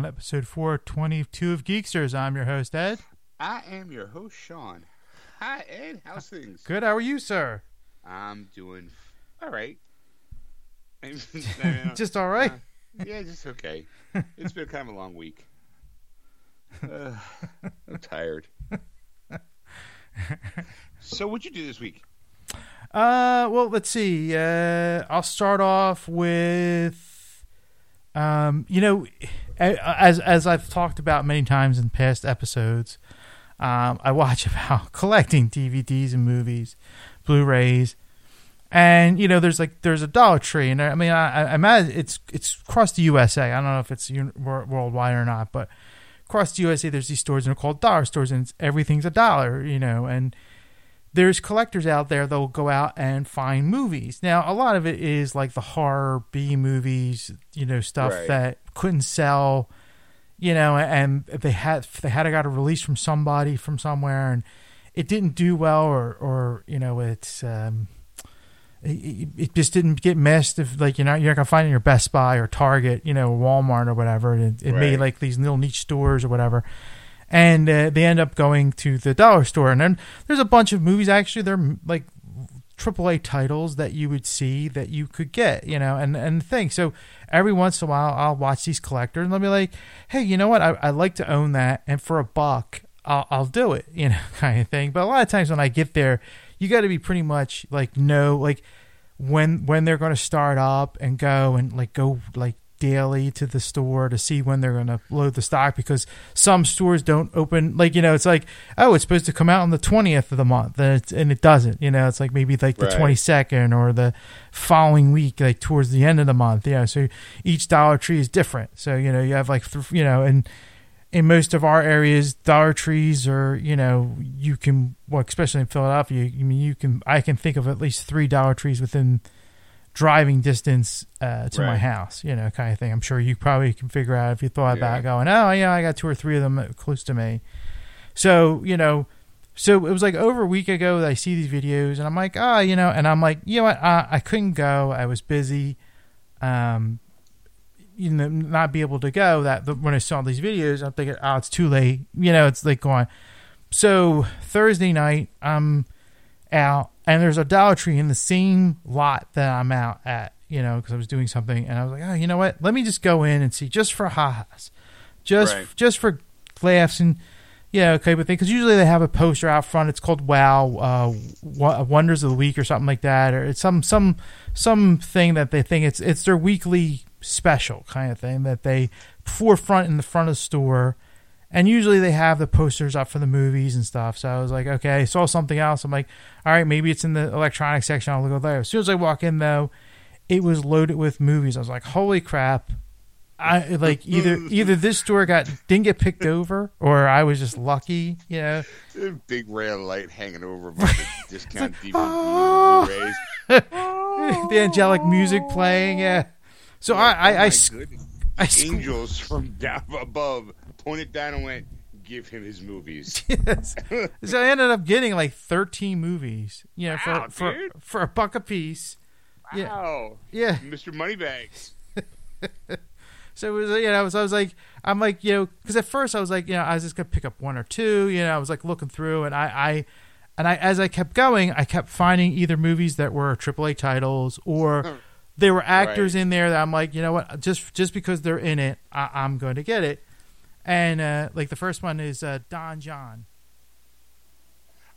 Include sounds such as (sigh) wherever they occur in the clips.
to episode 422 of Geeksters. I'm your host, Ed. I am your host, Sean. Hi, Ed. How's things? Good. How are you, sir? I'm doing all right. (laughs) (laughs) just all right? Uh, yeah, just okay. It's been kind of a long week. Uh, I'm tired. (laughs) so, what'd you do this week? Uh, well, let's see. Uh, I'll start off with, um, you know, as as I've talked about many times in past episodes, um, I watch (laughs) about collecting DVDs and movies, Blu-rays, and you know, there's like there's a Dollar Tree, and I mean, I, I imagine it's it's across the USA. I don't know if it's worldwide or not, but across the USA, there's these stores and they're called dollar stores, and everything's a dollar, you know, and there's collectors out there that will go out and find movies. Now, a lot of it is like the horror B movies, you know, stuff right. that couldn't sell, you know, and they had they had got a release from somebody from somewhere, and it didn't do well, or or you know, it's um, it, it just didn't get missed. If like you know, you're not gonna find it in your Best Buy or Target, you know, Walmart or whatever. It, it right. made like these little niche stores or whatever and uh, they end up going to the dollar store. And then there's a bunch of movies actually. They're like AAA titles that you would see that you could get, you know, and and think. So every once in a while, I'll watch these collectors and I'll be like, hey, you know what? I I like to own that, and for a buck, I'll I'll do it, (laughs) you know, kind of thing. But a lot of times when I get there, you got to be pretty much like know like when when they're going to start up and go and like go like daily to the store to see when they're going to load the stock because some stores don't open like you know it's like oh it's supposed to come out on the 20th of the month and, it's, and it doesn't you know it's like maybe like the right. 22nd or the following week like towards the end of the month yeah so each dollar tree is different so you know you have like you know and in most of our areas dollar trees are you know you can well especially in philadelphia i mean you can i can think of at least three dollar trees within driving distance uh, to right. my house, you know, kind of thing. I'm sure you probably can figure out if you thought yeah. about going, oh, yeah, I got two or three of them close to me. So, you know, so it was like over a week ago that I see these videos and I'm like, ah, oh, you know, and I'm like, you know what, I, I couldn't go. I was busy. Um, you know, not be able to go that when I saw these videos, I'm thinking, oh, it's too late. You know, it's like going. So Thursday night, I'm out and there's a Dollar Tree in the same lot that I'm out at, you know, because I was doing something, and I was like, oh, you know what? Let me just go in and see, just for ha-has, just right. just for laughs and yeah, okay, but because usually they have a poster out front. It's called Wow, uh, Wonders of the Week or something like that, or it's some some some thing that they think it's it's their weekly special kind of thing that they forefront in the front of the store and usually they have the posters up for the movies and stuff. So I was like, okay, I saw something else. I'm like, all right, maybe it's in the electronic section. I'll go there. As soon as I walk in, though, it was loaded with movies. I was like, holy crap. I like either (laughs) either this store got didn't get picked over or I was just lucky, you know. Big ray of light hanging over by the discount like, DVD oh. Ah. (laughs) the angelic music playing, yeah. So I I, I, oh I, I angels from down above pointed down and went, "Give him his movies." (laughs) yes. (laughs) so I ended up getting like thirteen movies. You know, wow, for for for a buck a piece. Wow. Yeah. Mr. Moneybags. (laughs) so it was, you know, so I was like, I'm like, you know, because at first I was like, you know, I was just gonna pick up one or two. You know, I was like looking through, and I, I, and I, as I kept going, I kept finding either movies that were AAA titles or. there were actors right. in there that I'm like, you know what? Just just because they're in it, I, am going to get it and uh, like the first one is uh, Don Jon.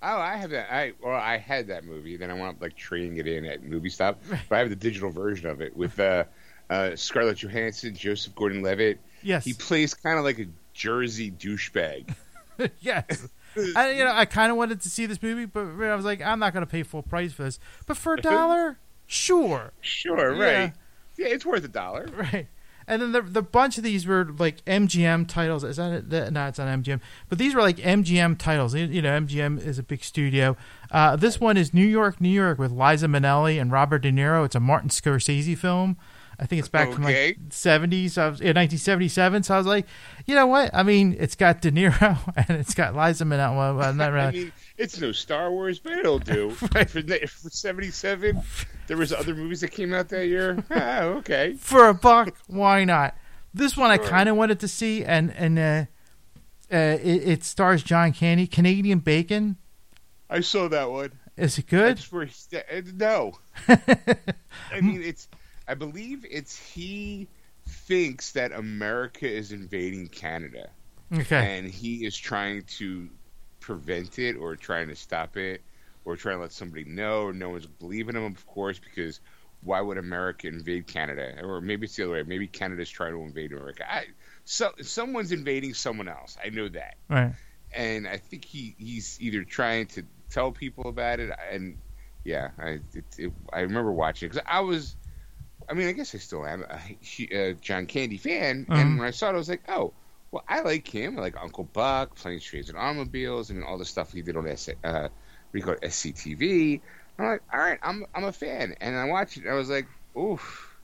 Oh, I have that. I well, I had that movie. Then I wound up like trading it in at movie stop. (laughs) But I have the digital version of it with uh, uh, Scarlett Johansson, Joseph Gordon-Levitt. Yes, he plays kind of like a Jersey douchebag. (laughs) (laughs) yes. I, you know, I kind of wanted to see this movie, but I was like, I'm not going to pay full price for this. But for a dollar, sure, sure, right? Yeah. yeah, it's worth a dollar, right? And then the the bunch of these were like MGM titles. Is that it? No, it's not MGM. But these were like MGM titles. You know, MGM is a big studio. Uh, this one is New York, New York with Liza Minnelli and Robert De Niro. It's a Martin Scorsese film. I think it's back okay. from like 70s, so was, in 1977. So I was like, you know what? I mean, it's got De Niro (laughs) and it's got Liza Minnelli. Well, not really. (laughs) I mean, it's no Star Wars, but it'll do. (laughs) right. for, for 77, there was other movies that came out that year. ah, okay. For a buck, why not? This one I kind of wanted to see, and and uh, uh, it, it stars John Candy, Canadian Bacon. I saw that one. Is it good? Where uh, no. I mean, it's. I believe it's he thinks that America is invading Canada, okay. and he is trying to prevent it or trying to stop it or trying to let somebody know. No one's believing him, of course, because why would America invade Canada? Or maybe it's the other way. Maybe Canada's trying to invade America. I, so someone's invading someone else. I know that Right. and I think he he's either trying to tell people about it, and yeah, I it, it, I remember watching because I was, I mean, I guess I still am a uh, John Candy fan, and when I saw it, I was like, oh, well, I like him, I like Uncle Buck, Planes, Trains, and Automobiles, and all the stuff he did on S uh, what do you call it, SCTV. I'm like, all right, I'm I'm a fan, and I watched it, and I was like, oof,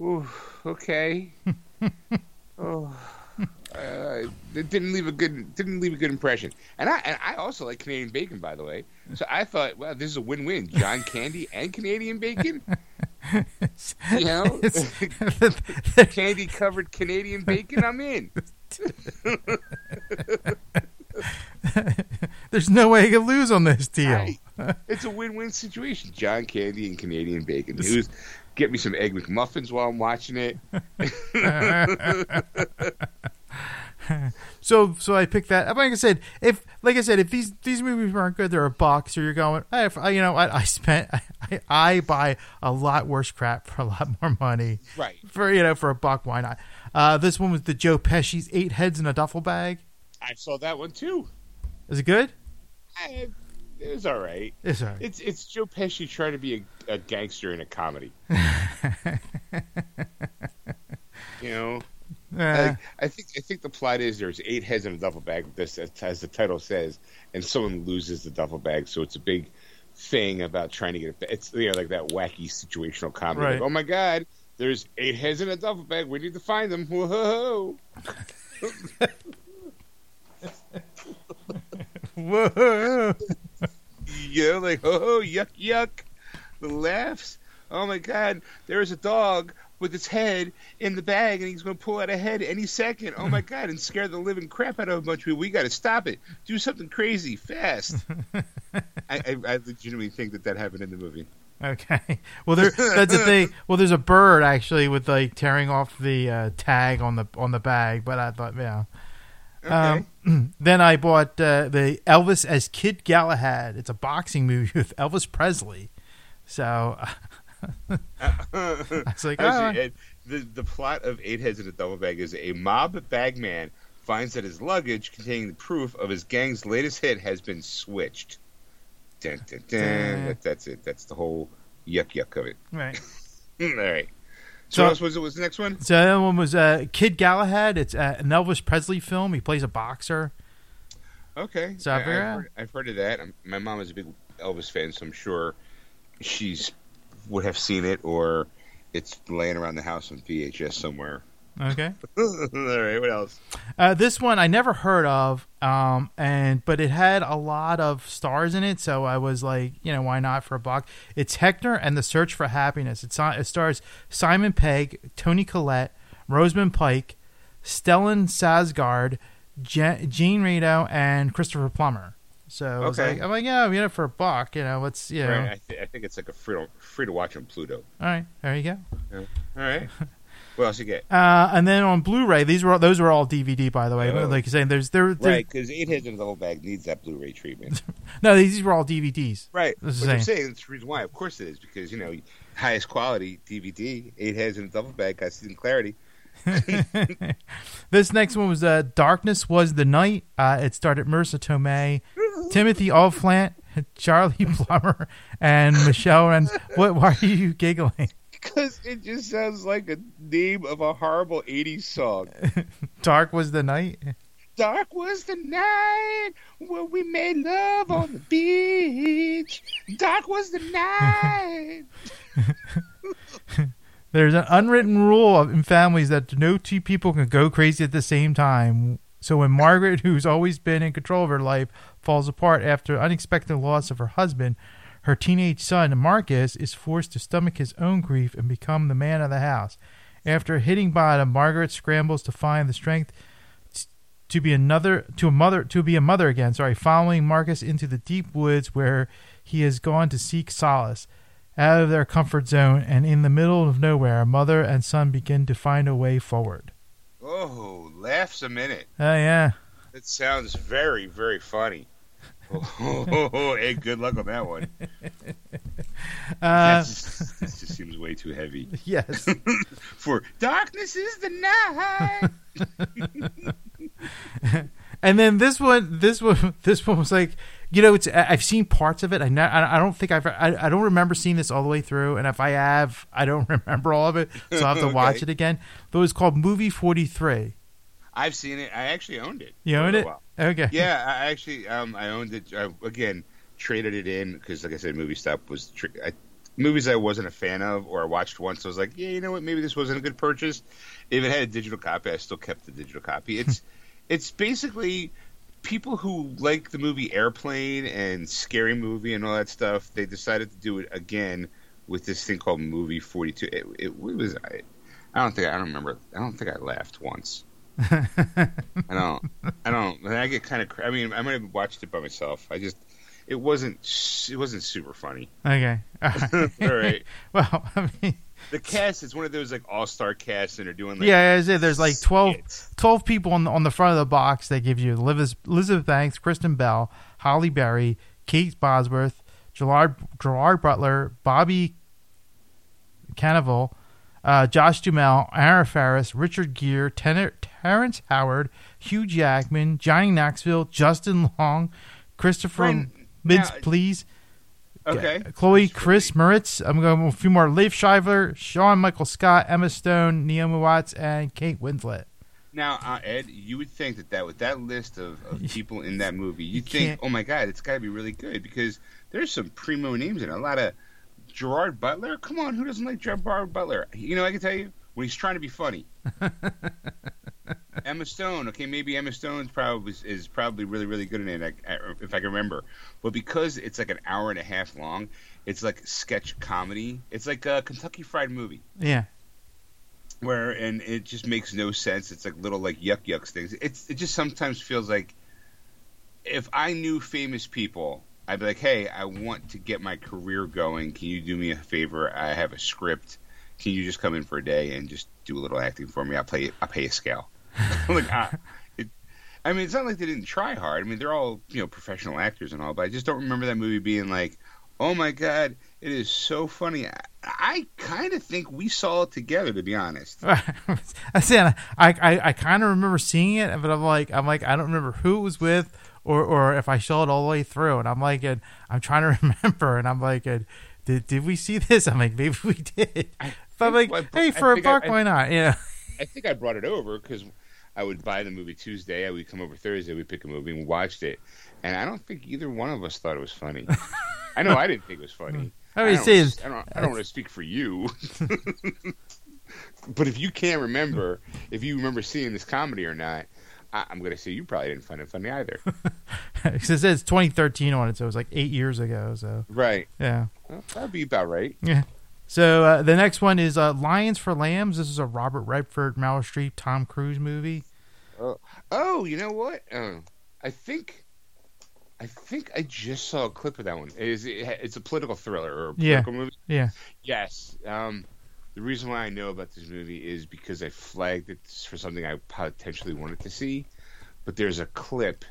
oof, okay. (laughs) Oh, uh, it didn't leave a good didn't leave a good impression. And I and I also like Canadian bacon, by the way. So I thought, well, this is a win-win: John Candy and Canadian bacon. (laughs) You know, (laughs) (laughs) candy covered Canadian bacon. I'm in. (laughs) There's no way you can lose on this deal. Right. It's a win-win situation: John Candy and Canadian bacon. Who's get me some egg McMuffins while I'm watching it. (laughs) So, so I picked that. Like I said, if like I said, if these these movies aren't good, they're a box. Or you're going, hey, if- you know what? I spent, (laughs) I, I buy a lot worse crap for a lot more money. Right. For you know, for a buck, why not? Uh, this one was the Joe Pesci's Eight Heads in a Duffel Bag. I saw that one too. Is it good? I, it was all right. It's all right. It's it's Joe Pesci trying to be a, a gangster in a comedy. (laughs) you know, Uh, like, I think I think the plot is there's eight heads in a duffel bag. This as the title says, and someone loses the duffel bag, so it's a big thing about trying to get it. It's you know like that wacky situational comedy. Right. Like, oh my god, there's eight heads in a duffel bag. We need to find them. Whoa! (laughs) whoa. (laughs) You know, like oh yuck yuck, the laughs. Oh my god, there is a dog with its head in the bag, and he's going to pull out a head any second. Oh my (laughs) god, and scare the living crap out of a bunch of people. We got to stop it. Do something crazy fast. (laughs) I, I, I legitimately think that that happened in the movie. Okay. Well, there, that's the thing. (laughs) Well, there's a bird actually with like tearing off the uh, tag on the on the bag, but I thought, yeah. Okay. Um, (clears throat) then I bought uh, the Elvis as Kid Galahad. It's a boxing movie with Elvis Presley. So (laughs) I was like, oh. The the plot of Eight Heads in a Double Bag is a mob bagman finds that his luggage containing the proof of his gang's latest hit has been switched. Dun, dun, dun. That, that's it. That's the whole yuck yuck of it. right. (laughs) All right. So, So- what else was it? Was the next one? So the other one was uh, Kid Galahad. It's uh, an Elvis Presley film. He plays a boxer. Okay. So I, have heard, I've heard of that. Um my mom is a big Elvis fan, so I'm sure she's would have seen it, or it's laying around the house on VHS somewhere. Okay. (laughs) All right. What else? Uh, this one I never heard of, um, and but it had a lot of stars in it, so I was like, you know, why not for a buck? It's Hector and the Search for Happiness. It's it stars Simon Pegg, Toni Collette, Rosamund Pike, Stellan Skarsgård, Je- Jean Reno, and Christopher Plummer. So I was like, I'm like, yeah, you know, for a buck, you know, let's, you know, Right. I, th- I think it's like a free to, free to watch on Pluto. all right, there you go. All right. (laughs) what else you get? Uh, and then on Blu-ray, these were those were all DVD, by the way. Oh. Like you're saying, there's there, there Right, because Eight Heads in the Whole Bag needs that Blu-ray treatment. (laughs) no, these were all DVDs. right. Is But I'm saying- saying that's the reason why. Of course it is because you know highest quality DVD, Eight Heads in a Double Bag, got seen clarity. (laughs) this next one was uh, "Darkness Was the Night." Uh, it started Marisa Tomei, (laughs) Timothy Olyphant, Charlie (laughs) Plummer, and Michelle. And what? Why are you giggling? Because it just sounds like a name of a horrible '80s song. Dark was the night. Dark was the night when we made love on the beach. Dark was the night. There's an unwritten rule in families that no two people can go crazy at the same time. So when Margaret, who's always been in control of her life, falls apart after unexpected loss of her husband, her teenage son Marcus is forced to stomach his own grief and become the man of the house. After hitting bottom, Margaret scrambles to find the strength to be another to a mother to be a mother again. Sorry, following Marcus into the deep woods where he has gone to seek solace. Out of their comfort zone and in the middle of nowhere, mother and son begin to find a way forward. Oh, laughs a minute. Oh yeah. That sounds very, very funny. Oh, (laughs) hey, good luck on that one. (laughs) Uh, just, that just seems way too heavy (laughs) yes. for darkness is the night. And then this one, this one, this one was like, you know, it's I've seen parts of it. I not, I don't think I've I, I don't remember seeing this all the way through. And if I have, I don't (laughs) remember all of it, so I have to (laughs) watch it again. But it was called Movie Forty Three. I've seen it. I actually owned it. You for a own it? Okay. Yeah, I actually um I owned it. I, again, traded it in because, like I said, movie stop was tr- I, movies I wasn't a fan of or I watched once. I was like, yeah, you know what? Maybe this wasn't a good purchase. If it had a digital copy, I still kept the digital copy. It's (laughs) it's basically people who like the movie Airplane and Scary Movie and all that stuff. They decided to do it again with this thing called Movie Forty Two. It, it, it was I, I don't think I don't remember. I don't think I laughed once. (laughs) I don't. I don't. I get kind of. I mean, I might have watched it by myself. I just. It wasn't. It wasn't super funny. Okay. (laughs) All right. (laughs) Well, I mean, The cast is one of those like all star casts, and they're doing like yeah, there's like 12, 12 people on the, on the front of the box that give you Elizabeth, Elizabeth Banks, Kristen Bell, Halle Berry, Kate Bosworth, Gerard Gerard Butler, Bobby Cannavale, uh, Josh Duhamel, Aaron Ferris, Richard Gere, Ten- Terrence Howard, Hugh Jackman, Johnny Knoxville, Justin Long, Christopher Mintz, please. Okay. Chloe, Chris Moretz. I'm going with a few more. Liev Schreiber, Sean Michael Scott, Emma Stone, Naomi Watts, and Kate Winslet. Now, uh, Ed, you would think that, that with that list of, of (laughs) people in that movie, you'd You think, can't- oh my god, it's got to be really good because there's some primo names in it. A lot of Gerard Butler. Come on, who doesn't like Gerard Butler? You know, I can tell you when he's trying to be funny. (laughs) Emma Stone. Okay, maybe Emma Stone's probably is probably really really good in it, I- I- if I can remember. But because it's like an hour and a half long, it's like sketch comedy. It's like a Kentucky Fried Movie Yeah. where and it just makes no sense. It's like little like yuck yucks things. It's it just sometimes feels like if I knew famous people, I'd be like, hey, I want to get my career going. Can you do me a favor? I have a script. Can you just come in for a day and just do a little acting for me? I'll play. I'll pay a scale. (laughs) like, ah, it, I mean, it's not like they didn't try hard. I mean, they're all you know professional actors and all, but I just don't remember that movie being like, oh my god, it is so funny. I, I kind of think we saw it together, to be honest. (laughs) I said I I, I kind of remember seeing it, but I'm like I'm like I don't remember who it was with or or if I saw it all the way through, and I'm like and I'm trying to (laughs) remember, and I'm like and, did did we see this? I'm like maybe we did. But like, I- hey, for a buck, I- why not? Yeah. I think I brought it over because I would buy the movie Tuesday. I would come over Thursday. We'd pick a movie and we watched it. And I don't think either one of us thought it was funny. (laughs) I know I didn't think it was funny. Mm. I always don't, say I don't, I don't want to speak for you. (laughs) but if you can't remember, if you remember seeing this comedy or not, I, I'm going to say you probably didn't find it funny either. (laughs) 'Cause it says 2013 on it, so it was like eight years ago. So right. yeah. Well, that'd be about right. Yeah. So uh, the next one is uh, Lions for Lambs. This is a Robert Redford, Meryl Streep, Tom Cruise movie. Oh, you know what? Uh, I think. I think I just saw a clip of that one. It is it, it's a political thriller or a Yeah. political movie? Yeah. Yes. Um, the reason why I know about this movie is because I flagged it for something I potentially wanted to see. But there's a clip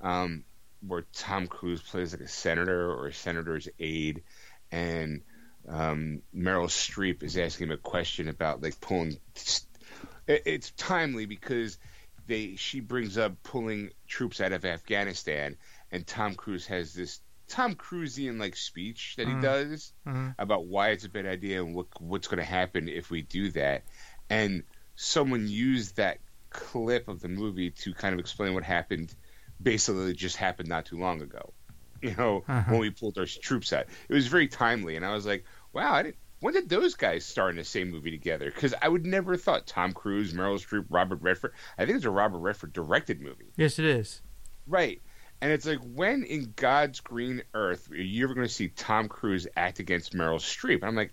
um, where Tom Cruise plays like a senator or a senator's aide, and um, Meryl Streep is asking him a question about like pulling. It, it's timely because they she brings up pulling troops out of Afghanistan, and Tom Cruise has this Tom Cruisian like speech that he Mhm. does Mhm. about why it's a bad idea and what what's going to happen if we do that. And someone used that clip of the movie to kind of explain what happened. Basically, it just happened not too long ago. You know, Uh-huh. when we pulled our troops out, it was very timely, and I was like, "Wow, I didn't." When did those guys start in the same movie together? Because I would never have thought Tom Cruise, Meryl Streep, Robert Redford. I think it's a Robert Redford directed movie. Yes, it is. Right. And it's like, when in God's green earth are you ever going to see Tom Cruise act against Meryl Streep? And I'm like,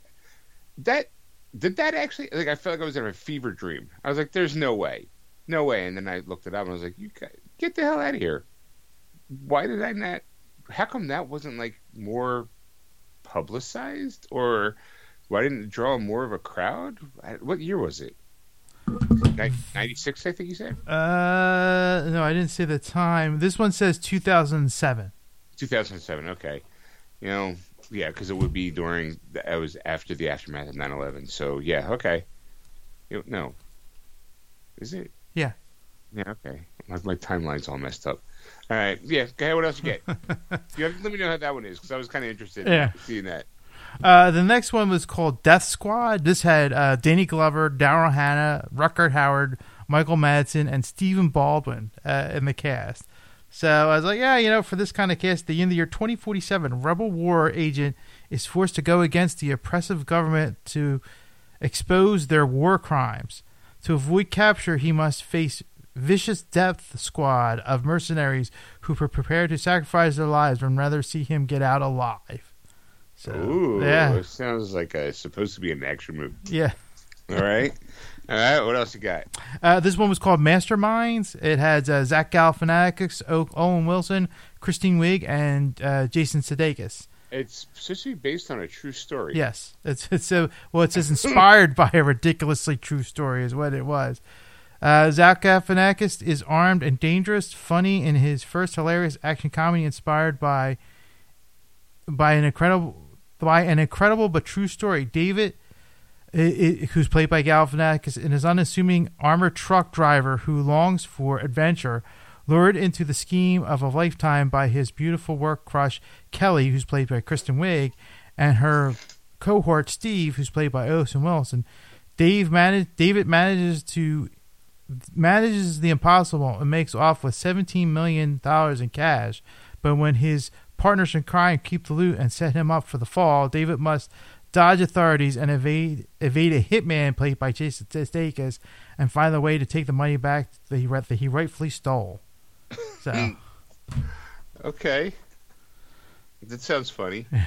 that did that actually? Like, I felt like I was in a fever dream. I was like, "There's no way, no way." And then I looked it up and I was like, "You get the hell out of here." Why did I not? How come that wasn't like more publicized, or why didn't it draw more of a crowd? What year was it? 96, I think you said. Uh, no, I didn't say the time. This one says 2007. 2007. Okay, you know, yeah, because it would be during. The, was after the aftermath of 9/11. So yeah, okay. You, no, is it? Yeah. Yeah. Okay. My, my timeline's all messed up. All right. Yeah. Okay. What else you get? (laughs) you have, let me know how that one is because I was kind of interested Yeah. in seeing that. Uh, the next one was called Death Squad. This had uh, Danny Glover, Daryl Hannah, Rutger Hauer, Michael Madsen, and Stephen Baldwin uh, in the cast. So I was like, yeah, you know, for this kind of cast, the end of the year 2047, Rebel War agent is forced to go against the oppressive government to expose their war crimes. To avoid capture, he must face vicious death squad of mercenaries who are prepared to sacrifice their lives and rather see him get out alive. So, Ooh, yeah, sounds like a, it's supposed to be an action movie. yeah. All right. (laughs) All right. What else you got? Uh, this one was called Masterminds. It had uh, Zach Galifianakis, o- Owen Wilson, Kristen Wiig, and uh, Jason Sudeikis. It's supposed to be based on a true story. Yes, it's it's so well. It says inspired (laughs) by a ridiculously true story is what it was. Uh, Zach Galifianakis is armed and dangerous, funny in his first hilarious action comedy inspired by by an incredible by an incredible but true story. David, i- i- who's played by Galifianakis, and his unassuming armored truck driver who longs for adventure, lured into the scheme of a lifetime by his beautiful work crush Kelly, who's played by Kristen Wiig, and her cohort Steve, who's played by Owen Wilson. Dave manage, David manages to manages the impossible and makes off with seventeen million dollars in cash. But when his partners in crime keep the loot and set him up for the fall, David must dodge authorities and evade evade a hitman played by Jason Sudeikis and find a way to take the money back that he that he rightfully stole. So (laughs) Okay. That sounds funny. (laughs)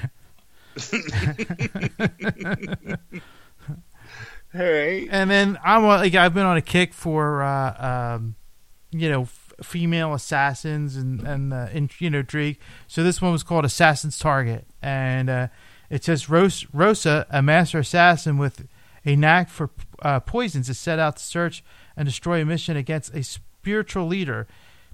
(laughs) All right. and then I'm like I've been on a kick for uh, um, you know f- female assassins and and uh, in, you know intrigue. So this one was called Assassin's Target, and uh, it says Ros- Rosa, a master assassin with a knack for uh, poisons, is set out to search and destroy a mission against a spiritual leader,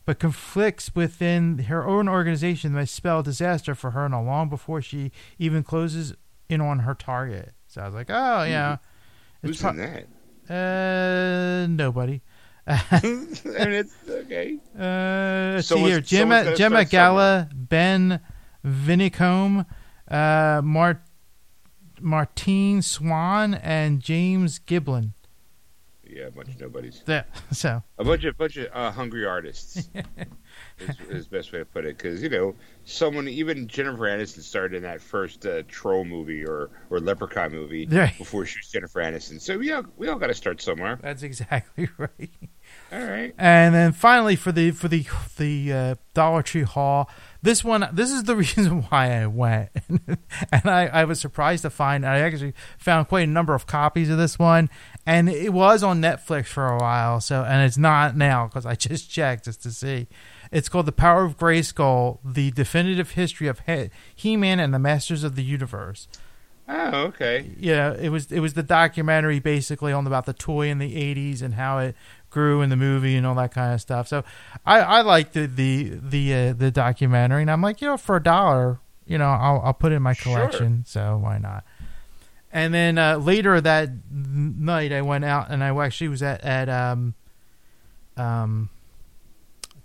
but conflicts within her own organization may spell disaster for her, and long before she even closes in on her target. So I was like, oh yeah. Who's pro- in that? uh, nobody. (laughs) I mean, it's okay. Uh, let's Someone's- see here. Gemma, Gemma Gala, Ben Vinicombe, uh, Mart, Martine Swan, and James Giblin. Yeah, a bunch of nobodies. That, (laughs) so, A bunch of bunch of uh, hungry artists. (laughs) is, is the best way to put it because you know someone even Jennifer Aniston started in that first uh, troll movie or or Leprechaun movie (laughs) Right. before she was Jennifer Aniston. So we all we all got to start somewhere. that's exactly (laughs) right. All right. And then finally for the for the the uh, Dollar Tree haul, this one this is the (laughs) reason why I went, and I, I was surprised to find I actually found quite a number of copies of this one, and it was on Netflix for a while, so and it's not now because I just checked just to see. It's called The Power of Grayskull: The Definitive History of He- He-Man and the Masters of the Universe Oh, okay. yeah, it was it was the documentary basically on about the toy in the '80s and how it grew in the movie and all that kind of stuff. So I I liked the the the uh, the documentary, and I'm like, you know, for a dollar, you know, I'll I'll put it in my Sure. collection. So why not? And then uh, later that night, I went out and I actually was at at um um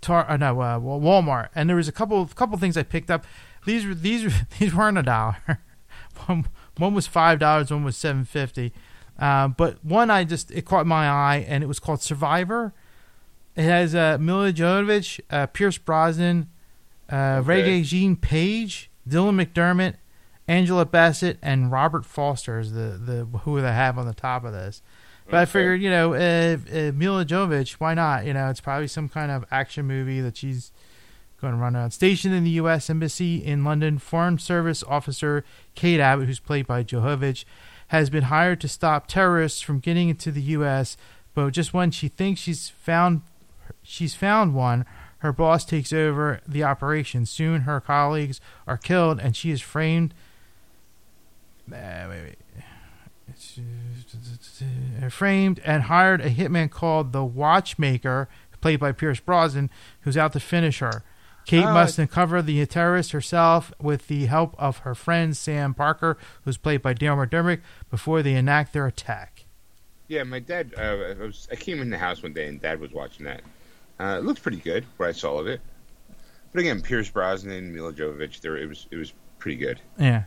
tar uh, no uh, Walmart, and there was a couple couple things I picked up. These were these were- (laughs) these weren't a dollar. (laughs) one, one was five dollars, one was seven fifty. Uh, but one I just it caught my eye, and it was called Survivor. It has uh, Milla Jovovich, uh, Pierce Brosnan, uh, Okay. Régé-Jean Page, Dylan McDermott, Angela Bassett, and Robert Foster is the, the who they have on the top of this. But I figured, you know, uh, uh, Milla Jovovich, why not? You know, it's probably some kind of action movie that she's going to run out. Stationed in the U.S. Embassy in London, Foreign Service Officer Kate Abbott, who's played by Jovovich, has been hired to stop terrorists from getting into the U.S. But just when she thinks she's found she's found one, her boss takes over the operation. Soon, her colleagues are killed, and she is framed. Uh, wait, wait. Framed and hired a hitman called the Watchmaker, played by Pierce Brosnan, who's out to finish her. Kate Oh, must uncover the terrorist herself with the help of her friend Sam Parker, who's played by Dale McDermott, before they enact their attack. Yeah, my dad. Uh, I, was, I came in the house one day and Dad was watching that. Uh, it looked pretty good. What I saw of it. But again, Pierce Brosnan, Milla Jovovich. There, it was. It was pretty good. Yeah.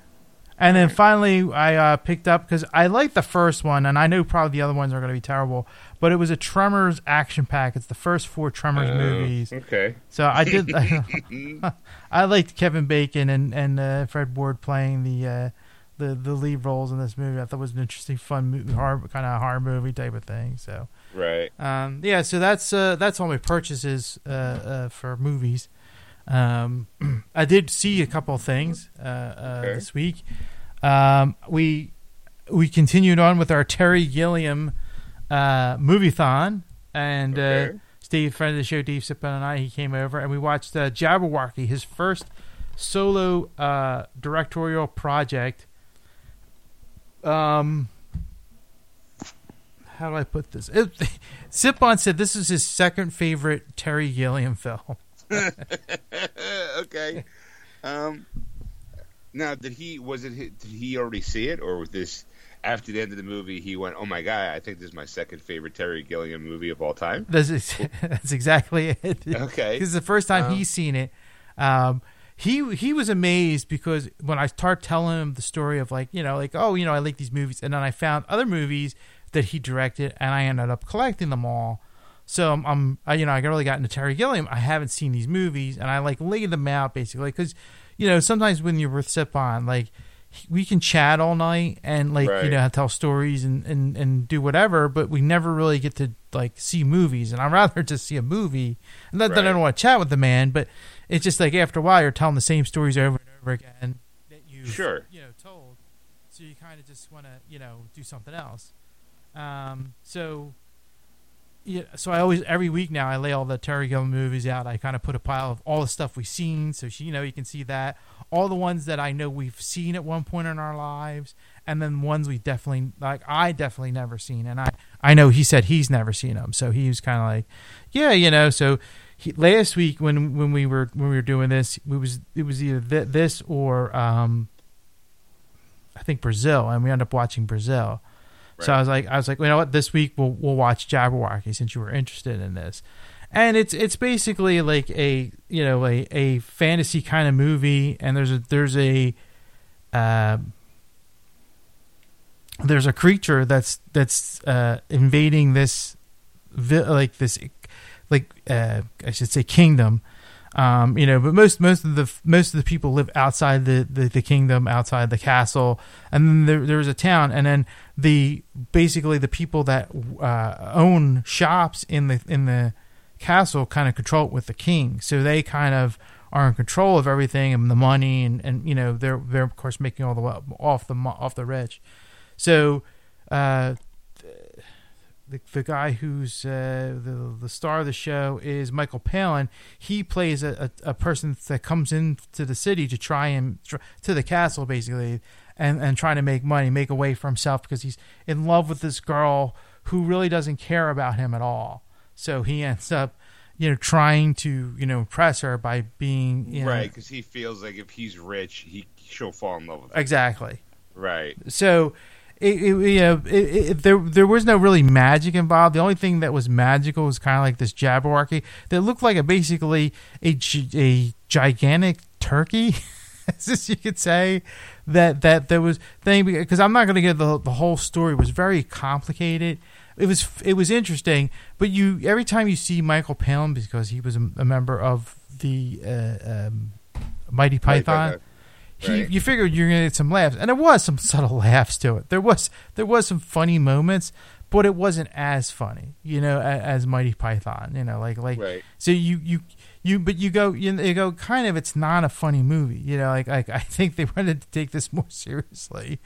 And then finally, I uh, picked up because I liked the first one, and I know probably the other ones are going to be terrible. But it was a Tremors action pack. It's the first four Tremors Uh, movies. Okay. So I did. (laughs) (laughs) I liked Kevin Bacon and and uh, Fred Ward playing the uh, the the lead roles in this movie. I thought it was an interesting, fun, movie, horror kind of horror movie type of thing. So Right. um, yeah, so that's uh, that's all my purchases uh, uh, for movies. Um, (clears throat) I did see a couple of things uh, uh, Okay. this week. Um, we we continued on with our Terry Gilliam uh, movie-thon, and uh, Okay. Steve, friend of the show, Dave Sippin and I, he came over and we watched uh, Jabberwocky, his first solo uh, directorial project. Um, how do I put this? It, (laughs) Sipon said this is his second favorite Terry Gilliam (laughs) film. (laughs) okay. Um. Now, did he was it? Did he already see it, or was this after the end of the movie? He went, "Oh my god, I think this is my second favorite Terry Gilliam movie of all time." This is (laughs) that's exactly it. Okay. This is the first time Um, he's seen it. Um, he he was amazed because when I start telling him the story of like you know like oh you know I like these movies and then I found other movies that he directed and I ended up collecting them all. So I'm, I'm I, you know I really got into Terry Gilliam. I haven't seen these movies and I like laid them out basically because you know sometimes when you're with Sip on like we can chat all night and like you know tell stories and, and and do whatever but we never really get to like see movies and i'd rather (laughs) just see a movie. And not that i don't want to chat with the man but it's just like after a while you're telling the same stories over and over again that you Sure. you know told. So you kind of just want to you know do something else. Um so yeah, so I always every week now I lay all the Terry Gilliam movies out. I kind of put a pile of all the stuff we've seen, so she, you know, you can see that all the ones that I know we've seen at one point in our lives, and then ones we definitely like. I definitely never seen, and I I know he said he's never seen them, so he was kind of like, yeah, you know. So he, last week when when we were when we were doing this, it was it was either th- this or um, I think Brazil, and we ended up watching Brazil. So I was like, I was like, you know what? This week we'll we'll watch Jabberwocky since you were interested in this, and it's it's basically like a you know a, a fantasy kind of movie, and there's a there's a uh, there's a creature that's that's uh, invading this vi- like this like uh, I should say kingdom. Um, you know, but most most of the most of the people live outside the, the, the kingdom, outside the castle, and then there there was a town, and then the basically the people that uh, own shops in the in the castle kind of control it with the king, so they kind of are in control of everything and the money, and, and you know they're they're of course making all the off the off the rich, so. Uh, the, the guy who's uh, the the star of the show is Michael Palin. He plays a, a, a person that comes into the city to try and to the castle basically, and and trying to make money, make a way for himself because he's in love with this girl who really doesn't care about him at all. So he ends up, you know, trying to you know impress her by being you know, Right, because he feels like if he's rich, he she'll fall in love with him. exactly. Right. So, it, it, you know, it, there there was no really magic involved. The only thing that was magical was kind of like this Jabberwocky that looked like a basically a a gigantic turkey, (laughs) as you could say. That that there was thing because I'm not going to get the the whole story. It was very complicated. It was it was interesting, but you every time you see Michael Palin because he was a, a member of the uh, um, Monty Python Right, he, Right. you figured you're gonna get some laughs, and there was some (laughs) subtle laughs to it. There was there was some funny moments, but it wasn't as funny, you know, as, as Monty Python. You know, like like Right. so you you you but you go you, you go kind of it's not a funny movie. You know, like like (laughs) I think they wanted to take this more (laughs) seriously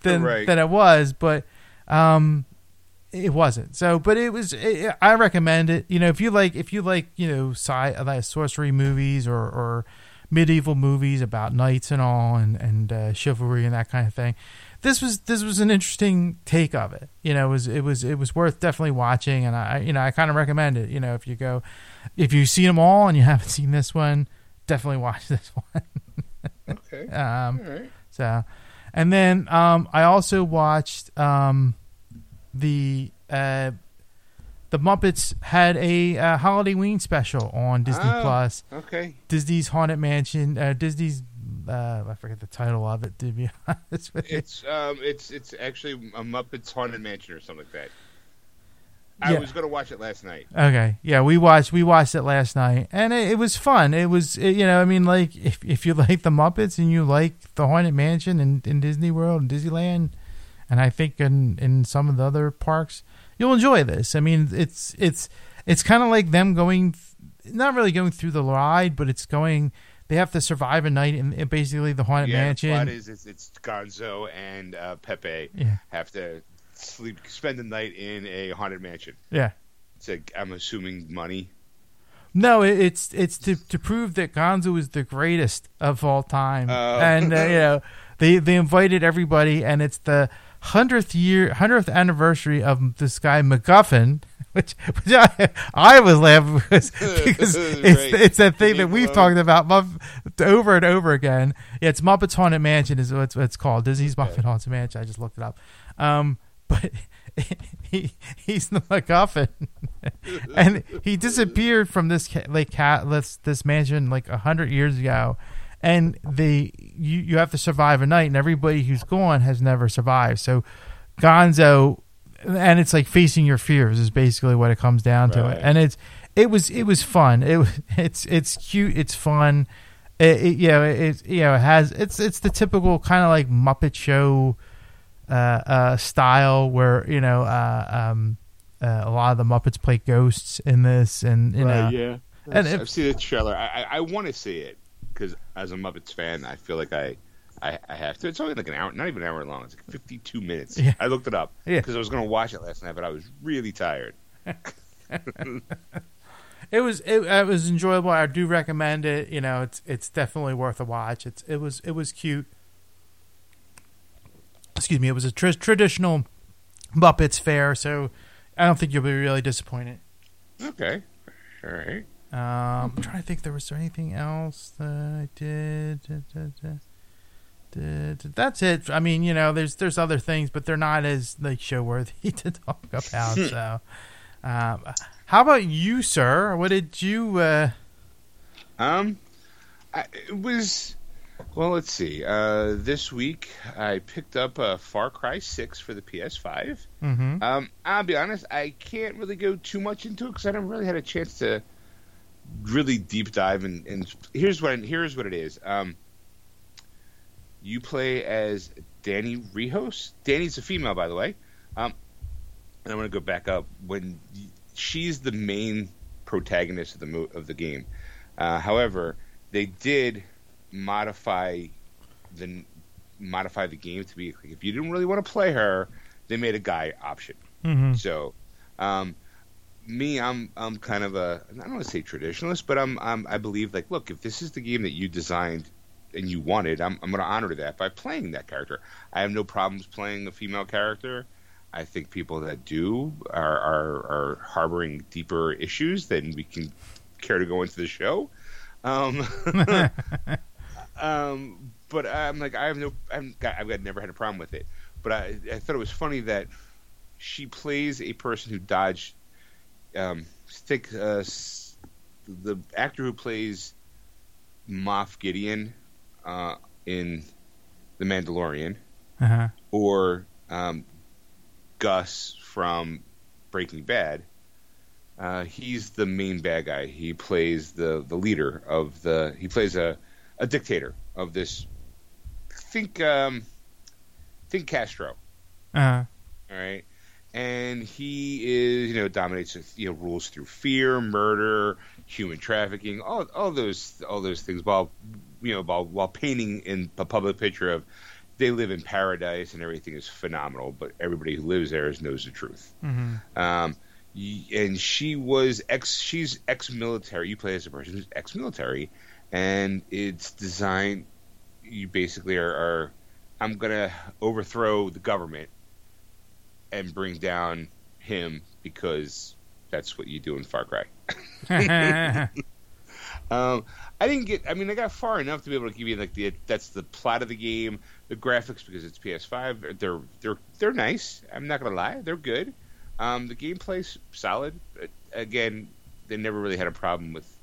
than Right. than it was, but um it wasn't. So, but it was. It, I recommend it. You know, if you like, if you like, you know, sci like sorcery movies or or medieval movies about knights and all, and and uh, chivalry and that kind of thing. This was this was an interesting take of it. You know, it was it was it was worth definitely watching, and I you know I kind of recommend it. You know, if you go, if you've seen them all and you haven't seen this one, definitely watch (laughs) this one. Okay. Um, All right. so, and then um, I also watched um, the uh, the Muppets had a uh, Halloween special on Disney Oh. Plus. Okay. Disney's Haunted Mansion. Uh, Disney's uh, I forget the title of it to be (laughs) honest with you. It's um, it's it's actually a Muppets Haunted Mansion or something like that. I Yeah. was gonna watch it last night. Okay, yeah, we watched we watched it last night, and it, it was fun. It was it, you know I mean like if if you (laughs) like the Muppets and you like the Haunted Mansion and in Disney World and Disneyland, and I think in in some of the other parks, you'll enjoy this. I mean it's it's it's kind of like them going, not really going through the ride, but it's going. They have to survive a night in, basically the Haunted yeah, Mansion. plot is it's, it's Gonzo and uh, Pepe Yeah. have to sleep, spend the night in a haunted mansion. yeah. It's like I'm assuming money. No, it, it's it's to to prove that Gonzo is the greatest of all time, Oh. and uh, you know they they invited everybody, and it's the hundredth year, hundredth anniversary of this guy MacGuffin, (laughs) which, which I, I was laughing (laughs) because, because (laughs) it's Right. it's that thing that we've talked about over and over again. Yeah, it's Muppets Haunted Mansion is what it's, what it's called. Disney's Muppet Haunted Mansion. I just looked it up, um, but (laughs) he he's the MacGuffin (laughs) and he disappeared from this like cat this this mansion like a hundred years ago, and they you you have to survive a night, and everybody who's gone has never survived. So Gonzo, and it's like facing your fears is basically what it comes down to it, and it's it was it was fun. It was (laughs) it's it's cute. It's fun. It, it, you know, it, you know, it has it's it's the typical kind of like Muppet Show uh, uh, style where you know uh, um, uh, a lot of the Muppets play ghosts in this, and you know, yeah. And I've if- seen the trailer. I I, I want to see it because as a Muppets fan, I feel like I, I I have to. It's only like an hour, not even an hour long. It's like 52 minutes. Yeah. I looked it up Yeah. because I was going to watch it last night, but I was really tired. (laughs) (laughs) it was it, it was enjoyable. I do recommend it. You know, it's it's definitely worth a watch. It's it was it was cute. Excuse me. It was a tr- traditional Muppets fair, so I don't think you'll be really disappointed. Okay. All right. Um, I'm trying to think. There was there anything else that I did. Da. Da, da. That's it. I mean, you know, there's there's other things, but they're not as like show worthy (laughs) to talk about. (laughs) so, um, how about you, sir? What did you? Uh, Um, I, it was. Well, let's see. Uh, this week I picked up uh, Far Cry 6 for the PS5. mhm. Um, I'll be honest, I can't really go too much into it because I haven't really had a chance to really deep dive. And, and here's what here's what it is. Um, you play as Dani Rojas. Danny's a female, by the way. Um, and I'm going to go back up when she's the main protagonist of the mo- of the game. Uh, however, they did modify the modify the game to be like, if you didn't really want to play her, they made a guy option. Mhm. So, um, me, I'm I'm kind of a I don't want to say traditionalist, but I'm, I'm I believe like, look, if this is the game that you designed and you wanted, I'm I'm going to honor that by playing that character. I have no problems playing a female character. I think people that do are are, are harboring deeper issues than we can care to go into the show. Um, (laughs) (laughs) um, but I'm like, I have no, I've got, I've got never had a problem with it. But I, I thought it was funny that she plays a person who dodged. Um, think uh, the actor who plays Moff Gideon uh, in The Mandalorian, Uh-huh. or um, Gus from Breaking Bad. Uh, he's the main bad guy. He plays the, the leader of the. He plays a, a dictator of this. Think um, think Castro. Uh-huh. All right. and he is you know dominates you know rules through fear, murder, human trafficking, all all those all those things while you know while while painting in a public picture of they live in paradise and everything is phenomenal, but everybody who lives there knows the truth. Mm-hmm. Um, and she was ex. She's ex-military. You play as a person who's ex-military, and it's designed. You basically are. are I'm gonna overthrow the government and bring down him because that's what you do in Far Cry. (laughs) (laughs) Um, I didn't get. I mean, I got far enough to be able to give you like the that's the plot of the game, the graphics because it's PS5. They're they're they're nice. I'm not gonna lie, they're good. Um, the gameplay's solid. Again, they never really had a problem with.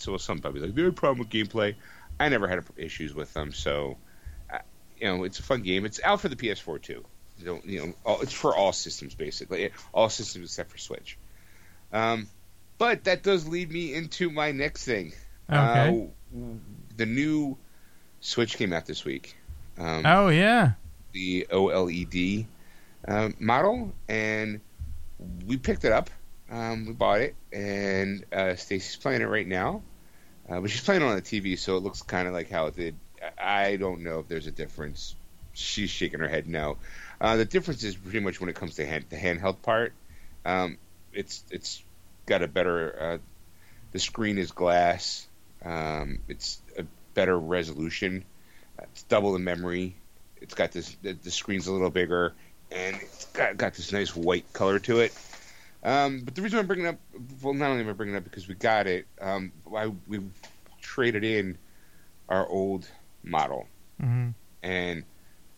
So some probably like a problem with gameplay. I never had issues with them. So, uh, you know, it's a fun game. It's out for the PS4 too. You know, you know, all, it's for all systems basically, all systems except for Switch. Um, but that does lead me into my next thing. Okay. Uh, the new Switch came out this week. Um, oh yeah. The OLED um, model, and we picked it up. Um, we bought it, and uh, Stacy's playing it right now. Uh, but she's playing it on the TV, so it looks kind of like how it did. I don't know if there's a difference. She's shaking her head no. Uh, the difference is pretty much when it comes to hand, the handheld part. Um, it's it's got a better. Uh, the screen is glass. Um, it's a better resolution. It's double the memory. It's got this. The, the screen's a little bigger, and it's got got this nice white color to it. Um, but the reason I'm bringing it up, well, not only am I bringing it up because we got it, um, I, we traded in our old model, hmm and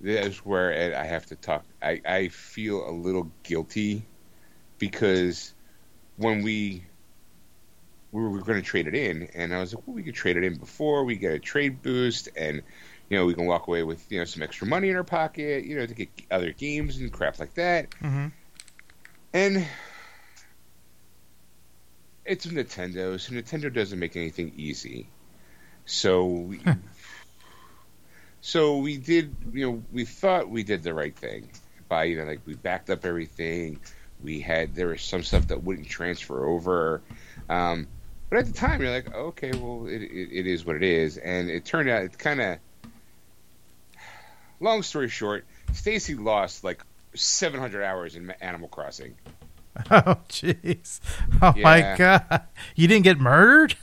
that's where I have to talk. I, I feel a little guilty because when we we were going to trade it in, and I was like, well, we could trade it in before we get a trade boost, and you know we can walk away with you know some extra money in our pocket, you know, to get other games and crap like that. hmm And it's Nintendo, so Nintendo doesn't make anything easy. So we, so we did, you know, we thought we did the right thing by, you know, like we backed up everything. We had there was some stuff that wouldn't transfer over, um, but at the time you're like, okay, well, it, it, it is what it is, and it turned out it kind of. Long story short, Stacy lost like 700 hours in Animal Crossing. (laughs) Oh jeez. Oh my god. You didn't get murdered?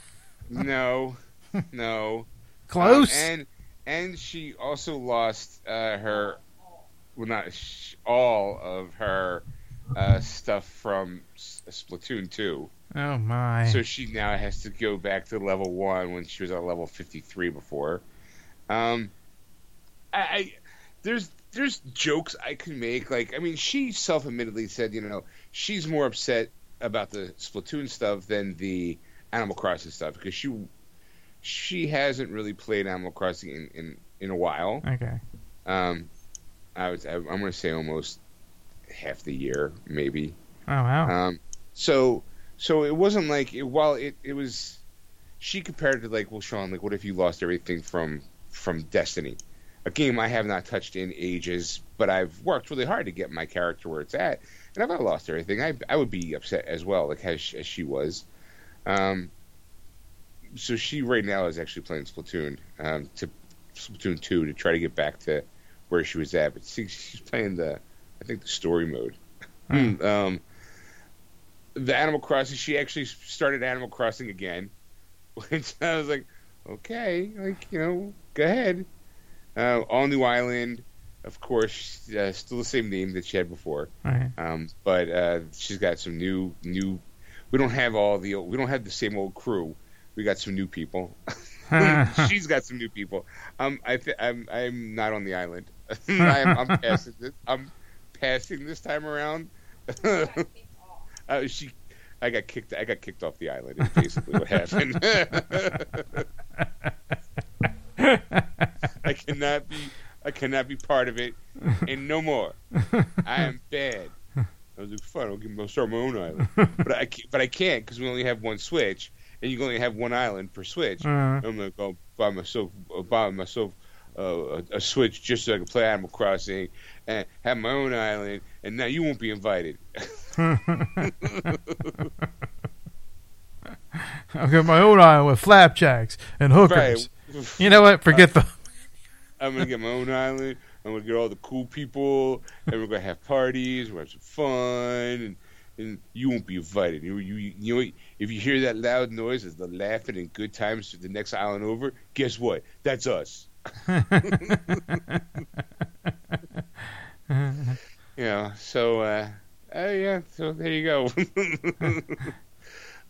No, (laughs) no. Close. Um, and and she also lost uh, her, well, not sh- all of her uh, stuff from S- Splatoon 2. oh my. So she now has to go back to level one when she was at level 53 before. Um, I, I there's there's jokes I can make. Like, I mean, she self-admittedly said, you know, she's more upset about the Splatoon stuff than the Animal Crossing stuff because she she hasn't really played Animal Crossing in in, in a while. okay. Um, I was I, I'm going to say almost half the year, maybe. Oh wow. Um, so so it wasn't like it, while it it was she compared it to like well Sean like what if you lost everything from from Destiny, a game I have not touched in ages, but I've worked really hard to get my character where it's at, and if I lost everything, I I would be upset as well, like as, as she was. Um, so she right now is actually playing Splatoon um, to Splatoon two to try to get back to where she was at, but see, she's playing the I think the story mode. Hmm. um, the Animal Crossing. She actually started Animal Crossing again, (laughs) which I was like, okay, like you know, go ahead. Uh, all new island, of course, uh, still the same name that she had before. Okay. Um, but uh, she's got some new new. We don't have all the we don't have the same old crew. We got some new people. (laughs) she's got some new people. Um, I th- I'm I'm not on the island. (laughs) (laughs) I'm, I'm passing this. I'm passing this time around. uh, she, I got kicked. I got kicked off the island. Is basically what happened. I cannot be. I cannot be part of it, and no more. I am (laughs) bad. I was like, fine. I'll, give, I'll start my own island, but I can't, but I can't because we only have one Switch, and you can only have one island per Switch. Uh, I'm gonna go buy myself uh, buy myself a, a Switch just so I can play Animal Crossing and have my own island, and now you won't be invited. (laughs) (laughs) I've got my own island with flapjacks and hookers. Right. You know what? Forget the. I'm gonna get my own island. I'm gonna get all the cool people, and we're gonna have parties. We're gonna have some fun, and, and you won't be invited. You, you, you know, if you hear that loud noise, it's the laughing and good times to the next island over. Guess what? That's us. (laughs) yeah. So, uh, uh, yeah. So there you go.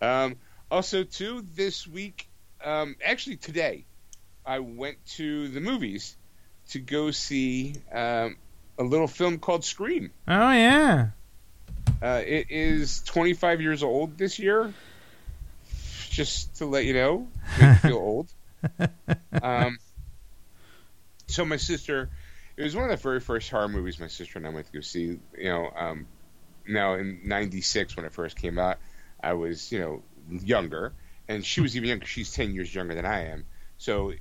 (laughs) um, also, too, this week, um, actually today, I went to the movies to go see um, a little film called Scream. Oh yeah. Uh, it is 25 years old this year. Just to let you know, feel old. (laughs) Um, so my sister, it was one of the very first horror movies my sister and I went to go see. You know, um, now in '96 when it first came out, I was you know younger, and she was even younger. She's 10 years younger than I am. So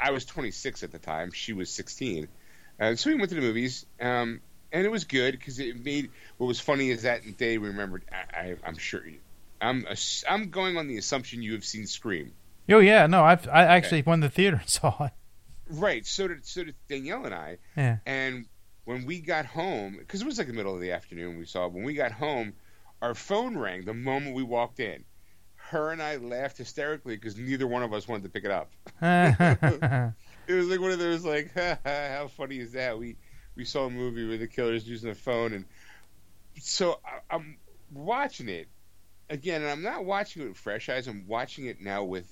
I was 26 at the time. She was 16. Uh, so we went to the movies, um, and it was good because it made. What was funny is that day we remembered. I, I'm sure. I'm I'm going on the assumption you have seen Scream. Oh yeah, no, I've I actually went to the theater and (laughs) saw it. Right. So did so did Danielle and I. Yeah. And when we got home, because it was like the middle of the afternoon, we saw. When we got home, our phone rang the moment we walked in. Her and I laughed hysterically because neither one of us wanted to pick it up. (laughs) (laughs) it was like one of those like, (laughs) how funny is that? We we saw a movie where the killer's using a phone, and so I, I'm watching it again, and I'm not watching it with fresh eyes. I'm watching it now with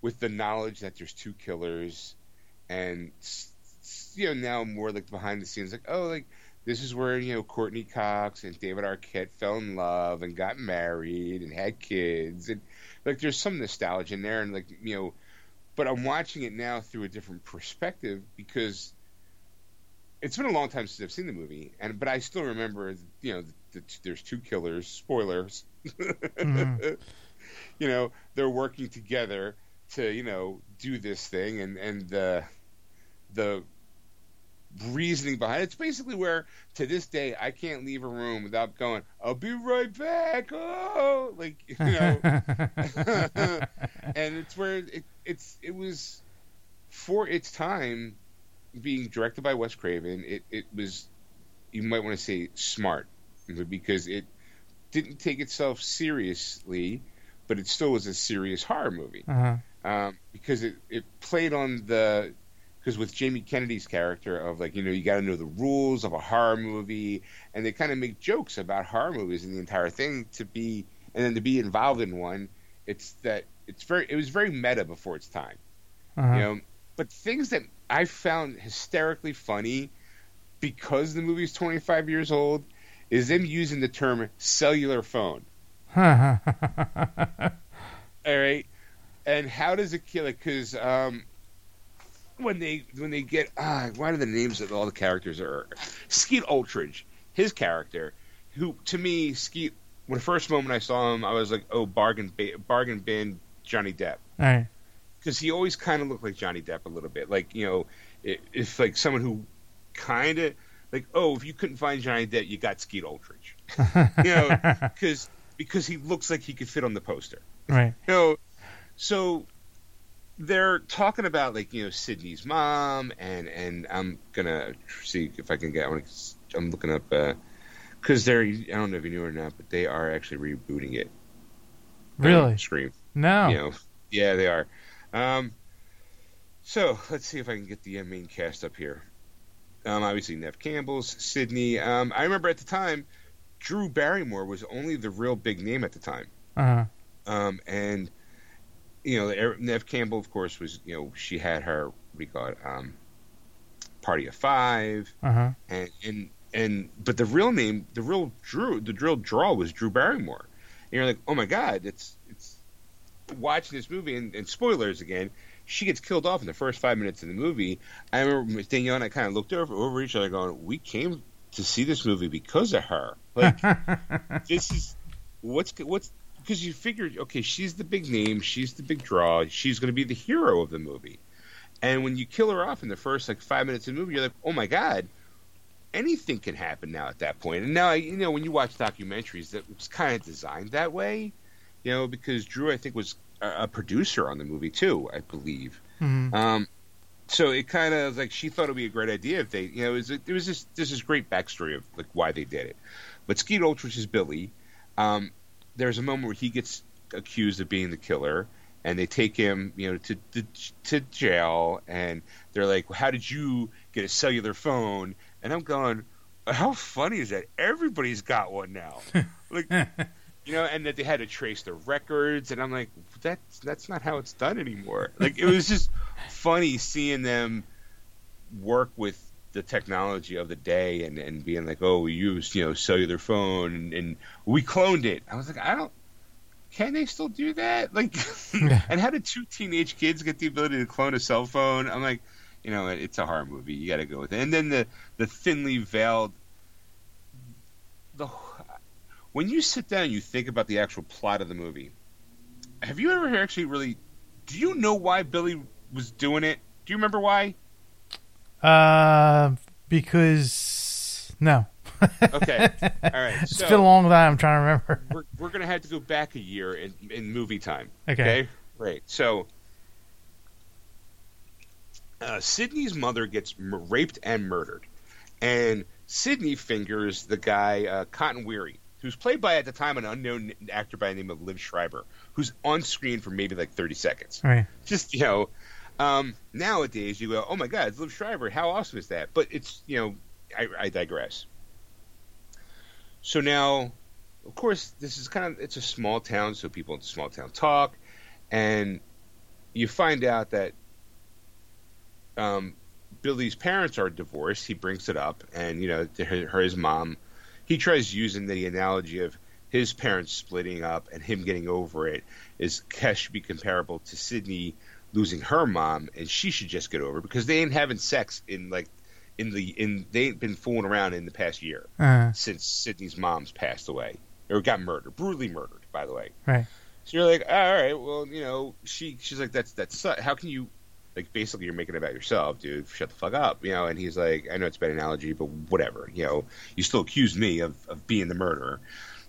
with the knowledge that there's two killers, and you know now more like behind the scenes, like oh, like this is where you know Courteney Cox and David Arquette fell in love and got married and had kids, and like there's some nostalgia in there, and like you know, but I'm watching it now through a different perspective because it's been a long time since I've seen the movie, and but I still remember you know the, the, there's two killers, spoilers. mm-hmm. (laughs) You know they're working together to you know do this thing, and and the the reasoning behind it. It's basically where to this day I can't leave a room without going, "I'll be right back." Oh, like you know, (laughs) and it's where it, it's it was for its time being directed by Wes Craven. It it was you might want to say smart because it didn't take itself seriously, but it still was a serious horror movie. Uh-huh. Um, because it, it played on the because with Jamie Kennedy's character of like you know you got to know the rules of a horror movie, and they kind of make jokes about horror movies and the entire thing to be and then to be involved in one, it's that it's very it was very meta before its time, uh-huh. you know. But things that I found hysterically funny because the movie's 25 years old is them using the term cellular phone. (laughs) All right, and how does it kill it? Because um, when they when they get ah, what are the names of all the characters are? Skeet Ulrich, his character, who to me Skeet. When the first moment I saw him, I was like, oh, bargain bargain bin Johnny Depp. All right. Because he always kind of looked like Johnny Depp a little bit, like you know, if like someone who kind of like, oh, if you couldn't find Johnny Depp, you got Skeet Ulrich. you know, (laughs) because because he looks like he could fit on the poster. Right. You know, so they're talking about like you know Sydney's mom, and and I'm gonna see if I can get. I'm looking up because uh, they're. I don't know if you knew or not, but they are actually rebooting it. Really? Um, Scream. No. You know, yeah, they are. Um, so let's see if I can get the main cast up here. Um, obviously Neve Campbell's Sydney. Um, I remember at the time, Drew Barrymore was only the real big name at the time. Uh-huh. Um, and you know, Neve Campbell, of course, was you know she had her what do you call it, um, Party of 5 uh-huh. and and and but the real name, the real Drew, the real draw was Drew Barrymore. And you're like, oh my god, it's it's watching this movie and, and spoilers again. She gets killed off in the first five minutes of the movie. I remember Danielle and I kind of looked over over each other, going, "We came to see this movie because of her. Like, (laughs) this is what's what's because you figured, okay, she's the big name, she's the big draw, she's going to be the hero of the movie, And when you kill her off in the first like five minutes of the movie, you're like, oh my god, anything can happen now at that point. And now, you know, when you watch documentaries, that was kind of designed that way, you know, because Drew, I think, was a, a producer on the movie too, I believe. Mhm. Um, so it kind of like she thought it would be a great idea if they, you know, it was, it was just this is great backstory of like why they did it. But Skeet Ulrich, is Billy, um, there's a moment where he gets accused of being the killer, and they take him, you know, to to, to jail, and they're like, well, "How did you get a cellular phone?" And I'm going, "How funny is that? Everybody's got one now." (laughs) like, you know, and that they had to trace their records, and I'm like, "That's that's not how it's done anymore." Like, it was just (laughs) funny seeing them work with the technology of the day and, and being like, oh, we used, you know, cellular phone and, and we cloned it. I was like, I don't, can they still do that? Like, (laughs) and how did two teenage kids get the ability to clone a cell phone? I'm like, you know, it's a horror movie. You got to go with it. And then the, the thinly veiled, the, when you sit down and you think about the actual plot of the movie, have you ever actually really, do you know why Billy was doing it? Do you remember why? Uh, because no, Okay. (laughs) All right. it's so been a long time. I'm trying to remember. we're we're gonna have to go back a year in in movie time. Okay. Right. So. Uh, Sydney's mother gets m- raped and murdered, and Sydney fingers the guy uh, Cotton Weary, who's played by at the time an unknown actor by the name of Liev Schreiber, who's on screen for maybe like thirty seconds. Right. Just you know, um, nowadays you go, oh my god, it's Liev Schreiber. How awesome is that? But it's you know, I, I digress. So now, of course, this is kind of it's a small town, so people in small town talk, and you find out that um, Billy's parents are divorced. He brings it up, and you know, her, her his mom, he tries using the analogy of his parents splitting up and him getting over it is should be comparable to Sydney losing her mom, and she should just get over it because they ain't having sex in like in the in they ain't been fooling around in the past year Uh, since Sydney's mom's passed away or got murdered, brutally murdered, by the way. right. So you're like, all right, well, you know, she she's like, that's that's how can you like basically you're making it about yourself, dude. Shut the fuck up, you know. And he's like, I know it's a bad analogy, but whatever, you know. You still accuse me of of being the murderer.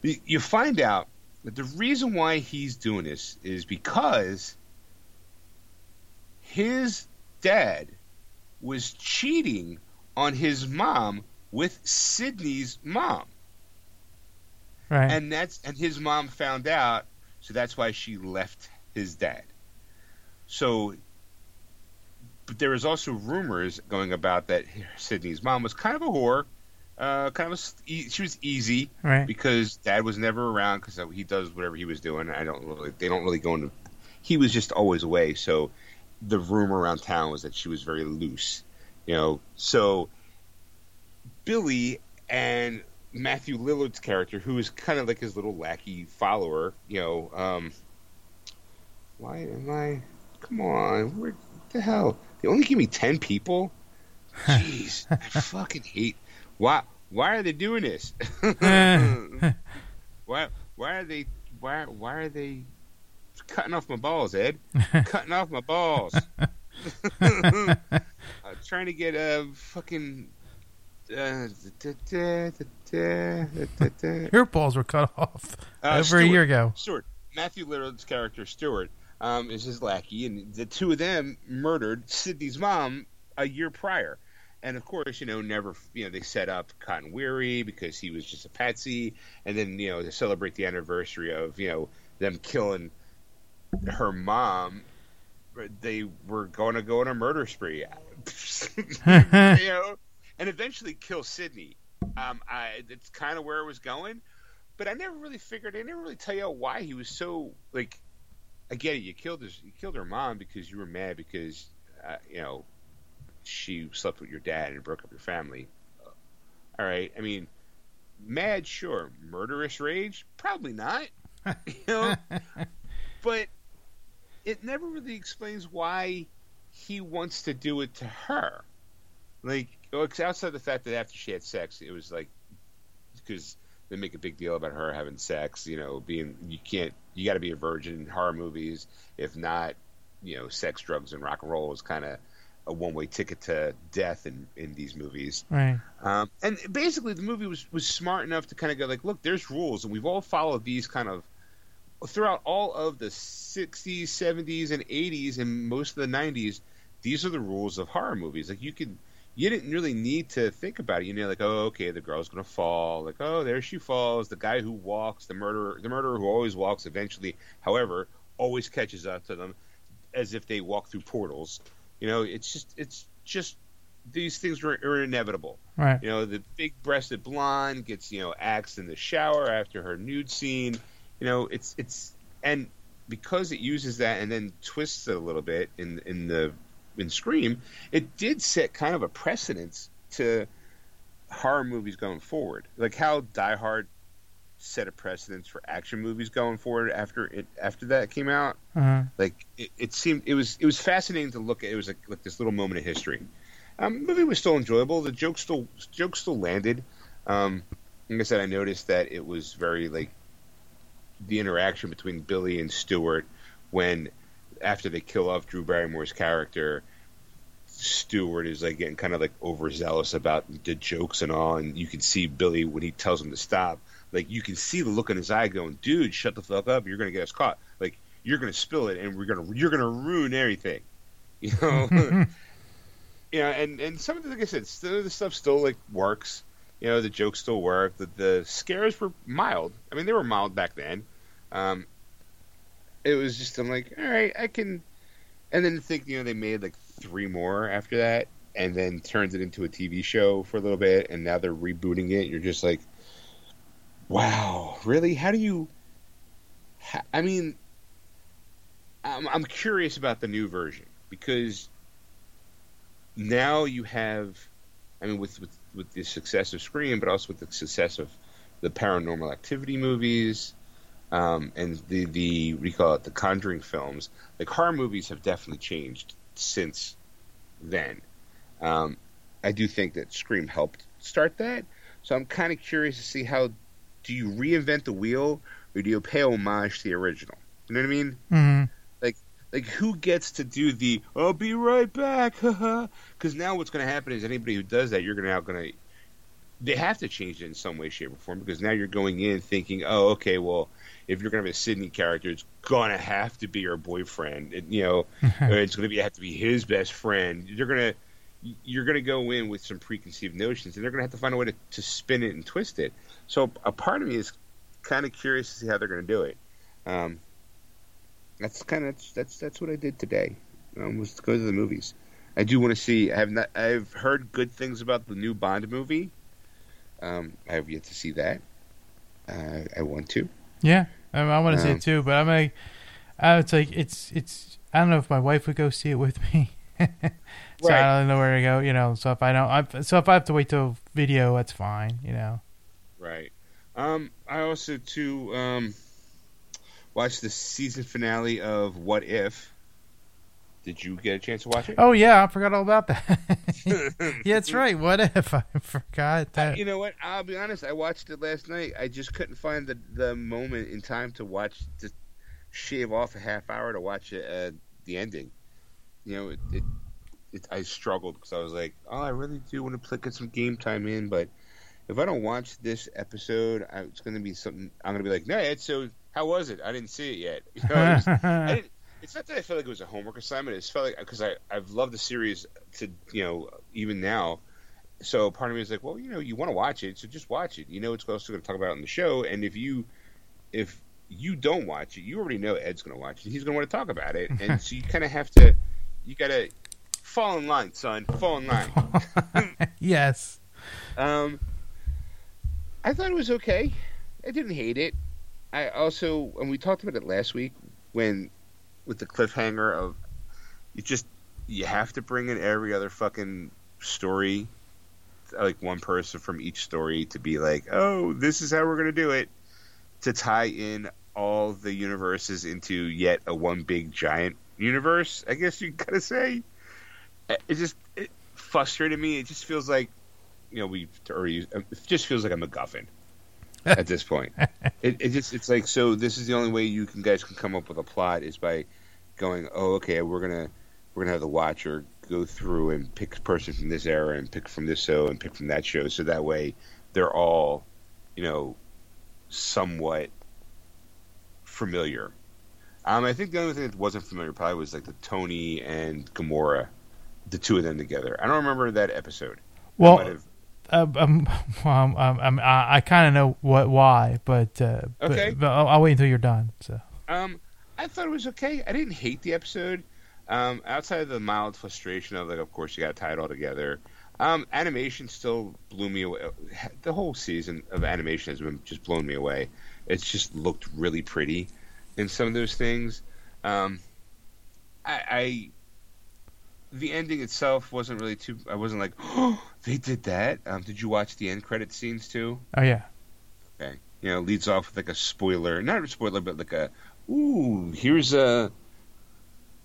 You find out that the reason why he's doing this is because his dad was cheating on his mom with Sydney's mom Right. and that's and his mom found out, so that's why she left his dad. So, but there was also rumors going about that Sydney's mom was kind of a whore, uh, kind of a, she was easy right. because dad was never around because he does whatever he was doing. I don't really, they don't really go into. He was just always away, so the rumor around town was that she was very loose, you know. So Billy and Matthew Lillard's character, who is kind of like his little lackey follower, you know. Um, why am I? Come on, where the hell? They only give me ten people. Jeez, (laughs) I fucking hate. Why? Why are they doing this? (laughs) (laughs) why? Why are they? Why? Why are they cutting off my balls, Ed? (laughs) cutting off my balls. (laughs) (laughs) uh, trying to get a fucking. Uh, Your balls were cut off Uh, over a year ago. Stewart. Matthew Lillard's character Stewart um, is his lackey, and the two of them murdered Sydney's mom a year prior. And of course, you know, never, you know, they set up Cotton Weary because he was just a patsy, and then you know to celebrate the anniversary of you know them killing her mom, they were going to go on a murder spree, (laughs) you know, and eventually kill Sydney. Um, I, that's kind of where it was going but I never really figured. I never really tell you why he was so like. I get it. You killed his. You killed her mom because you were mad because uh, you know she slept with your dad and broke up your family. All right. I mean, mad, sure. Murderous rage, probably not. (laughs) you know, (laughs) but it never really explains why he wants to do it to her. Like, outside the fact that after she had sex, it was like because they make a big deal about her having sex. You know, being you can't you got to be a virgin in horror movies. If not, you know, sex, drugs, and rock and roll is kind of a one way ticket to death in in these movies. Right. Um, and basically, the movie was was smart enough to kind of go like, look, there's rules, and we've all followed these kind of throughout all of the 60s, 70s, and 80s, and most of the 90s. These are the rules of horror movies. Like you could, you didn't really need to think about it. You know, like, oh, okay, the girl's gonna fall. Like, oh, there she falls. The guy who walks, the murderer, the murderer who always walks, eventually, however, always catches up to them, as if they walk through portals. You know, it's just, it's just these things are, are inevitable. Right. You know, the big-breasted blonde gets you know axed in the shower after her nude scene. You know, it's it's and because it uses that and then twists it a little bit in in the in Scream, it did set kind of a precedence to horror movies going forward. Like how Die Hard set a precedence for action movies going forward after it after that came out. Uh-huh. Like it, it seemed it was it was fascinating to look at. It was like, like this little moment of history. Um, the movie was still enjoyable. The jokes still jokes still landed. Um, like I said, I noticed that it was very like the interaction between Billy and Stewart when after they kill off Drew Barrymore's character, Stewart is like getting kind of like overzealous about the jokes and all, and you can see Billy when he tells him to stop. Like you can see the look in his eye, going, "Dude, shut the fuck up! You're gonna get us caught. Like you're gonna spill it, and we're gonna you're gonna ruin everything." (laughs) You know. (laughs) Yeah, and and some of the, like I said, some of the stuff still like works. You know, the jokes still work. The the scares were mild. I mean, they were mild back then. Um, it was just I'm like, all right, I can. And then think you know they made like three more after that, and then turned it into a TV show for a little bit, and now they're rebooting it. You're just like, wow, really? How do you? I mean, I'm I'm curious about the new version because now you have, I mean, with, with with the success of Scream, but also with the success of the Paranormal Activity movies, um, and the the we call it the Conjuring films. Like horror movies have definitely changed since then. Um, I do think that Scream helped start that, so I'm kind of curious to see how do you reinvent the wheel or do you pay homage to the original? You know what I mean? hmm like who gets to do the I'll be right back, (laughs) because now what's going to happen is anybody who does that, you're going to now going to they have to change it in some way, shape, or form because now you're going in thinking, oh, okay, well, if you're going to have a Sydney character, it's going to have to be her boyfriend, it, you know, it's going to be have to be his best friend. You're going to you're going to go in with some preconceived notions, and they're going to have to find a way to, to spin it and twist it. So a part of me is kind of curious to see how they're going to do it. Um, that's kind of that's that's what I did today. Um, was to go to the movies. I do want to see. I have not. I've heard good things about the new Bond movie. Um, I have yet to see that. Uh, I want to. Yeah, I, I want to see Um, it too, but I'm like, uh, it's like it's it's. I don't know if my wife would go see it with (laughs) me. so Right. I don't know where to go, you know. So if I don't, I, so if I have to wait till video, that's fine, you know. Right. Um, I also too um, watched the season finale of What If. Did you get a chance to watch it? Oh yeah, I forgot all about that. (laughs) (laughs) yeah, that's right. What if I forgot that? You know what? I'll be honest. I watched it last night. I just couldn't find the the moment in time to watch to shave off a half hour to watch it, uh, the ending. You know, it, it, it I struggled because I was like, oh, I really do want to get some game time in, but if I don't watch this episode, I, it's going to be something. I'm going to be like, no, Ed. So how was it? I didn't see it yet. (laughs) You know, I, just, I didn't. It's not that I felt like it was a homework assignment. It's felt like because I I've loved the series to you know even now. So part of me is like, well, you know, you want to watch it, so just watch it. You know, it's also going to talk about it on the show, and if you if you don't watch it, you already know Ed's going to watch it. He's going to want to talk about it, and so you kind of have to, you got to fall in line, son. Fall in line. (laughs) yes. Um, I thought it was okay. I didn't hate it. I also, and we talked about it last week when, with the cliffhanger of, you just you have to bring in every other fucking story, like one person from each story to be like, oh, this is how we're gonna do it, to tie in all the universes into yet a one big giant universe. I guess you gotta say. Uh, it just it frustrated me. It just feels like you know, we've already. It just feels like a MacGuffin at this point. (laughs) It, it just it's like so. This is the only way you can guys can come up with a plot is by going, oh, okay, we're gonna we're gonna have the Watcher go through and pick a person from this era and pick from this show and pick from that show, so that way they're all, you know, somewhat familiar. Um, I think the only thing that wasn't familiar probably was like the Tony and Gamora, the two of them together. I don't remember that episode. Well, um, um, um, um, I, I kind of know what why, but uh, okay, but, but I'll, I'll, wait until you're done. So, um, I thought it was okay. I didn't hate the episode. Um, outside of the mild frustration of like, of course, you got to tie it all together. Um, animation still blew me away. The whole season of animation has been just blown me away. It's just looked really pretty in some of those things. Um, I, I, the ending itself wasn't really too. I wasn't like, oh, they did that. Um, did you watch the end credit scenes too? Oh yeah. Okay. You know, leads off with like a spoiler, not a spoiler, but like a, ooh, here's a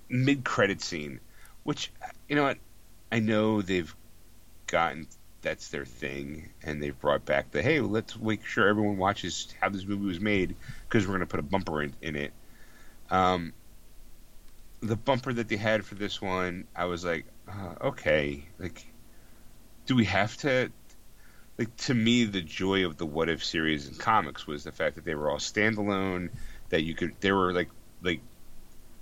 mid credit scene, which you know what, I know they've gotten that's their thing, and they've brought back the hey, let's make sure everyone watches how this movie was made because we're going to put a bumper in, in it. Um, the bumper that they had for this one, I was like, uh, okay, like, do we have to? Like to me, the joy of the What If series and comics was the fact that they were all standalone. That you could, they were like like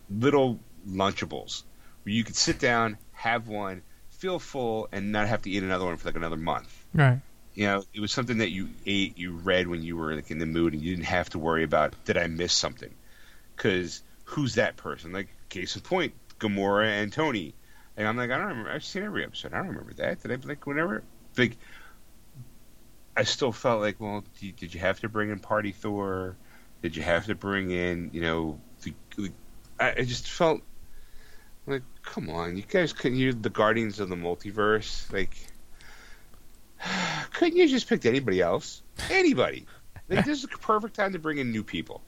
little Lunchables where you could sit down, have one, feel full, and not have to eat another one for like another month. Right. You know, it was something that you ate, you read when you were like in the mood, and you didn't have to worry about did I miss something? Because who's that person? Like case in point, Gamora and Tony. And I'm like, I don't remember. I've seen every episode. I don't remember that. Did I like whatever? Like, I still felt like, well, did you have to bring in Party Thor? Did you have to bring in, you know, the, the I just felt like, come on, you guys couldn't use the Guardians of the Multiverse? Like, (sighs) couldn't you just picked anybody else? Anybody? Like, this is a perfect time to bring in new people.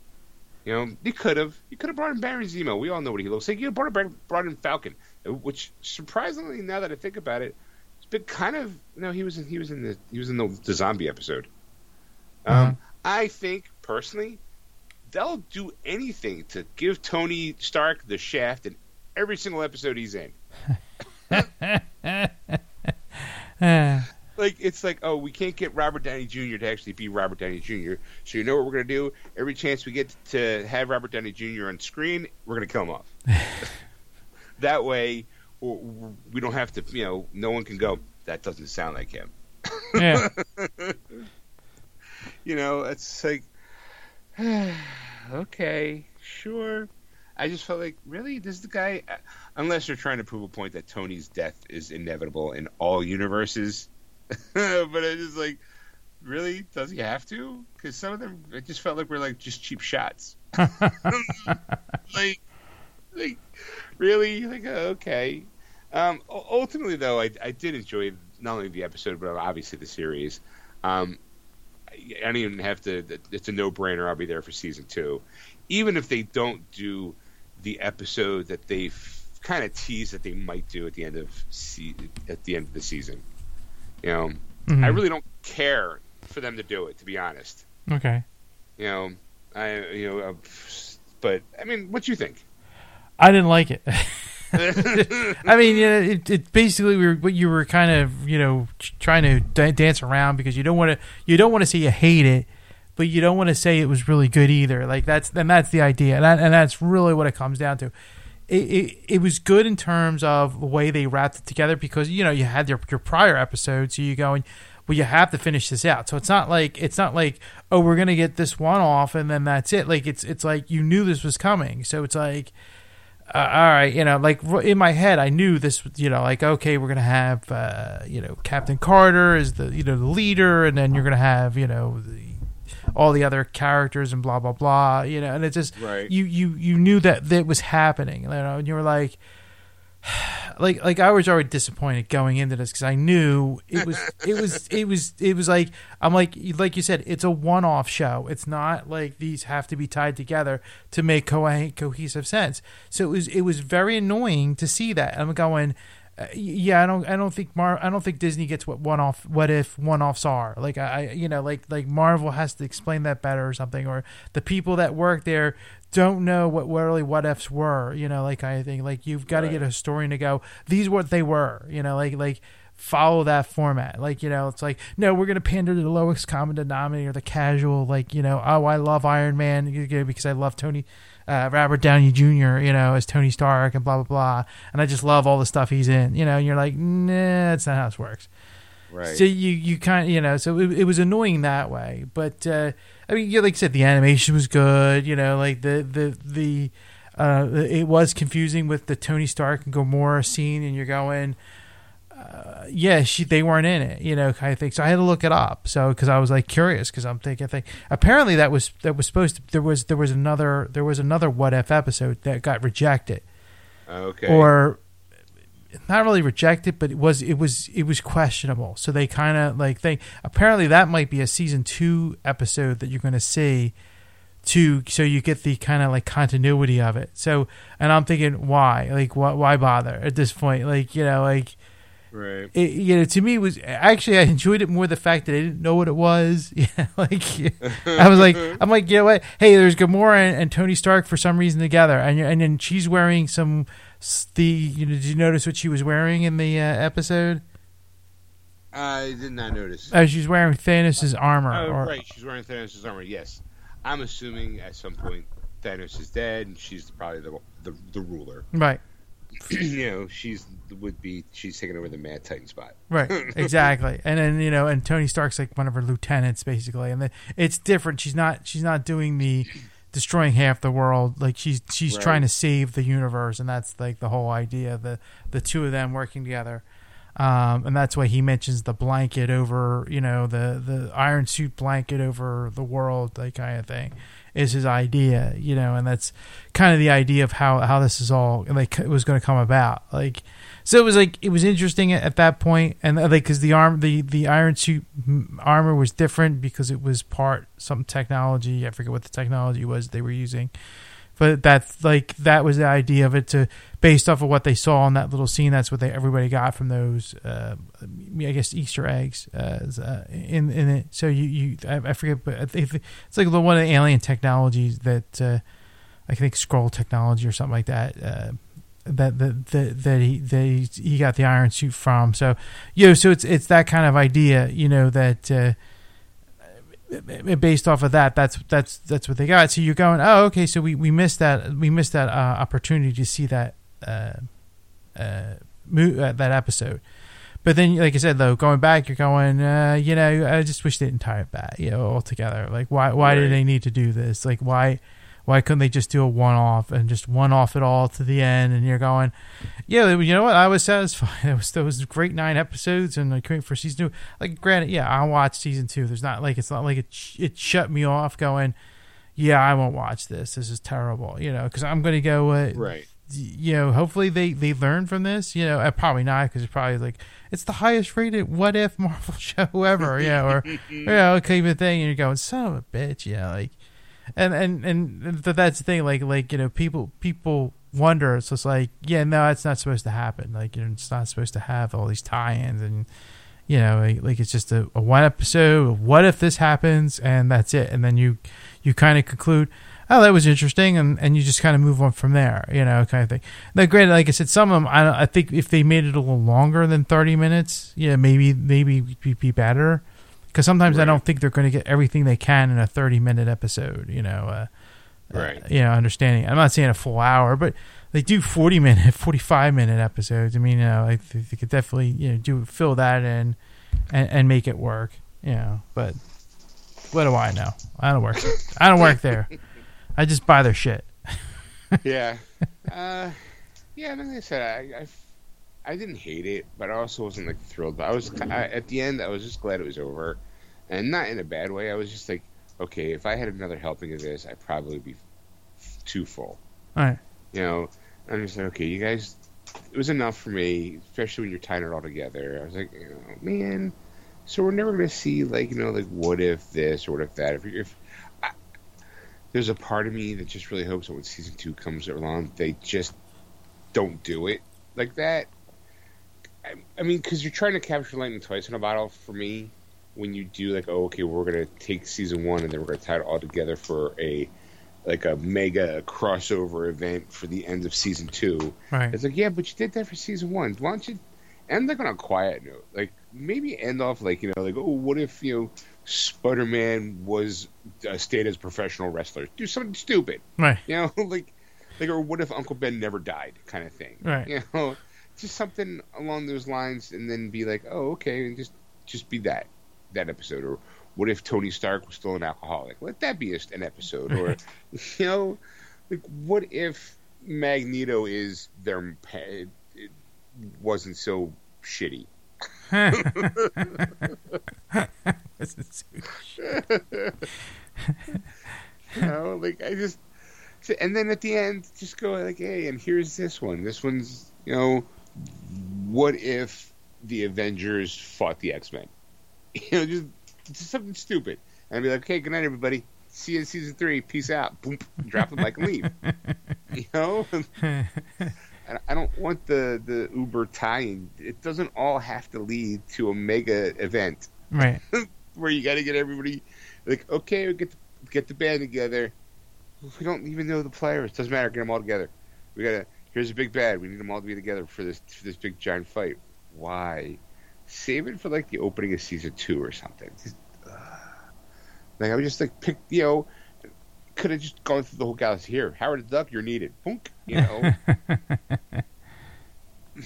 You know, you could have. You could have brought in Baron Zemo. We all know what he looks like. You could have brought, brought in Falcon, which surprisingly, now that I think about it, it's been kind of. no. he was in. He was in the. He was in the, the zombie episode. Um, mm-hmm. I think personally, they'll do anything to give Tony Stark the shaft in every single episode he's in. (laughs) (laughs) (laughs) like it's like, oh, we can't get Robert Downey Jr. to actually be Robert Downey Jr. So you know what we're gonna do? Every chance we get to have Robert Downey Jr. on screen, we're gonna kill him off. (laughs) that way, we don't have to. You know, no one can go. That doesn't sound like him. Yeah. (laughs) you know, it's like, (sighs) okay, sure. I just felt like, really, this is the guy. Uh, unless you're trying to prove a point that Tony's death is inevitable in all universes, (laughs) but I just like, really, does he have to? Because some of them, it just felt like we're like just cheap shots. (laughs) like, like, really, like, uh, okay. Um, ultimately, though, I, I did enjoy not only the episode but obviously the series. Um, I don't even have to. It's a no-brainer. I'll be there for season two, even if they don't do the episode that they've kind of teased that they might do at the end of se- at the end of the season. You know, mm-hmm. I really don't care for them to do it, to be honest. Okay. You know, I you know, uh, but I mean, what do you think? I didn't like it. (laughs) I mean, you know, it, it basically we were, you were kind of you know trying to d- dance around because you don't want to you don't want to say you hate it, but you don't want to say it was really good either. Like that's and that's the idea, and, that, and that's really what it comes down to. It, it, it was good in terms of the way they wrapped it together because you know you had your your prior episodes, so you going, well, you have to finish this out. So it's not like it's not like oh we're gonna get this one off and then that's it. Like it's it's like you knew this was coming, so it's like uh, all right, you know, like in my head, I knew this, you know, like okay, we're gonna have, uh, you know, Captain Carter is the, you know, the leader, and then you're gonna have, you know, the, all the other characters and blah blah blah, you know, and it just, right. you you you knew that that was happening, you know, and you were like, (sighs) like like I was already disappointed going into this because I knew it was it was (laughs) it was it was like I'm like like you said it's a one off show. It's not like these have to be tied together to make co- cohesive sense. So it was it was very annoying to see that. I'm going Uh, yeah, I don't, I don't think Mar, I don't think Disney gets what one off, what if one offs are. Like I, you know, like like Marvel has to explain that better or something, or the people that work there don't know what really what ifs were. You know, like I think like you've got to Right. get a historian to go. These what they were. You know, like like follow that format. Like you know, it's like no, we're gonna pander to the lowest common denominator, the casual. Like you know, oh, I love Iron Man because I love Tony. Uh, Robert Downey Jr., you know, as Tony Stark and blah blah blah, and I just love all the stuff he's in, you know. And you're like, nah, that's not how this works. Right. So you you kind of you know so it, it was annoying that way, but uh, I mean yeah, like I said, the animation was good. You know, like the the the uh, it was confusing with the Tony Stark and Gamora scene, and you're going, uh, yeah, she they weren't in it. You know, kind of thing. So I had to look it up. So because I was like curious, because I'm thinking, think apparently that was that was supposed to there was there was another there was another what if episode that got rejected okay. or not really rejected, but it was it was it was questionable. So they kind of like they apparently that might be a season two episode that you're going to see, to so you get the kind of like continuity of it. So and I'm thinking why like why why bother at this point like you know like right. it, you know to me it was actually I enjoyed it more the fact that I didn't know what it was. (laughs) Yeah, like I was like (laughs) I'm like you know what hey there's Gamora and, and Tony Stark for some reason together and and then she's wearing some the you know did you notice what she was wearing in the uh, episode? I did not notice. Oh, she's wearing Thanos' armor. Oh, or, right. She's wearing Thanos' armor. Yes. I'm assuming at some point Thanos is dead, and she's probably the the, the ruler. right. (clears throat) you know, she's would be she's taking over the Mad Titan spot. Right, (laughs) exactly, and then you know, and Tony Stark's like one of her lieutenants, basically, and then it's different. She's not, she's not doing the destroying half the world. Like she's, she's Right. trying to save the universe, and that's like the whole idea. The the two of them working together, um, and that's why he mentions the blanket over, you know, the the iron suit blanket over the world, like kind of thing, is his idea, you know, and that's kind of the idea of how how this is all like it was going to come about, like. So it was like it was interesting at, at that point, and uh, like because the arm, the the iron suit mm, armor was different because it was part some technology. I forget what the technology was they were using, but that's like that was the idea of it to based off of what they saw in that little scene. That's what they everybody got from those, uh, I guess Easter eggs uh, uh, in in it. So you you I, forget, but it's like one of the alien technologies that uh, I think scroll technology or something like that. Uh, that that that, that he that he, he got the iron suit from. So, you know, so it's it's that kind of idea, you know, that uh, based off of that, that's that's that's what they got. So you're going, oh, okay, so we, we missed that we missed that uh, opportunity to see that uh, uh, mo- uh, that episode. But then, like I said, though, going back, you're going, uh, you know, I just wish they didn't tie it back, you know, altogether. Like, why why Right. did they need to do this? Like, why why couldn't they just do a one off and just one off it all to the end? And you're going, yeah, you know what? I was satisfied. (laughs) It was was great nine episodes, and I couldn't for season two. Like, granted, yeah, I watched season two. There's not like it's not like it sh- it shut me off. Going, yeah, I won't watch this. This is terrible. You know, because I'm going to go. Uh, Right. you know, hopefully they they learn from this. You know, uh, probably not because it's probably like it's the highest rated what if Marvel (laughs) show ever. You know, or (laughs) you know, kind of thing. And you're going, son of a bitch. You know, like, and and and th- that's the thing. Like like you know, people people wonder. It's like, yeah, no, it's not supposed to happen. Like you know, it's not supposed to have all these tie-ins and. You know, like, like it's just a, a one episode. What if this happens, and that's it. And then you, you kind of conclude, oh, that was interesting, and, and you just kind of move on from there, you know, kind of thing. Now, granted, like I said, some of them, I, I think if they made it a little longer than thirty minutes, yeah, maybe maybe be, be better. Because sometimes I don't think they're going to get everything they can in a thirty-minute episode, you know. Uh, Right. uh, you know, understanding. I'm not saying a full hour, but they do 40 minute, (laughs) 45 minute episodes. I mean, you know, they, they could definitely, you know, do fill that in and, and make it work, you know, but what do I know? I don't work. I don't work there. I just buy their shit. (laughs) yeah. Uh, yeah, like I said, I, I, I didn't hate it, but I also wasn't like thrilled. But I was I, at the end. I was just glad it was over, and not in a bad way. I was just like, okay, if I had another helping of this, I'd probably be f- too full. All right. You know, I'm just like, okay, you guys, it was enough for me, especially when you're tying it all together. I was like, you know, man, so we're never gonna see like you know like what if this or what if that. If, if I, there's a part of me that just really hopes that when season two comes along, they just don't do it like that. I, I mean, because you're trying to capture lightning twice in a bottle for me. When you do like, oh, okay, we're gonna take season one and then we're gonna tie it all together for a like a mega crossover event for the end of season two. Right. It's like, yeah, but you did that for season one. Why don't you end like on a quiet note? Like maybe end off like you know, like oh, what if you know Spider Man was uh, stayed as a professional wrestler? Do something stupid, Right. you know, (laughs) like like or what if Uncle Ben never died, kind of thing, Right. You know, just something along those lines, and then be like, oh, okay, and just just be that that episode, or what if Tony Stark was still an alcoholic? Let that be a, an episode, or (laughs) you know, like what if Magneto is their it wasn't so shitty. (laughs) You know, like I just, and then at the end, just go like, hey, and here's this one. This one's, you know, what if the Avengers fought the X Men? (laughs) You know, just, just something stupid, and I'd be like, okay, good night, everybody. See you in season three. Peace out. Boom. Drop the mic and leave. You know. I don't want the the Uber tie-in. It doesn't all have to lead to a mega event right. (laughs) where you got to get everybody like, okay, we get the, get the band together. We don't even know the players. Doesn't matter. Get them all together. We gotta. Here's a big band. We need them all to be together for this for this big giant fight. Why? Save it for like the opening of season two or something. Just, uh, like I would just like pick. You know, could have just gone through the whole galaxy. Here, Howard the Duck, you're needed. Punk. You know. (laughs)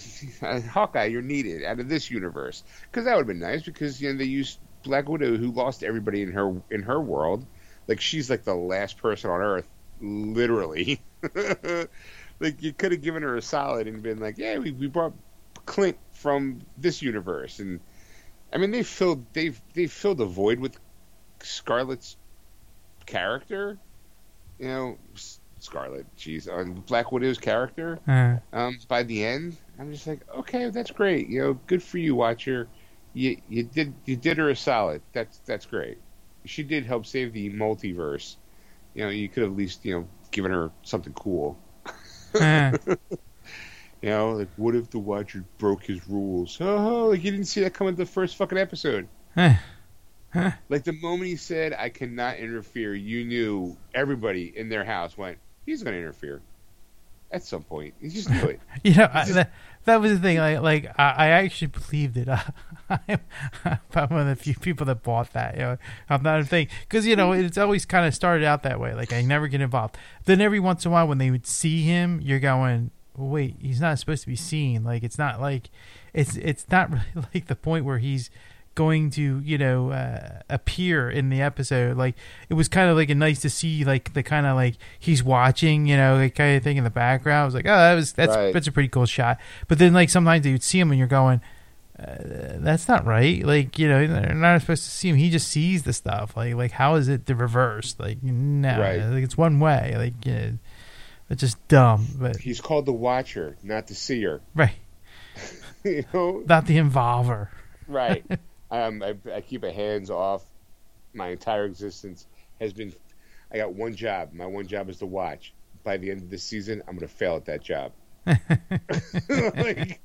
(laughs) Hawkeye, you're needed out of this universe because that would have been nice because you know they used Black Widow who lost everybody in her in her world, like she's like the last person on Earth, literally. (laughs) like you could have given her a solid and been like, yeah, we, we brought Clint from this universe, and I mean they filled they've they filled a void with Scarlett's character, you know. Scarlett, jeez, on Black Widow's character, Uh, um, by the end, I'm just like, okay, that's great. You know, good for you, Watcher. You you did you did her a solid. That's that's great. She did help save the multiverse. You know, you could have at least you know given her something cool. (laughs) uh, You know, like what if the Watcher broke his rules? Oh, like you didn't see that coming the first fucking episode. uh, Like the moment he said, "I cannot interfere," you knew everybody in their house went, "He's going to interfere." At some point, you just knew it. (laughs) you know, I, that, that was the thing. Like, like I, I actually believed it. (laughs) I'm, I'm one of the few people that bought that. You know, I'm not a thing because you know it's always kind of started out that way. Like I never get involved. Then every once in a while, when they would see him, you're going, "Wait, he's not supposed to be seen." Like it's not like it's it's not (laughs) really like the point where he's going to you know uh, appear in the episode. Like it was kind of like a nice to see like the kind of like he's watching you know like kind of thing in the background. I was like oh that was that's Right. that's a pretty cool shot. But then like sometimes you'd see him and you're going uh, that's not right. Like you know they're not supposed to see him. He just sees the stuff. Like like how is it the reverse? Like no. Right. like it's one way. Like you know, it's just dumb but He's called the Watcher, not the Seer. right (laughs) you know, not the involver right. (laughs) um, I, I keep a hands off. My entire existence has been. I got one job. My one job is to watch. By the end of the season, I'm going to fail at that job. (laughs) Like,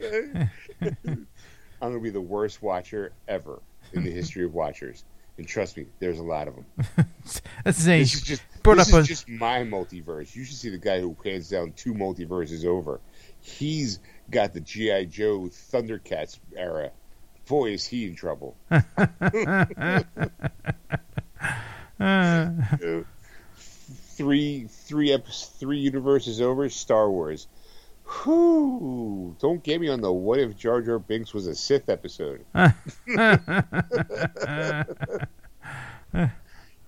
I'm going to be the worst watcher ever in the history of watchers. And trust me, there's a lot of them. (laughs) that's the same This is just brought this up is a- just my multiverse. You should see the guy who hands down two multiverses over. He's got the GI Joe Thundercats era. Boy, is he in trouble. uh, (laughs) (laughs) three, three, three universes over. Star Wars. Whew! Don't get me on the what if Jar Jar Binks was a Sith episode. (laughs) (laughs)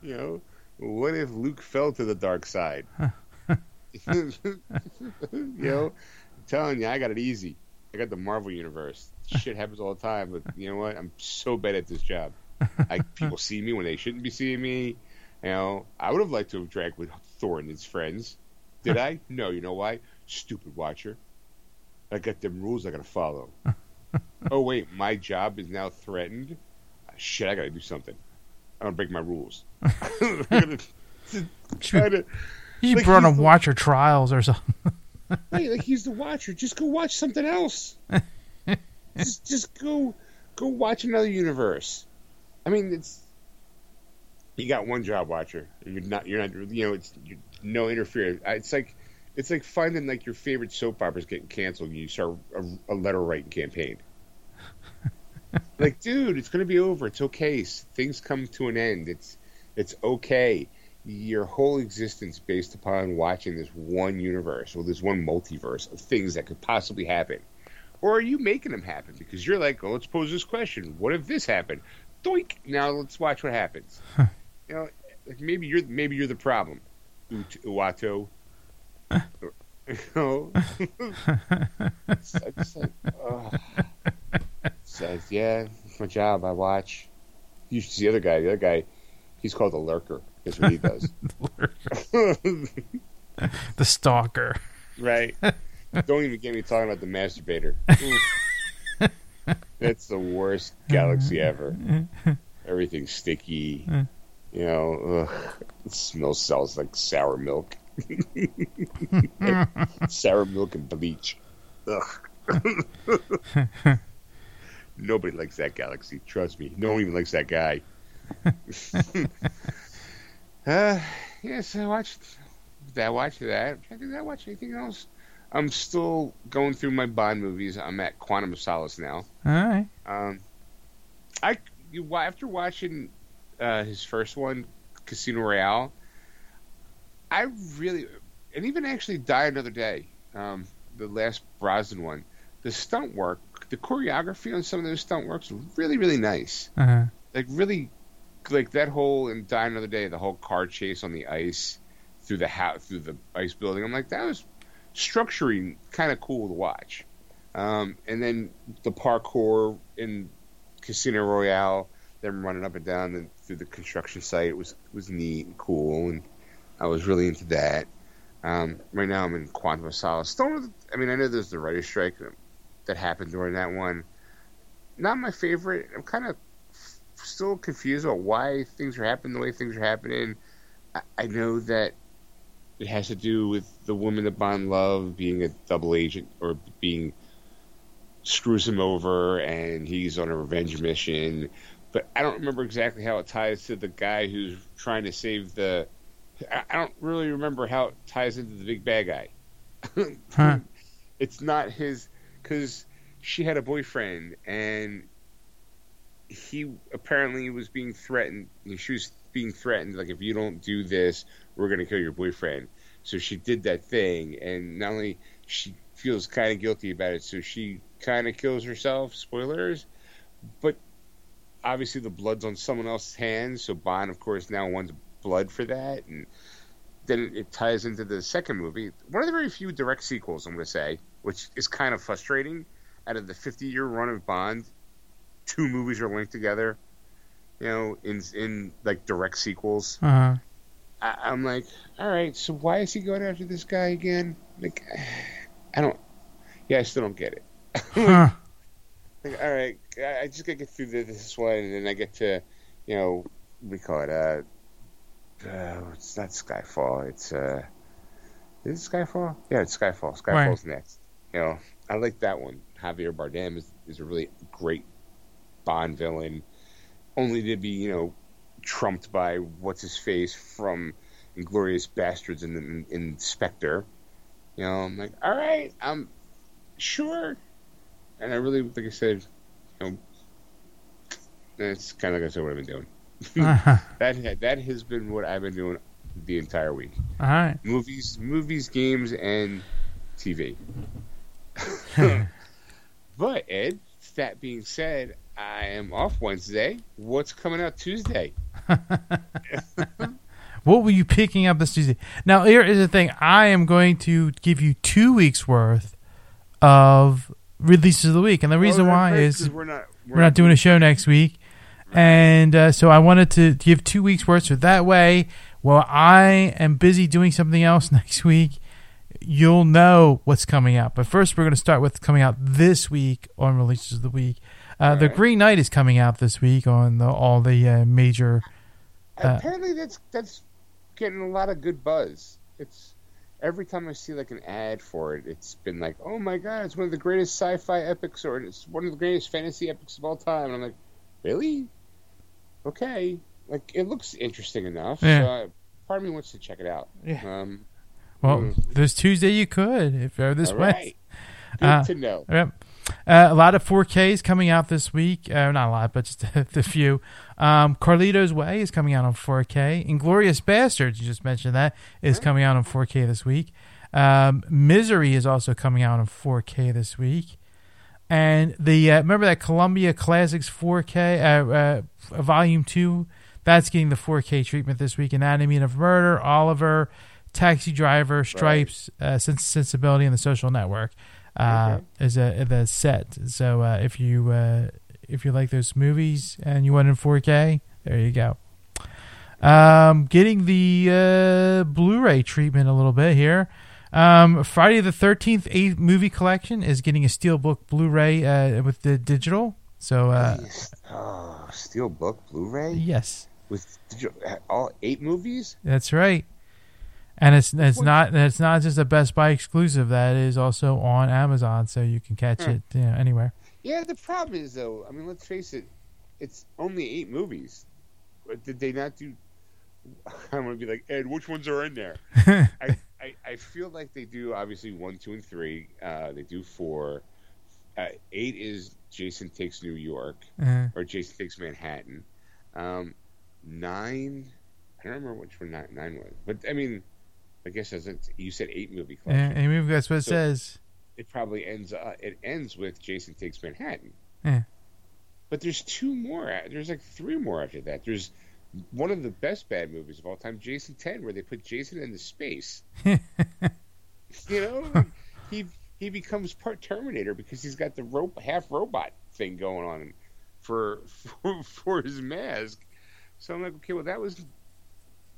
You know, what if Luke fell to the dark side? (laughs) you know, I'm telling you, I got it easy. I got the Marvel universe. Shit happens all the time, but you know what? I'm so bad at this job. I, people see me when they shouldn't be seeing me. You know, I would have liked to have drank with Thor and his friends. Did I? No. You know why? Stupid watcher. I got them rules I gotta follow. (laughs) oh wait, my job is now threatened. Uh, shit, I gotta do something. I'm gonna break my rules. Try to. you should Like, brought on the- Watcher Trials or something. (laughs) Hey, like he's the watcher. Just go watch something else. (laughs) just just go go watch another universe. I mean, it's you got one job watcher. You're not you're not you know it's no interference. It's like it's like finding like your favorite soap operas getting canceled. and You start a, a letter writing campaign. (laughs) like, dude, it's gonna be over. It's okay. Things come to an end. It's it's okay. Your whole existence based upon watching this one universe or this one multiverse of things that could possibly happen. Or are you making them happen because you're like, oh, let's pose this question: What if this happened? Doink! Now let's watch what happens. you know, like maybe you're maybe you're the problem, Uatu. You know, it's, it's like, uh, oh. Says, yeah, it's my job. I watch. You should see the other guy. The other guy, he's called the lurker. That's what he does. (laughs) the stalker. Right. Don't even get me talking about the masturbator. That's the worst galaxy ever. Everything's sticky. You know, ugh, it smells smells like sour milk. (laughs) sour milk and bleach. Ugh. (laughs) Nobody likes that galaxy. Trust me. No one even likes that guy. (laughs) uh, yes, I watched that. Watched that. Did I watch anything else? I'm still going through my Bond movies. I'm at Quantum of Solace now. All right. Um, I you, after watching uh, his first one, Casino Royale, I really, and even actually Die Another Day, um, the last Brosnan one, the stunt work, the choreography on some of those stunt works was really, really nice. Uh-huh. Like really, like that whole in Die Another Day, the whole car chase on the ice through the house, through the ice building. I'm like, that was structuring kind of cool to watch. Um, and then the parkour in Casino Royale, them running up and down the, through the construction site was was neat and cool, and I was really into that. Um, right now, I'm in Quantum of Solace. I mean, I know there's the writer's strike that happened during that one. Not my favorite. I'm kind of still confused about why things are happening the way things are happening. I, I know that it has to do with the woman that Bond loved being a double agent or being screws him over and he's on a revenge mission. But I don't remember exactly how it ties to the guy who's trying to save the. I don't really remember how it ties into the big bad guy. (laughs) huh. It's not his because she had a boyfriend and he apparently was being threatened. She was being threatened, like if you don't do this, we're gonna kill your boyfriend. So she did that thing, and not only she feels kind of guilty about it, so she kind of kills herself. Spoilers, but obviously the blood's on someone else's hands. So Bond, of course, now wants blood for that, and then it ties into the second movie. One of the very few direct sequels, I'm going to say, which is kind of frustrating. Out of the 50 year run of Bond, two movies are linked together. You know, in in like direct sequels. Uh-huh. I, am like, all right, so why is he going after this guy again? Like, I don't. Yeah, I still don't get it. (laughs) Huh. like, all right, I just gotta get through this one, and then I get to, you know, we call it uh, uh it's not Skyfall. It's uh, is it Skyfall? Yeah, it's Skyfall. Skyfall's right. next. You know, I like that one. Javier Bardem is is a really great Bond villain, only to be you know trumped by what's his face from Inglourious Basterds and in, in Spectre. You know, I'm like, all right, I'm sure, and I really, like I said, you know, that's kind of like I said what I've been doing. Uh-huh. that that has been what I've been doing the entire week. All right, movies, movies, games, and TV. (laughs) but Ed, that being said, I am off Wednesday. What's coming out Tuesday? (laughs) what were you picking up this Tuesday? Now, here is the thing. I am going to give you two weeks worth of releases of the week, and the reason why is we're not we're, we're not doing a show next week, and uh, so I wanted to give two weeks worth. So that way, while I am busy doing something else (laughs) next week, you'll know what's coming out. But first, we're going to start with coming out this week on releases of the week. Uh, right. The Green Knight is coming out this week on the, all the uh, major. Uh, Apparently, that's that's getting a lot of good buzz. It's every time I see like an ad for it, it's been like, "Oh my god, it's one of the greatest sci-fi epics, or it's one of the greatest fantasy epics of all time." And I'm like, "Really? Okay." Like it looks interesting enough. Yeah. So uh, part of me wants to check it out. Yeah. Um, Well, Mm. this Tuesday you could if you're this way. right. Good Uh, to know. Yep. Uh, a lot of 4Ks coming out this week. Uh, not a lot, but just (laughs) a, few. Um, Carlito's Way is coming out on 4K. Inglourious Basterds, you just mentioned that, is coming out on 4K this week. Um, Misery is also coming out on 4K this week. And the uh, remember that Columbia Classics 4K uh, uh, Volume Two, that's getting the 4K treatment this week. Anatomy of Murder, Oliver, Taxi Driver, Stripes, uh, Sens- Sensibility, and the Social Network uh, Okay. is a the set. So uh, if you uh, if you like those movies and you want in 4K, there you go. Um, getting the uh, Blu-ray treatment a little bit here. Um, Friday the Thirteenth eight movie collection is getting a steelbook Blu-ray uh, with the digital. So uh, Nice. oh, Steelbook Blu-ray yes, with you, all eight movies. that's right. And it's it's What- not it's not just a Best Buy exclusive. That is also on Amazon, so you can catch Hmm. it you know, anywhere. Yeah, the problem is though. I mean, let's face it, it's only eight movies. Did they not do? (laughs) I'm gonna be like Ed. Which ones are in there? (laughs) I, I, I feel like they do obviously one, two, and three. Uh, they do four. Uh, eight is Jason takes New York Uh, or Jason takes Manhattan. Um, nine, I don't remember which one nine, nine was, but I mean, I guess as you said eight movie yeah, collection. and maybe that's what it So- says. It probably ends. Uh, it ends with Jason takes Manhattan. Yeah. But there's two more. There's like three more after that. There's one of the best bad movies of all time, Jason Ten, where they put Jason into space. (laughs) you know, he he becomes part Terminator because he's got the rope half robot thing going on for for, for his mask. So I'm like, okay, well that was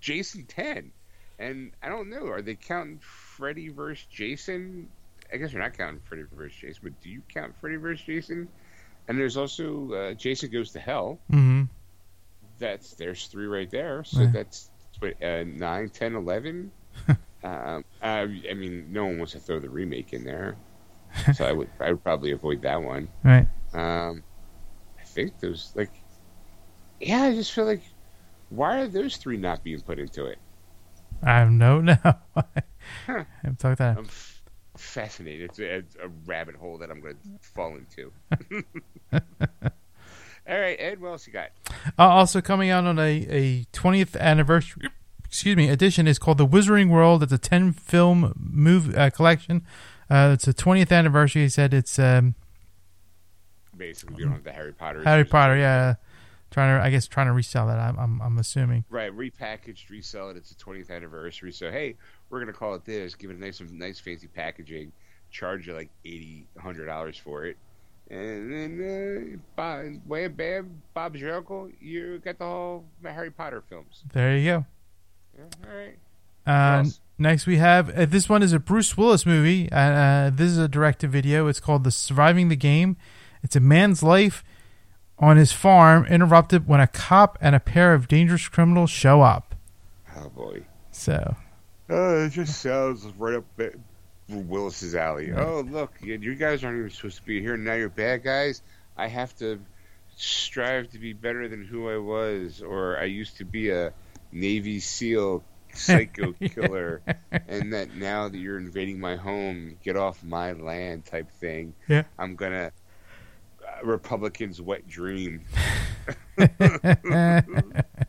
Jason Ten, and I don't know, are they counting Freddy versus Jason? I guess they're not counting Freddy versus Jason, but do you count Freddy versus Jason? And there's also uh, Jason Goes to Hell. hmm That's there's three right there. So that's what, uh, 9, 10, 11. (laughs) um, I, I mean, no one wants to throw the remake in there, (laughs) so I would I would probably avoid that one. Right. Um, I think those like, yeah, I just feel like why are those three not being put into it? I have no (laughs) no. Huh. I'm talking that. I'm f- fascinated. It's a, it's a rabbit hole that I'm going to fall into. All right, Ed, what else you got? Uh, also coming out on a, a 20th anniversary, excuse me, edition is called The Wizarding World. It's a 10 film movie uh, collection. Uh, it's a 20th anniversary. He said it's um, Basically, don't have the Harry Potter. Harry. Potter. Yeah, trying to I guess trying to resell that. I'm I'm, I'm assuming. Right, repackaged, resell it. It's a 20th anniversary, so hey, we're gonna call it this. Give it a nice, nice, fancy packaging. Charge you like eighty, hundred dollars for it, and then uh, Bob, bam, Bob's your uncle. You got the whole Harry Potter films. There you go. Yeah, all right. Um, next we have uh, this one is a Bruce Willis movie. Uh, uh, this is a directed video. It's called The Surviving the Game. It's a man's life on his farm interrupted when a cop and a pair of dangerous criminals show up. Oh boy. So Oh, it just sounds right up Willis's alley. Oh, look, you guys aren't even supposed to be here. Now you're bad guys. I have to strive to be better than who I was, or I used to be a Navy SEAL psycho (laughs) killer, and that now that you're invading my home, get off my land type thing. Yeah. I'm gonna. Uh, Republicans' wet dream. (laughs) (laughs)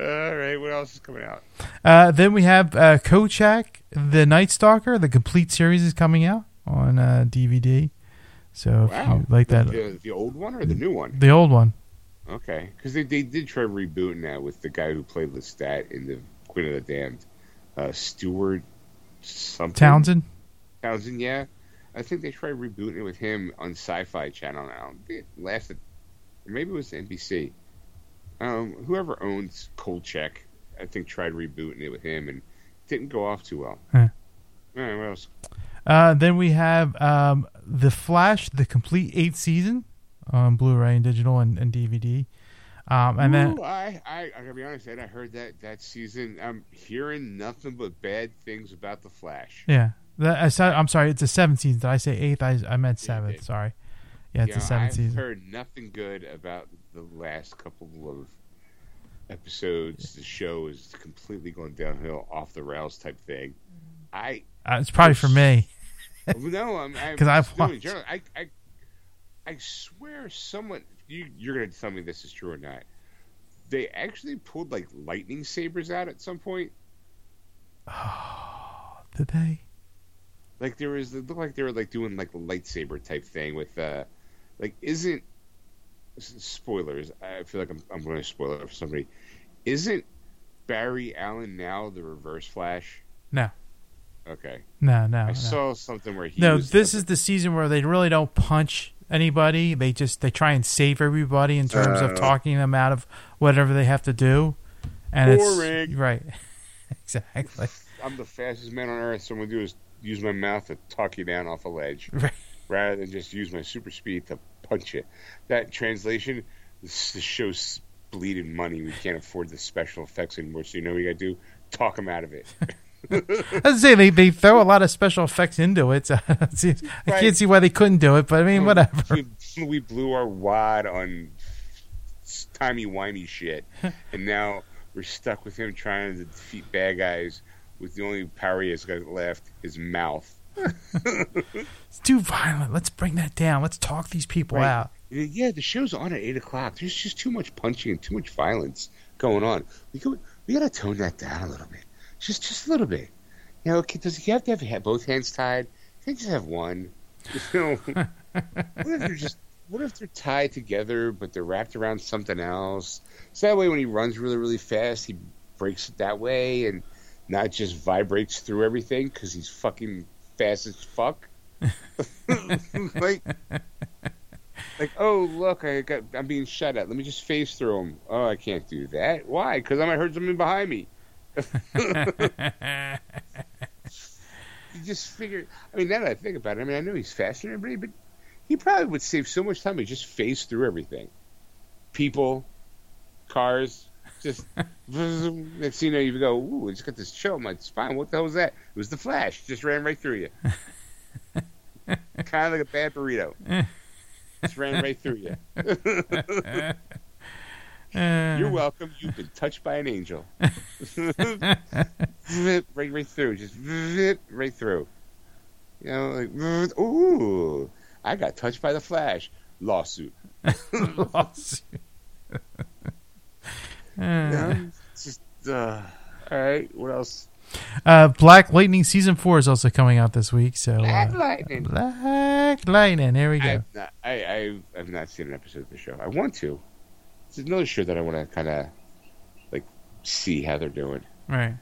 All right, what else is coming out? uh, then we have uh, Kolchak, the Night Stalker. The complete series is coming out on uh, DVD. So if Wow, you like that, The, the old one or the new one? the old one. Okay, because they, they did try rebooting that with the guy who played Lestat in the Queen of the Damned, uh, Stuart something Townsend. Townsend, yeah. I think they tried rebooting it with him on Sci-Fi Channel now. It lasted, or maybe it was NBC. Um, whoever owns Kolchak, I think tried rebooting it with him and didn't go off too well. Huh. Right, what else? Uh, then we have um, The Flash, the complete eighth season on Blu ray and digital and, and DVD. Um, and then I, I, I gotta be honest, Ed, I heard that that season. I'm hearing nothing but bad things about the Flash. yeah, the, I said, I'm sorry, it's the seventh season. Did I say eighth? I, I meant seventh. did. Sorry. Yeah, it's You the know, seventh I've season. heard nothing good about the last couple of episodes. The show is completely going downhill, off the rails type thing. I Uh, it's probably for me. (laughs) no, I'm I'm 'Cause I've just doing it watched. I, I I swear someone you you're gonna tell me this is true or not. They actually pulled like lightning sabers out at some point. (sighs) Did they? Like there was, it looked like they were like doing like the lightsaber type thing with, uh like isn't spoilers? I feel like I'm I'm going to spoil it for somebody. Isn't Barry Allen now the Reverse Flash? No. Okay, No, no. I no. saw something where he No, was this is the season where they really don't punch anybody. They just they try and save everybody in terms of Uh. talking them out of whatever they have to do. And Boring. it's right. (laughs) exactly. I'm the fastest man on earth. So I'm gonna do is use my mouth to talk you down off a ledge, Right. Rather than just use my super speed to punch it. That translation, this, this show's bleeding money. We can't afford the special effects anymore. So you know what you gotta do? Talk them out of it. (laughs) I was say they, they throw a lot of special effects into it. So (laughs) I can't see why they couldn't do it, but I mean, mm. whatever. (laughs) we, we blew our wad on timey wimey shit, and now we're stuck with him trying to defeat bad guys with the only power he has got left, his mouth. It's too violent. Let's bring that down. Let's talk these people Right. out. Yeah, the show's on at eight o'clock. There's just too much punching and too much violence going on. We go, we gotta tone that down a little bit, just just a little bit. You know, does he have to have both hands tied? Can he just have one? (laughs) You know, what if they're just what if they're tied together but they're wrapped around something else? So that way, when he runs really really fast, he breaks it that way and not just vibrates through everything because he's fucking fast as fuck. (laughs) like like, oh look, I got, I'm being shot at. Let me just face through him. Oh, I can't do that. Why? Because I might hurt something behind me. (laughs) You just figure. I mean, now that I think about it, I mean, I know he's faster than everybody, but he probably would save so much time. He just phase through everything, people, cars. Just next thing you know, you go, "Ooh, I just got this chill on my spine. What the hell was that? It was the Flash. Just ran right through you, (laughs) kind of like a bad burrito. Just ran right through you. (laughs) You're welcome. You've been touched by an angel. (laughs) right, right through. Just right through. You know, like, ooh, I got touched by the Flash. Lawsuit. lawsuit. You just, uh, all right, what else? Uh, Black Lightning season four is also coming out this week. So Black uh, Lightning. Black Lightning. There we go. I've not, I, I have not seen an episode of the show. I want to. It's another show that I want to kind of like see how they're doing. Right.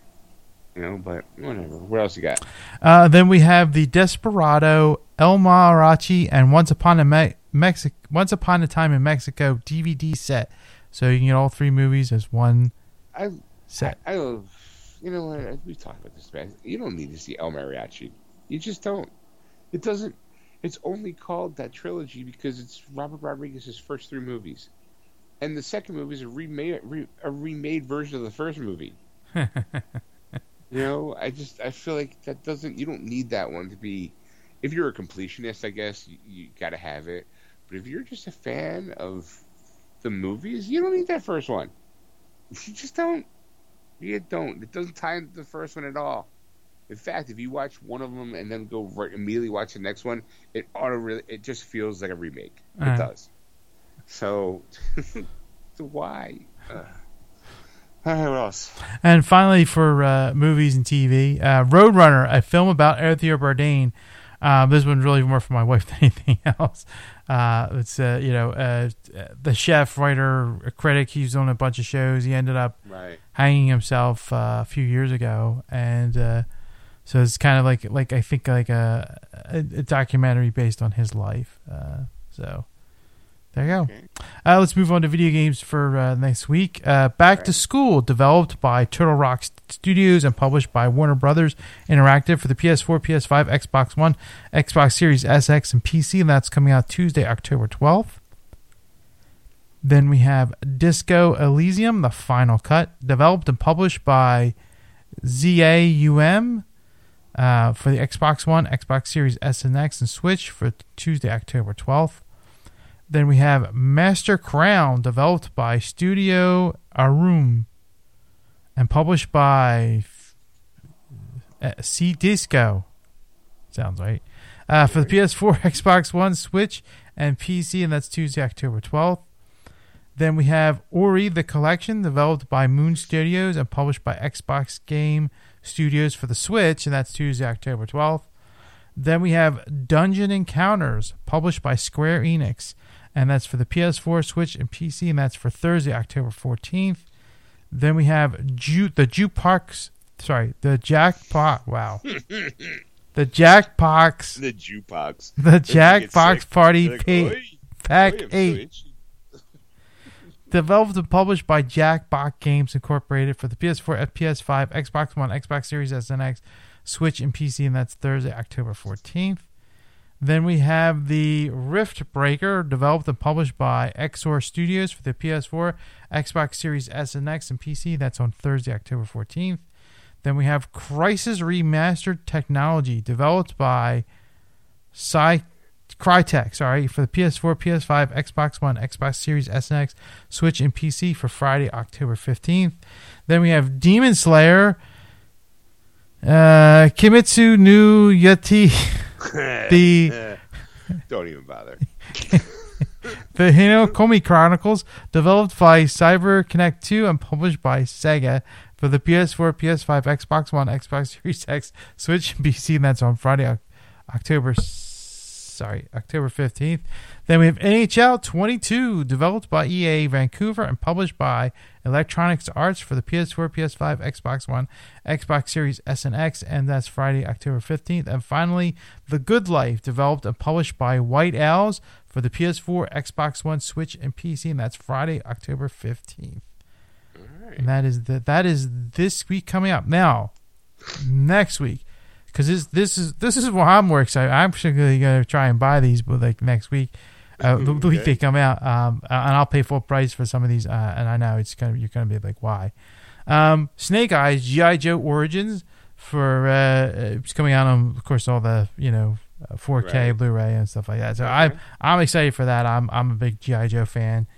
You know, but whatever. What else you got? Uh, then we have the Desperado, El Mariachi, and Once Upon a Me- Mexic- Once Upon a Time in Mexico DVD set. So you can get all three movies as one I set. I, I you know what? We've talked about this, man. You don't need to see El Mariachi. You just don't. It doesn't. It's only called that trilogy because it's Robert Rodriguez's first three movies, and the second movie is a remade, re, a remade version of the first movie. (laughs) You know, I just I feel like that doesn't. You don't need that one to be. If you're a completionist, I guess you, you got to have it. But if you're just a fan of the movies, you don't need that first one. You just don't. You don't. It doesn't tie into the first one at all. In fact, if you watch one of them and then go right immediately watch the next one, it auto really it just feels like a remake. It Uh. does. So, (laughs) so why? Uh, all right, what else? And finally, for uh, movies and TV, uh, Roadrunner, a film about Anthony Bourdain. Uh, this one's really more for my wife than (laughs) anything else. Uh, it's uh, you know uh, the chef, writer, critic. He's on a bunch of shows. He ended up Right. hanging himself uh, a few years ago, and uh, so it's kind of like like I think like a, a, a documentary based on his life. Uh, so there you go. Uh, let's move on to video games for uh, next week. Uh, Back to School, developed by Turtle Rock Studios and published by Warner Brothers Interactive for the PS4, PS5, Xbox One, Xbox Series SX, and PC, and that's coming out Tuesday, October 12th. Then we have Disco Elysium, the final cut, developed and published by ZAUM uh, for the Xbox One, Xbox Series S and X, and Switch for Tuesday, October 12th. Then we have Monster Crown, developed by Studio Aurum and published by uh, Soedesco. Sounds right. Uh, for the PS4, (laughs) Xbox One, Switch, and PC, and that's Tuesday, October 12th. Then we have Ori the Collection, developed by Moon Studios and published by Xbox Game Studios for the Switch, and that's Tuesday, October 12th. Then we have Dungeon Encounters, published by Square Enix, and that's for the PS4, Switch, and PC, and that's for Thursday, October 14th. Then we have Ju- the Jukebox, sorry, the Jackpot, wow. (laughs) the Jackbox, The jukebox. (laughs) the Jackbox Party like, pa- Pack oi, 8. so. (laughs) Developed and published by Jackbox Games Incorporated for the PS4, PS5, Xbox One, Xbox Series S and X, Switch, and PC, and that's Thursday, October 14th. Then we have the Rift Breaker, developed and published by Exor Studios for the PS4, Xbox Series S and X, and PC. That's on Thursday, October 14th. Then we have Crysis Remastered Technology, developed by Crytek, sorry, for the PS4, PS5, Xbox One, Xbox Series S and X, Switch, and PC for Friday, October 15th. Then we have Demon Slayer, uh, Kimetsu no Yati, (laughs) (laughs) the Don't even bother. (laughs) the Hinokami Chronicles, developed by Cyber Connect 2 and published by Sega for the PS4, PS5, Xbox One, Xbox Series X, Switch, and PC, and that's on Friday, Oc- October, sorry, October 15th. Then we have NHL 22, developed by EA Vancouver and published by Electronics Arts for the PS4, PS5, Xbox One, Xbox Series S and X, and that's Friday, October 15th. And finally, The Good Life, developed and published by White Owls for the PS4, Xbox One, Switch, and PC, and that's Friday, October 15th. All right. And that is the, that is this week coming up. Now, next week, because this this is this is what I'm more excited. I'm particularly gonna try and buy these, but like next week, uh, the, the week they come out, um, and I'll pay full price for some of these. Uh, and I know it's gonna you're gonna be like, why? Um, Snake Eyes GI Joe Origins for uh, it's coming out on, of course, all the you know. uh, 4K Right. Blu-ray and stuff like that. So Okay. I'm I'm excited for that. I'm I'm a big GI Joe fan,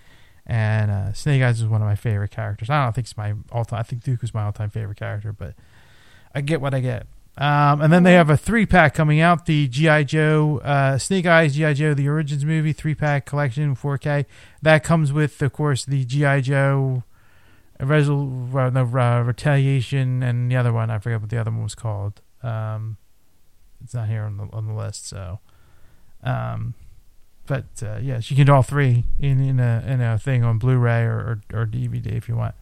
and uh, Snake Eyes is one of my favorite characters. I don't think it's my all time. I think Duke is my all time favorite character, but I get what I get. Um, and then they have a three pack coming out: the GI Joe uh, Snake Eyes GI Joe the Origins movie three pack collection 4K. That comes with, of course, the GI Joe Resol- uh, no, uh, Retaliation and the other one. I forget what the other one was called. Um, it's not here on the on the list. So, um, but uh, yes, you can do all three in in a in a thing on Blu-ray or or, or DVD if you want.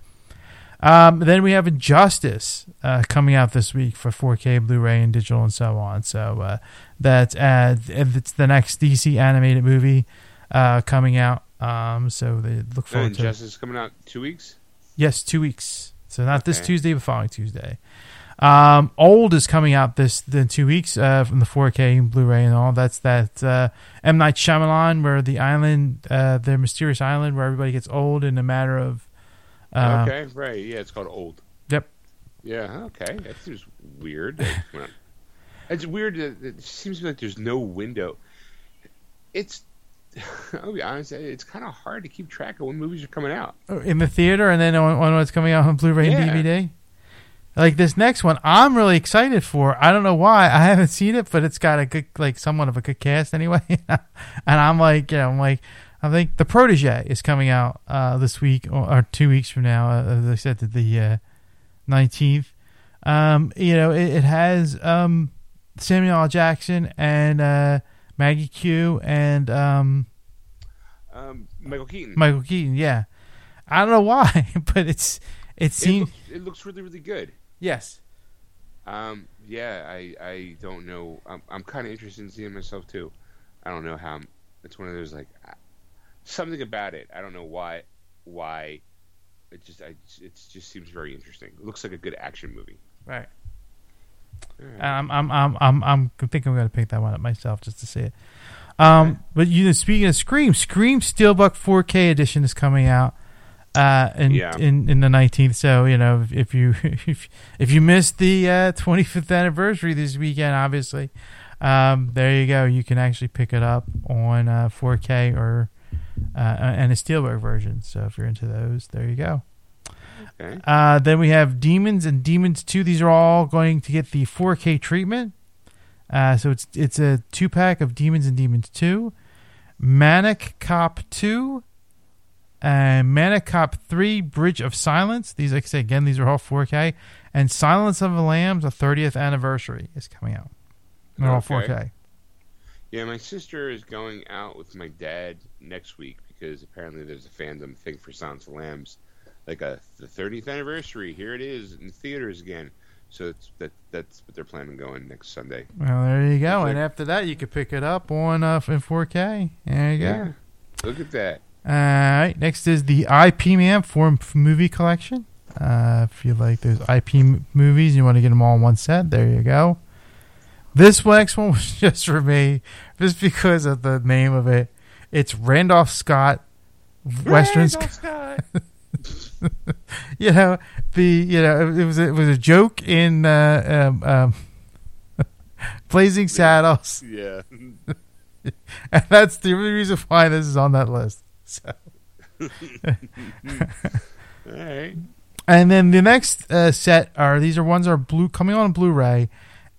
Um, then we have Injustice uh, coming out this week for 4K Blu-ray and digital and so on. So uh, that's uh, it's the next DC animated movie uh, coming out. Um, so they look forward to Injustice coming out two weeks. Yes, two weeks. So not this Tuesday, but following Tuesday. Um, Old is coming out this in two weeks uh, from the 4K Blu-ray and all. That's that uh, M Night Shyamalan, where the island, uh, the mysterious island, where everybody gets old in a matter of. Uh, okay, right. Yeah, it's called Old. Yep. Yeah. Okay, that seems weird. (laughs) It's weird. It seems like there's no window. It's. (laughs) I'll be honest. It's kind of hard to keep track of when movies are coming out. in the theater, and then on, on what's coming out on Blu-ray Yeah. and DVD. Like this next one, I'm really excited for. I don't know why. I haven't seen it, but it's got a good, like, somewhat of a good cast anyway. (laughs) and I'm like, yeah, I'm like, I think the Protege is coming out uh, this week or, or two weeks from now. Uh, they said that the uh, 19th. Um, you know, it, it has um, Samuel L. Jackson and uh, Maggie Q and um, Um, Michael Keaton. Michael Keaton. Yeah, I don't know why, (laughs) but it's it it, seems look, it looks really, really good. yes. Um, yeah, I, I don't know. I'm, I'm kind of interested in seeing myself too. I don't know how. I'm, it's one of those like uh, something about it. I don't know why. Why it just I it just seems very interesting. It looks like a good action movie. Right. I'm I'm I'm I'm I'm I think I'm gonna pick that one up myself just to see it. Um, Okay. but you know, speaking of Scream, Scream Steelbook 4K edition is coming out. Uh, in, Yeah. in in the 19th. So you know, if, if you (laughs) if, if you missed the uh, 25th anniversary this weekend, obviously, um, there you go. You can actually pick it up on uh, 4K or uh, and a Steelbook version. So if you're into those, there you go. Okay. Uh, then we have Demons and Demons Two. These are all going to get the 4K treatment. Uh, so it's it's a two pack of Demons and Demons Two, Maniac Cop Two, and Maniac Cop Three: Bridge of Silence. These, like I say again, these are all 4K. And Silence of the Lambs, a 30th anniversary, is coming out. They're all 4K. Yeah, my sister is going out with my dad next week because apparently there's a fandom thing for Silence of the Lambs, like a the 30th anniversary. Here it is in theaters again. So it's, that that's what they're planning on going next Sunday. Well, there you go. And after that, you could pick it up on uh, in 4K. There you go. Look at that. All right. Next is the IP Man Forum movie collection. Uh, if you like those IP m- movies, you want to get them all in one set. There you go. This next one was (laughs) just for me, just because of the name of it. It's Randolph Scott Western. Randolph Scott. (laughs) You know the you know it was it was a joke in uh, um, um, (laughs) Blazing Saddles, yeah. and that's the only reason why this is on that list. So. All right. And then the next uh, set are these are ones are blue coming on Blu-ray,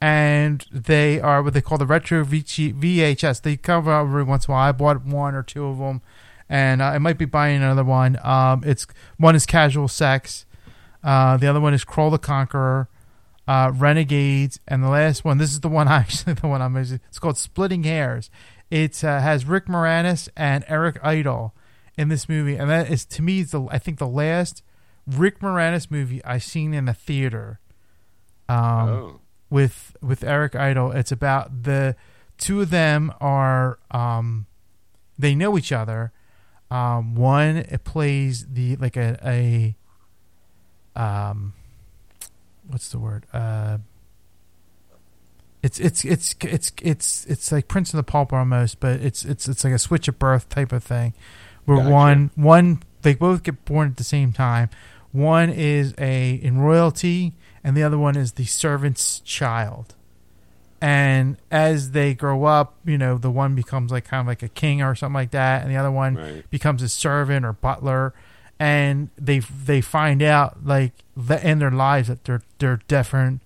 and they are what they call the retro VHS. They come out every once in a while. I bought one or two of them, and uh, I might be buying another one. Um, it's one is Casual Sex, uh, the other one is Kull the Conqueror, uh, Renegades, and the last one. This is the one (laughs) actually the one I'm. using, It's called Splitting Heirs. It uh, has Rick Moranis and Eric Idle in this movie, and that is to me the I think the last Rick Moranis movie I seen in the theater. Um, oh. With with Eric Idle. It's about the two of them are um, they know each other. Um, one it plays the like a a um, what's the word? Uh, it's it's it's it's it's it's like Prince of the Pauper almost, but it's it's it's like a switch of birth type of thing, where Gotcha. one one they both get born at the same time. One is a in royalty, and the other one is the servant's child. And as they grow up, you know, the one becomes like kind of like a king or something like that, and the other one Right. becomes a servant or butler. And they they find out like the, in their lives that they're they're different.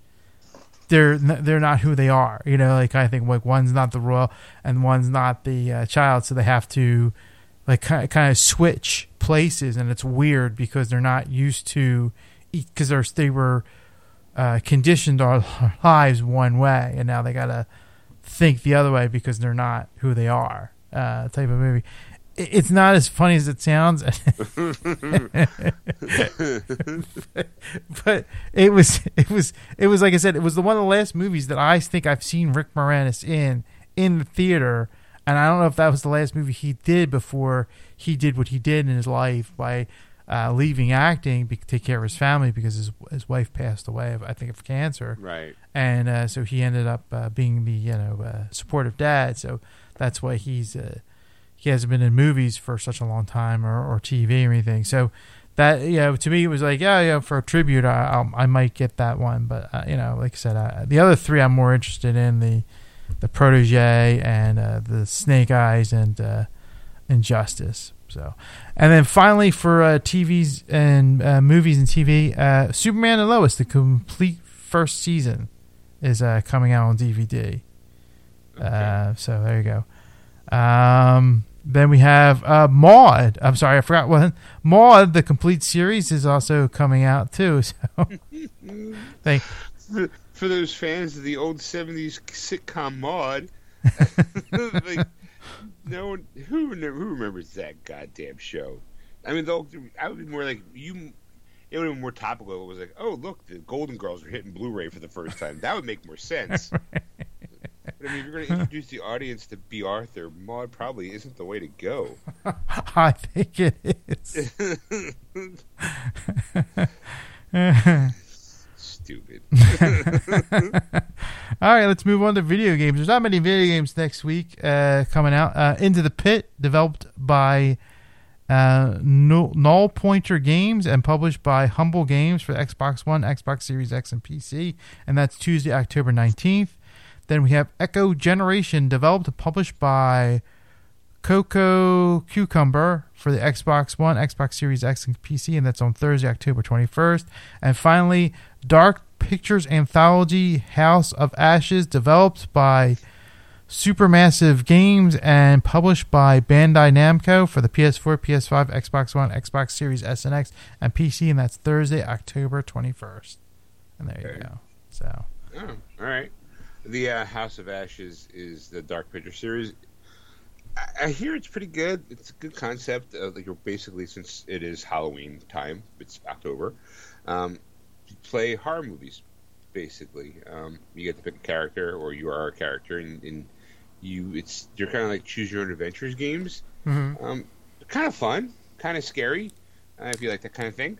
They're they're not who they are. You know, like I think like one's not the royal and one's not the uh, child, so they have to like kind of, kind of switch places, and it's weird because they're not used to because they were uh, conditioned our lives one way, and now they gotta think the other way because they're not who they are. Uh, type of movie. It's not as funny as it sounds, (laughs) but it was it was it was like I said, it was the one of the last movies that I think I've seen Rick Moranis in in the theater, and I don't know if that was the last movie he did before he did what he did in his life by uh, leaving acting to take care of his family because his his wife passed away, of, I think, of cancer Right. and uh, so he ended up uh, being the you know uh, supportive dad. So that's why he's uh, he hasn't been in movies for such a long time or, or TV or anything. So that you know to me it was like yeah yeah for a tribute I I'll, I might get that one, but uh, you know like I said uh, the other three I'm more interested in the the protege and uh, the Snake Eyes and uh, Injustice. So, and then finally for uh, TVs and uh, movies and TV, uh, Superman and Lois, the complete first season, is uh, coming out on DVD. Uh, so there you go. Um, then we have uh, Maude. I'm sorry, I forgot one. Maude, the complete series, is also coming out too. (laughs) So, (laughs) thank For, for those fans of the old '70s sitcom Maude, (laughs) like, no one who who remembers that goddamn show. I mean, though I would be more like you. It would be more topical. It was like, oh look, the Golden Girls are hitting Blu-ray for the first time. That would make more sense. (laughs) But I mean, if you're going to introduce the audience to Bea Arthur, Maude probably isn't the way to go. (laughs) I think it is. (laughs) stupid. (laughs) (laughs) All right, let's move on to video games. There's not many video games next week uh, coming out. Uh, Into the Pit, developed by uh, Null Pointer Games and published by Humble Games for Xbox One, Xbox Series X, and PC, and that's Tuesday, October 19th. Then we have Echo Generation, developed and published by Coco Cucumber for the Xbox One, Xbox Series X, and PC, and that's on Thursday, October 21st. And finally, Dark Pictures Anthology House of Ashes, developed by Supermassive Games and published by Bandai Namco for the PS4, PS5, Xbox One, Xbox Series S and X, and PC, and that's Thursday, October 21st. And there Okay. you go. So, Oh, all right. The uh, House of Ashes is the Dark Picture series. I, hear it's pretty good. It's a good concept. Uh, like you're basically, since it is Halloween time, it's October. Um, you play horror movies, basically. Um, you get to pick a character, or you are a character, and, and you it's you're kind of like choose your own adventures games. mhm. Um, kind of fun, kind of scary, uh, if you like that kind of thing.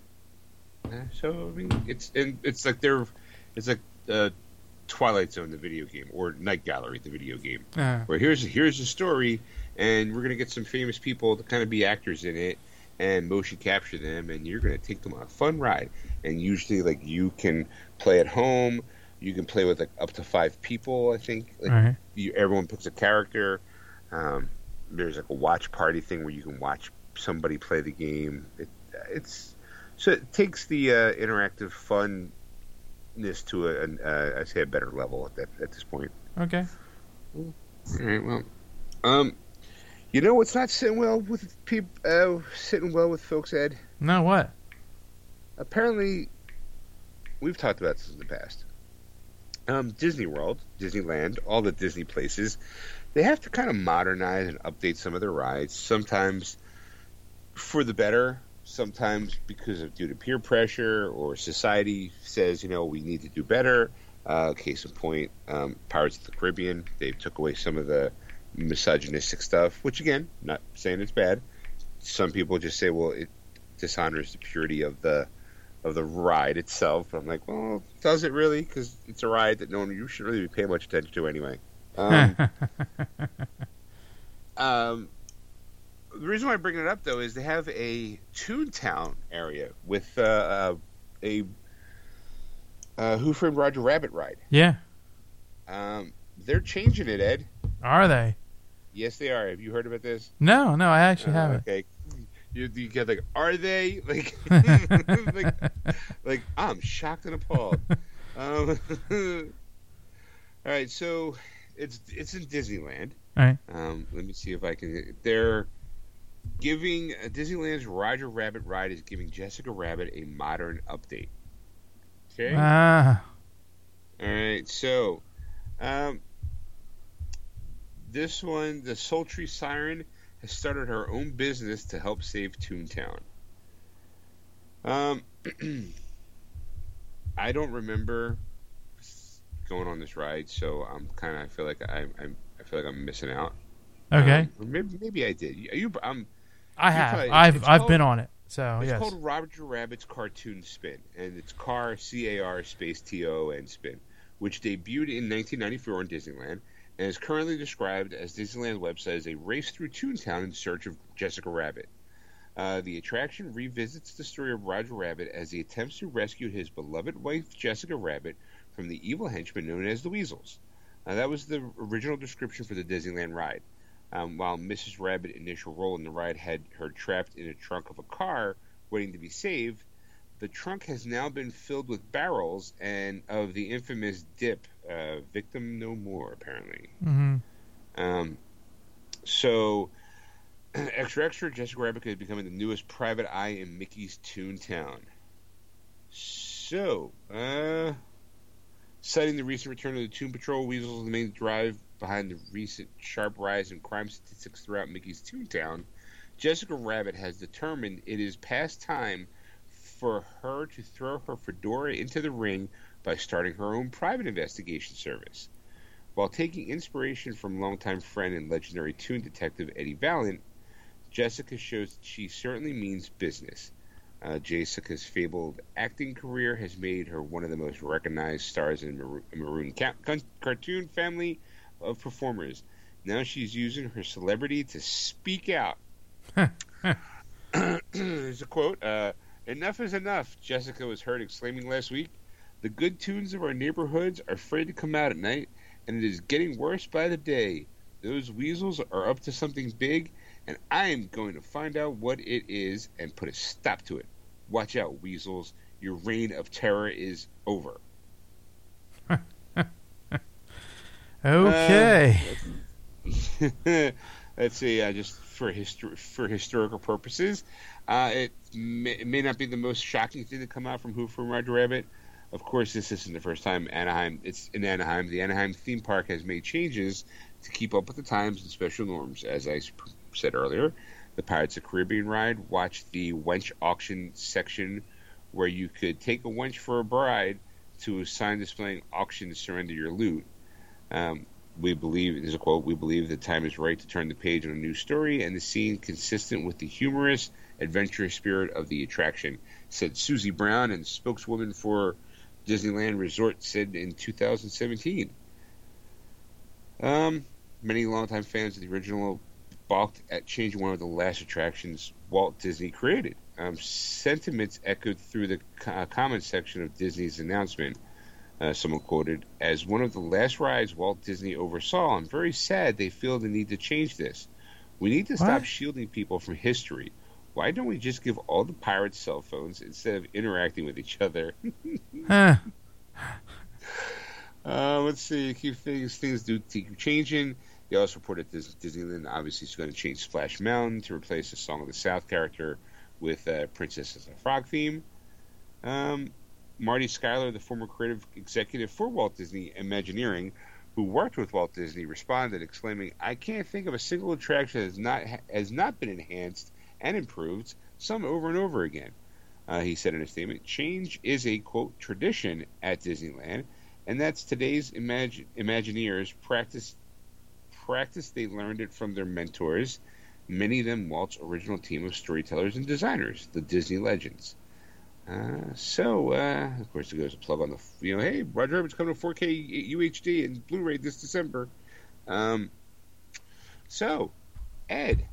Uh, so I mean, it's and it's like they're it's like uh, Twilight Zone, the video game, or Night Gallery, the video game. Uh, Where here's here's a story, and we're gonna get some famous people to kind of be actors in it, and motion capture them, and you're gonna take them on a fun ride. And usually, like you can play at home, you can play with like up to five people. I think like right. you, everyone picks a character. Um, there's like a watch party thing where you can watch somebody play the game. It, it's so it takes the uh, interactive funness to a, an, uh, I say a better level at that at this point. Okay. All right, well, um, you know what's not sitting well with people, uh, sitting well with folks, Ed. No, what? Apparently, we've talked about this in the past. Um, Disney World, Disneyland, all the Disney places, they have to kind of modernize and update some of their rides. Sometimes for the better, sometimes because of due to peer pressure or society says, you know, we need to do better. Uh, case in point, um, Pirates of the Caribbean, they took away some of the misogynistic stuff, which again, not saying it's bad. Some people just say, well, it dishonors the purity of the of the ride itself. But I'm like, well, does it really? Because it's a ride that no one you should really be paying much attention to anyway. Um, (laughs) um, the reason why I bring it up though is they have a Toontown area with uh, uh, a uh, Who Framed Roger Rabbit ride. yeah. Um, they're changing it, Ed. Are they? Yes, they are. Have you heard about this? No, no, I actually Uh, haven't. Okay. You, you get like, are they (laughs) like, (laughs) like, like I'm shocked and appalled. (laughs) Um, all right, so it's it's in Disneyland. All right. Um, let me see if I can. They're giving uh, Disneyland's Roger Rabbit ride is giving Jessica Rabbit a modern update. Okay. Ah, All right, so um, this one, the sultry siren, has started her own business to help save Toontown. Um, (clears throat) I don't remember going on this ride, so I'm kind of I feel like I, I'm I feel like I'm missing out. okay. Um, maybe maybe I did. You, I'm. I have. probably- I've I've called- been on it. So It's yes. called Roger Rabbit's Car Toon Spin, and it's car C A R space T O N Spin, which debuted in 1994 in Disneyland and is currently described as Disneyland website as a race through Toontown in search of Jessica Rabbit. Uh, the attraction revisits the story of Roger Rabbit as he attempts to rescue his beloved wife Jessica Rabbit from the evil henchmen known as the Weasels. Uh, that was the original description for the Disneyland ride. Um, while Mrs. Rabbit's initial role in the ride had her trapped in a trunk of a car waiting to be saved, the trunk has now been filled with barrels and of the infamous dip, uh, victim no more, apparently. hmm Um, so, (clears throat) extra extra, Jessica Rabbit is becoming the newest private eye in Mickey's Toontown. So, uh, citing the recent return of the Toon Patrol, Weasels is the main drive behind the recent sharp rise in crime statistics throughout Mickey's Toontown. Jessica Rabbit has determined it is past time for her to throw her fedora into the ring by starting her own private investigation service. While taking inspiration from longtime friend and legendary Toon detective Eddie Valiant, Jessica shows that she certainly means business. Uh, Jessica's fabled acting career has made her one of the most recognized stars in the Maroon, Maroon ca- cartoon family of performers. Now she's using her celebrity to speak out. (clears throat) There's a quote uh, Enough is enough, Jessica was heard exclaiming last week. The good toons of our neighborhoods are afraid to come out at night, and it is getting worse by the day. Those weasels are up to something big, and I am going to find out what it is and put a stop to it. Watch out, weasels. Your reign of terror is over. (laughs) okay. Uh, (laughs) let's see. I just for histor- for historical purposes, uh, it, may, it may not be the most shocking thing to come out from Who Framed Roger Rabbit. Of course, this isn't the first time Anaheim. It's in Anaheim. The Anaheim theme park has made changes to keep up with the times and special norms. As I said earlier, the Pirates of Caribbean ride Watch the wench auction section, where you could take a wench for a bride to a sign displaying auction to surrender your loot. Um, we believe there's a quote. We believe the time is right to turn the page on a new story and the scene consistent with the humorous, adventurous spirit of the attraction," said Suzi Brown, and spokeswoman for Disneyland Resort said in 2017. Um, many longtime fans of the original balked at changing one of the last attractions Walt Disney created. Um, sentiments echoed through the uh, comment section of Disney's announcement. Uh, someone quoted, As one of the last rides Walt Disney oversaw, I'm very sad they feel the need to change this. We need to stop shielding people from history. Why don't we just give all the pirates cell phones instead of interacting with each other? (laughs) Huh. Uh, let's see. Keep things things do keep changing. They also reported Dis- Disneyland obviously is going to change Splash Mountain to replace the Song of the South character with uh, Princess as a Frog theme. Um, Marty Sklar, the former creative executive for Walt Disney Imagineering, who worked with Walt Disney, responded, exclaiming, "I can't think of a single attraction that has not has not been enhanced and improved, some over and over again." Uh, he said in a statement, "Change is a quote tradition at Disneyland." and that's today's imag- Imagineers practice practice they learned it from their mentors, many of them Walt's original team of storytellers and designers, the Disney legends. Uh, so, uh, of course, it goes a plug on the, you know, hey, Roger Rabbit's coming to 4K UHD and Blu-ray this December. Um, so, Ed,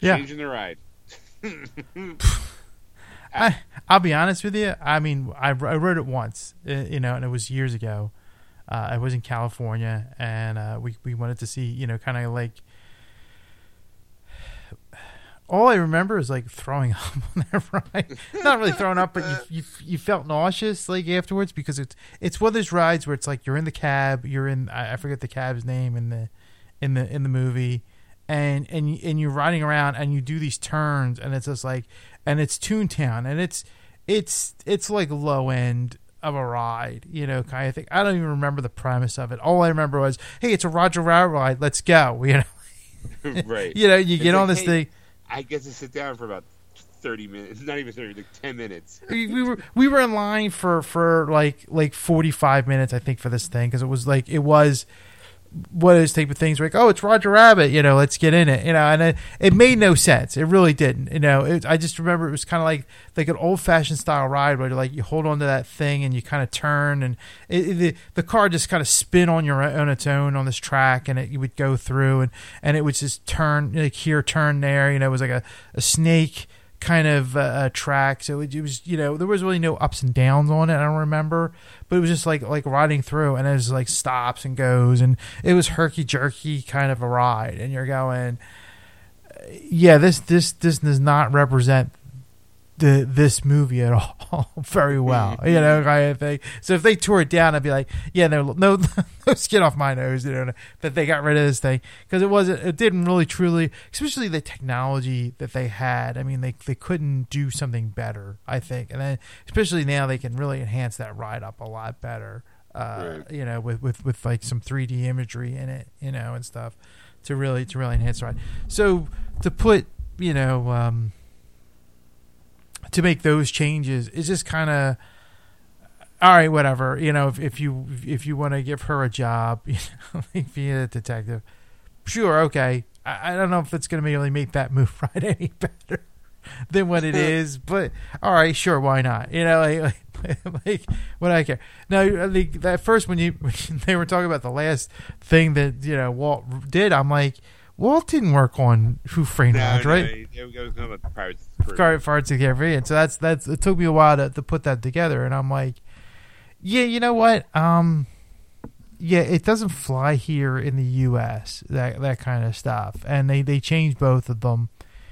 Yeah. changing the ride. (laughs) I, I'll be honest with you. I mean, I, I rode it once, uh, you know, and it was years ago. Uh, I was in California, and uh, we we wanted to see, you know, kind of like. All I remember is like throwing (laughs) up on that ride. Not really throwing up, but you, (laughs) you you felt nauseous like afterwards because it's it's one of those rides where it's like you're in the cab, you're in I forget the cab's name in the in the in the movie, and and you- and you're riding around and you do these turns and it's just like and it's Toontown and it's it's it's like low end of a ride, you know, kind of thing. I don't even remember the premise of it. All I remember was, hey, it's a Roger Rabbit ride, let's go. (laughs) You know, right. you know, you It's get like, on this hey, thing. I get to sit down for about 30 minutes. Not even 30, like 10 minutes. we, we were we were in line for for like like 45 minutes i think for this thing because it was like it was of those type of things like oh it's roger rabbit you know let's get in it you know and it, it made no sense. It really didn't you know. It, i just remember it was kind of like like an old fashioned style ride where like you hold on to that thing and you kind of turn and it, the, the car just kind of spin on your on its own on this track and it you would go through and and it would just turn like here turn there you know it was like a, a snake kind of uh, track. So it, it was, you know, there was really no ups and downs on it. I don't remember, but it was just like like riding through, and it was like stops and goes, and it was herky jerky kind of a ride. And you're going, yeah, this this this does not represent the this movie at (laughs) all very well, you know, kind of thing. So if they tore it down, I'd be like, yeah, no, no, (laughs) no skin off my nose, you know, that they got rid of this thing because it wasn't, it didn't really truly, especially the technology that they had. I mean, they they couldn't do something better, I think, and then especially now they can really enhance that ride up a lot better. Uh, Right. you know, with, with, with like some 3D imagery in it, you know, and stuff to really to really enhance the ride. So to put, you know, um, to make those changes is just kind of all right whatever you know if, if you if you want to give her a job (laughs) you know like be a detective sure okay I, I don't know if it's going to really make that move (laughs) right any better than what it is. But all right, sure, why not? You know, like, like, (laughs) like what I care. Now, uh, like, at first when you when they were talking about the last thing that you know Walt did, I'm like, Walt didn't work on Who Framed No, Roger, no, right? it- was the Pirates. of Farts of the Caribbean. So that's that's it took me a while to, to put that together, and I'm like, yeah, you know what? Um, yeah, it doesn't fly here in the U.S. that that kind of stuff, and they they changed both of them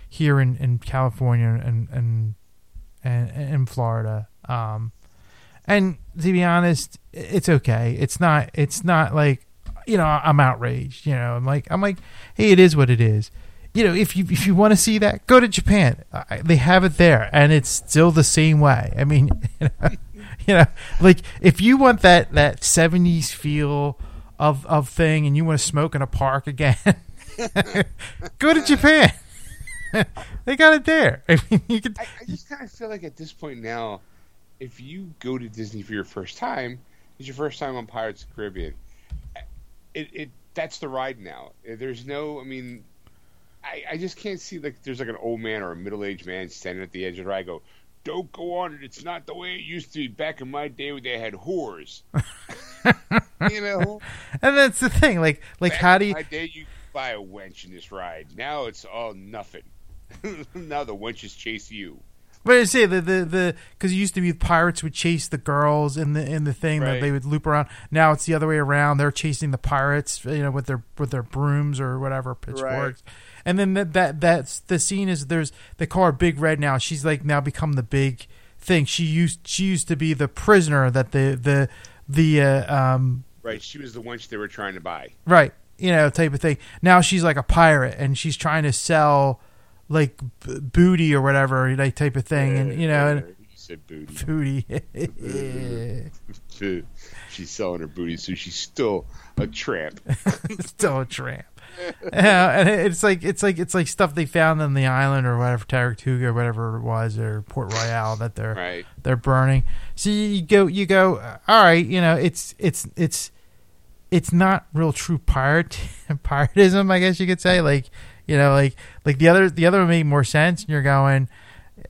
here in, in California and and and in Florida. Um, and to be honest, it's okay. It's not. It's not like you know I'm outraged. You know, I'm like I'm like, hey, it is what it is. You know, if you if you want to see that, go to Japan. I, they have it there, and it's still the same way. I mean, you (laughs) know, you know, like if you want that that '70s feel of of thing, and you want to smoke in a park again, (laughs) go to Japan. (laughs) they got it there. I mean, you could. I, I just kind of feel like at this point now, if you go to Disney for your first time, it's your first time on Pirates of Caribbean. It, it that's the ride now. Uh, there's no, I mean, I, I just can't see like there's like an old man or a middle aged man standing at the edge of the ride. Go, don't go on it. It's not the way it used to be back in my day when they had whores. (laughs) you know, And that's the thing. Like, like back how do you? my day you buy a wench in this ride. Now it's all nothing. (laughs) now the wenches chase you. But I say the the the because it used to be pirates would chase the girls in the in the thing that they would loop around. Now it's the other way around. They're chasing the pirates, you know, with their with their brooms or whatever pitchforks. And then that that that's the scene is there's they call her Big Red now. She's like now become the big thing. She used she used to be the prisoner that the the the uh, um Right, she was the wench they were trying to buy. right you know type of thing. Now she's like a pirate and she's trying to sell like b- booty or whatever like type of thing. And you know. And, you said booty. Booty. (laughs) (laughs) she's selling her booty, so she's still a tramp. (laughs) Still a tramp. yeah, and it's like it's like it's like stuff they found on the island or whatever, Taratuga or whatever it was, or Port Royal that they're Right. they're burning. So you go, you go. All right, you know, it's it's it's it's not real true pirate piratism, I guess you could say. Like you know, like like the other the other one made more sense, and you're going.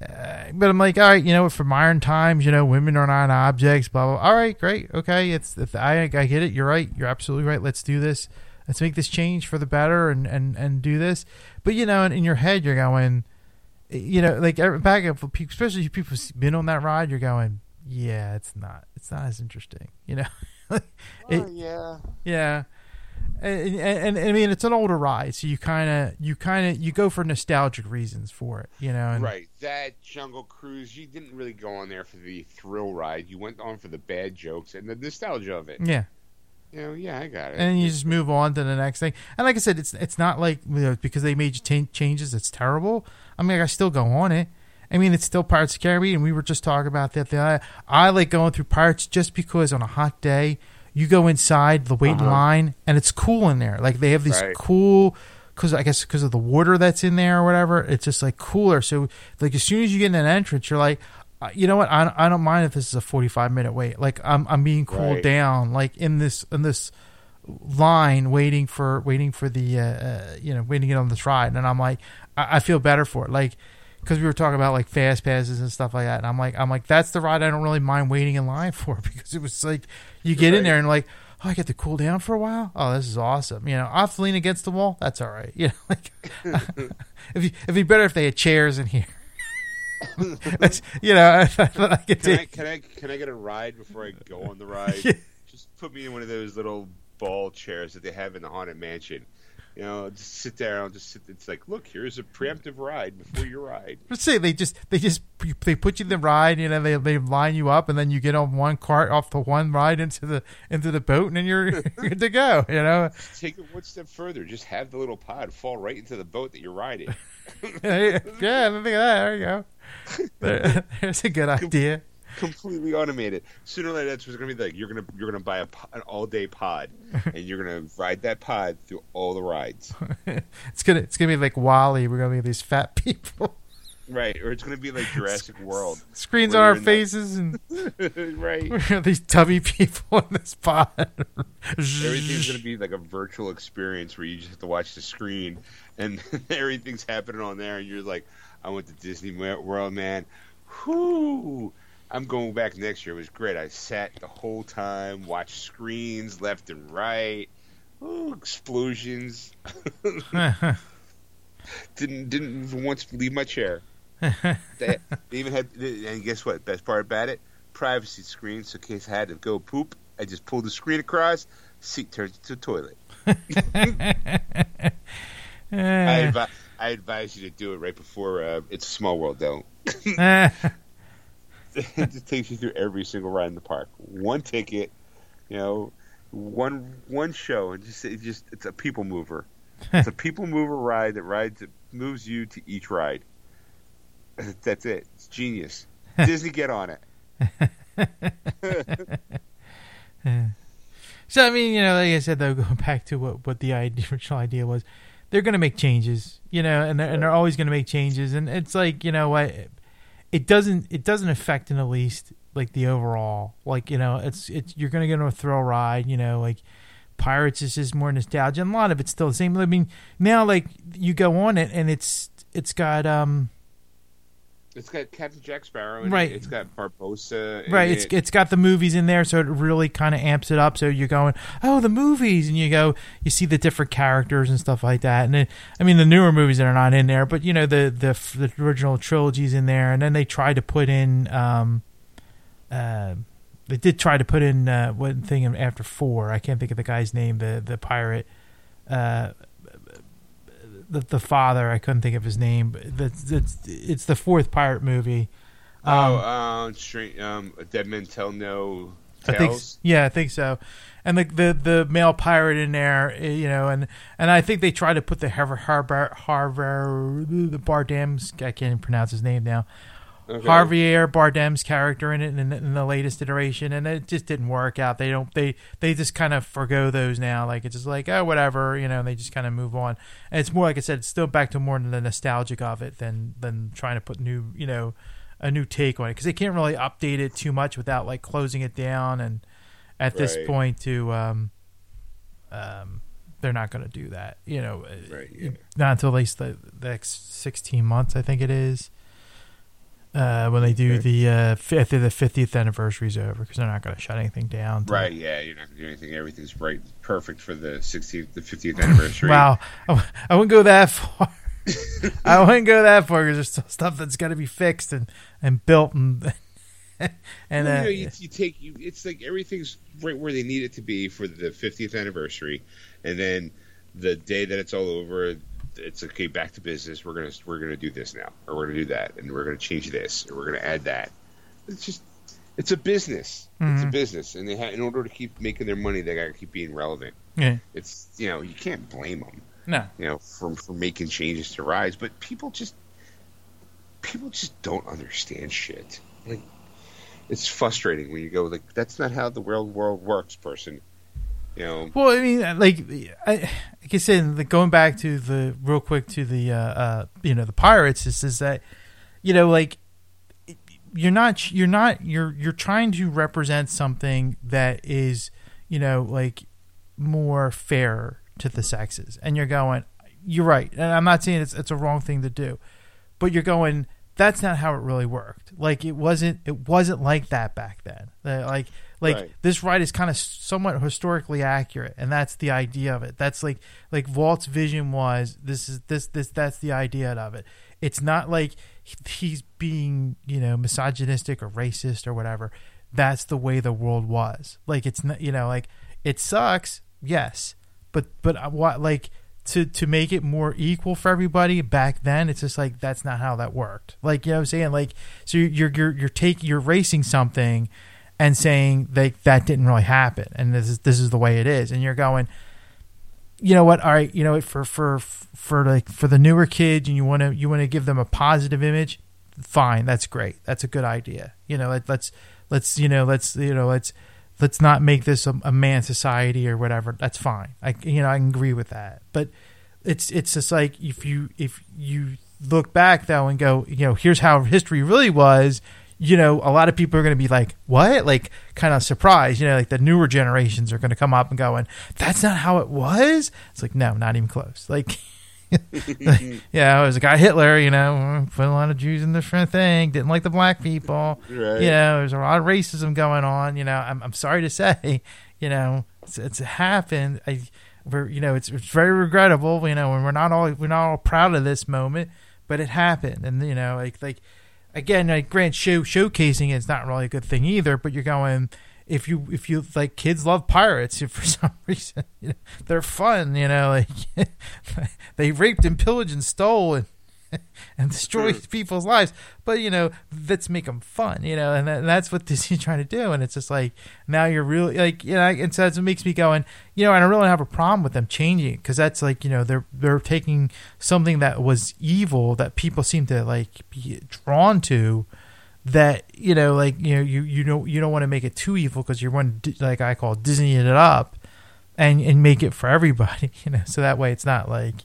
Uh, but I'm like, all right, you know, from modern times, you know, women are not objects. Blah blah. All right, great, okay. It's if I I get it. You're right. You're absolutely right. Let's do this. Let's make this change for the better and and and do this. But you know, in, in your head, you're going, you know, like back up, especially if people been on that ride, you're going, yeah, it's not, it's not as interesting, you know. (laughs) It- oh, yeah. yeah, and, and, and I mean, it's an older ride, so you kind of, you kind of, you go for nostalgic reasons for it, you know. And, Right. That Jungle Cruise, you didn't really go on there for the thrill ride. You went on for the bad jokes and the nostalgia of it. Yeah, You know, yeah, I got it. and then you just move on to the next thing. And like I said, it's it's not like you know, because they made cha- changes, it's terrible. I mean, I still go on it. I mean, it's still Pirates of Caribbean. We were just talking about that. The I, I like going through Pirates just because on a hot day you go inside the waiting Uh-huh. line and it's cool in there. Like they have these Right. cool because I guess because of the water that's in there or whatever. It's just like cooler. So like as soon as you get in an entrance, you're like. uh, You know what? I, I don't mind if this is a 45 minute wait. Like I'm I'm being cooled Right. down. Like in this in this line waiting for waiting for the uh, uh, you know waiting to get on this ride and i'm like i, I feel better for it like because we were talking about like fast passes and stuff like that and i'm like i'm like that's the ride i don't really mind waiting in line (laughs) for because it was like you get in there and like oh i get to cool down for a while? Oh this is awesome. You know i'll have to lean against the wall? That's all right. (laughs) You know like (laughs) if you, it'd be better if they had chairs in here. You know I could Can I, can I can I get a ride before I go on the ride? Yeah. Just put me in one of those little ball chairs that they have in the haunted mansion. You know, just sit there. I'll just sit. It's like, look, here's a preemptive ride before you ride. Let's say they just they just they put you in the ride, you know, they they line you up, and then you get on one cart off the one ride into the into the boat, and then you're (laughs) good to go. You know, Take it one step further. Just have the little pod fall right into the boat that you're riding. (laughs) yeah, I think of that. There you go. (laughs) There, there's a good idea. Completely automated. Sooner or later, that's what's going to be like. You're gonna you're gonna buy a, an all day pod, (laughs) and you're gonna ride that pod through all the rides. (laughs) It's gonna it's gonna be like WALL-E. We're gonna be these fat people. Right, or it's going to be like Jurassic (laughs) World. Screens on our you're the- faces and right. these tubby people in this pod. Everything's going to be like a virtual experience where you just have to watch the screen and everything's happening on there, and you're like, I went to Disney World, man. Whoo! I'm going back next year. It was great. I sat the whole time, watched screens left and right. Ooh, explosions. (laughs) didn't didn't even once leave my chair. (laughs) they, they even had, and guess what? Best part about it, privacy screen. So in case I had to go poop, I just pulled the screen across. Seat turns into a toilet. (laughs) I, advi- I advise you to do it right before. Uh, it's a small world, though. It (laughs) just takes you through every single ride in the park. One ticket, you know, one one show, and just it just it's a people mover. It's a (laughs) people mover ride that rides that moves you to each ride. That's it. It's genius. (laughs) Disney, get on it. so I mean, you know, like I said, though, going back to what what the idea, original idea was, they're going to make changes, you know, and they're, and they're always going to make changes, and it's like you know what, it doesn't it doesn't affect in the least like the overall, like you know, it's it's you're to get on a thrill ride, you know, like Pirates is just more nostalgia, and a lot of it's still the same. I mean, now like you go on it, and it's it's got um It's got Captain Jack Sparrow. Right. It. It's got Barbossa. in Right, it's it. it's got the movies in there, so it really kind of amps it up. So you're going, oh, the movies, and you go, you see the different characters and stuff like that. And it, I mean, the newer movies that are not in there, but you know, the the the original trilogy's in there, and then they tried to put in, um, uh, they did try to put in uh, one thing after four. I can't think of the guy's name, the the pirate, uh. The, the father, I couldn't think of his name. But that's, that's it's the fourth pirate movie. oh, um, straight, um, Dead Men Tell No I think, Tales. yeah, I think so. And the the the male pirate in there, eh, you know, and and I think they try to put the Harvard Harvard Harvard the Bardem's I can't even pronounce his name now. Okay. Javier Bardem's character in it in, in the latest iteration, and it just didn't work out. They don't they they just kind of forgo those now. Like it's just like oh whatever, you know. They just kind of move on. And it's more like I said, it's still back to more than the nostalgic of it than than trying to put new you know a new take on it because they can't really update it too much without like closing it down. And at this Right. point, to um um they're not going to do that. You know, Right, yeah. not until at least the, the next sixteen months, I think it is. Uh, when they do Okay. the uh, fifth, the fiftieth anniversary is over because they're not going to shut anything down. Right, yeah, you're not gonna do anything. Everything's right, perfect for the 16th, the 50th anniversary. (laughs) Wow, I wouldn't go that far. (laughs) I wouldn't go that far because there's still stuff that's got to be fixed and, and built and (laughs) and Well, uh, you, know, you, you take you, it's like everything's right where they need it to be for the 50th anniversary, and then the day that it's all over, it's okay. Back to business. We're gonna we're gonna do this now, or we're gonna do that, and we're gonna change this, or we're gonna add that. It's just it's a business. It's a Mhm. business, and they ha- in order to keep making their money, they gotta keep being relevant. yeah, It's you know you can't blame them. no, you know, for for making changes to rise, but people just people just don't understand shit. Like it's frustrating when you go like that's not how the real world works, person. You know, Well, I mean, like, I, like I said, going back to the real quick to the, uh, uh, you know, the pirates is, is that, you know, like, you're not, you're not, you're, you're trying to represent something that is, you know, like more fair to the sexes, and you're going, you're right, and I'm not saying it's, it's a wrong thing to do, but you're going, that's not how it really worked. Like it wasn't, it wasn't like that back then. Like, like Right. this ride is kind of somewhat historically accurate and that's the idea of it. That's like like Walt's vision was this is this this that's the idea of it. It's not like he's being you know misogynistic or racist or whatever. That's the way the world was. Like it's not you know like it sucks yes but but uh, what like to to make it more equal for everybody back then it's just like that's not how that worked. Like you know what i'm saying? Like so you're you're you're taking you're racing something and saying that that didn't really happen. And this is this is the way it is. And you're going you know what? All right you know for for for like for the newer kids and you want to you want to give them a positive image fine. That's great. That's a good idea. You know let, let's let's you know let's you know let's let's not make this a, a man society or whatever. That's fine. I you know i can agree with that. But it's it's just like if you if you look back though and go, you know, here's how history really was. You know, a lot of people are going to be like, "What?" Like, kind of surprised. You know, like the newer generations are going to come up and going, "That's not how it was." It's like, no, not even close. Like, (laughs) yeah, it was a guy Hitler. You know, put a lot of Jews in the different thing. Didn't like the black people. Right. You know, there's a lot of racism going on. You know, I'm I'm sorry to say, you know, it's, it's happened. I, we're you know, it's it's very regrettable. You know, and we're not all we're not all proud of this moment, but it happened. And you know, like like again, like grant show showcasing is not really a good thing either. But you're going if you if you like kids love pirates (laughs) for some reason you know, they're fun you know like (laughs) they raped and pillaged and stole and (laughs) and destroyed people's lives. But you know let's make them fun you know and, that, and that's what (laughs) Disney's trying to do. And it's just like now you're really like you know and so that's what makes me going you know and I really have a problem with them changing it because that's like you know they're they're taking something that was evil that people seem to like be drawn to that you know like you know you you don't you don't want to make it too evil because you want to like I call Disney it up and and make it for everybody (laughs) you know so that way it's not like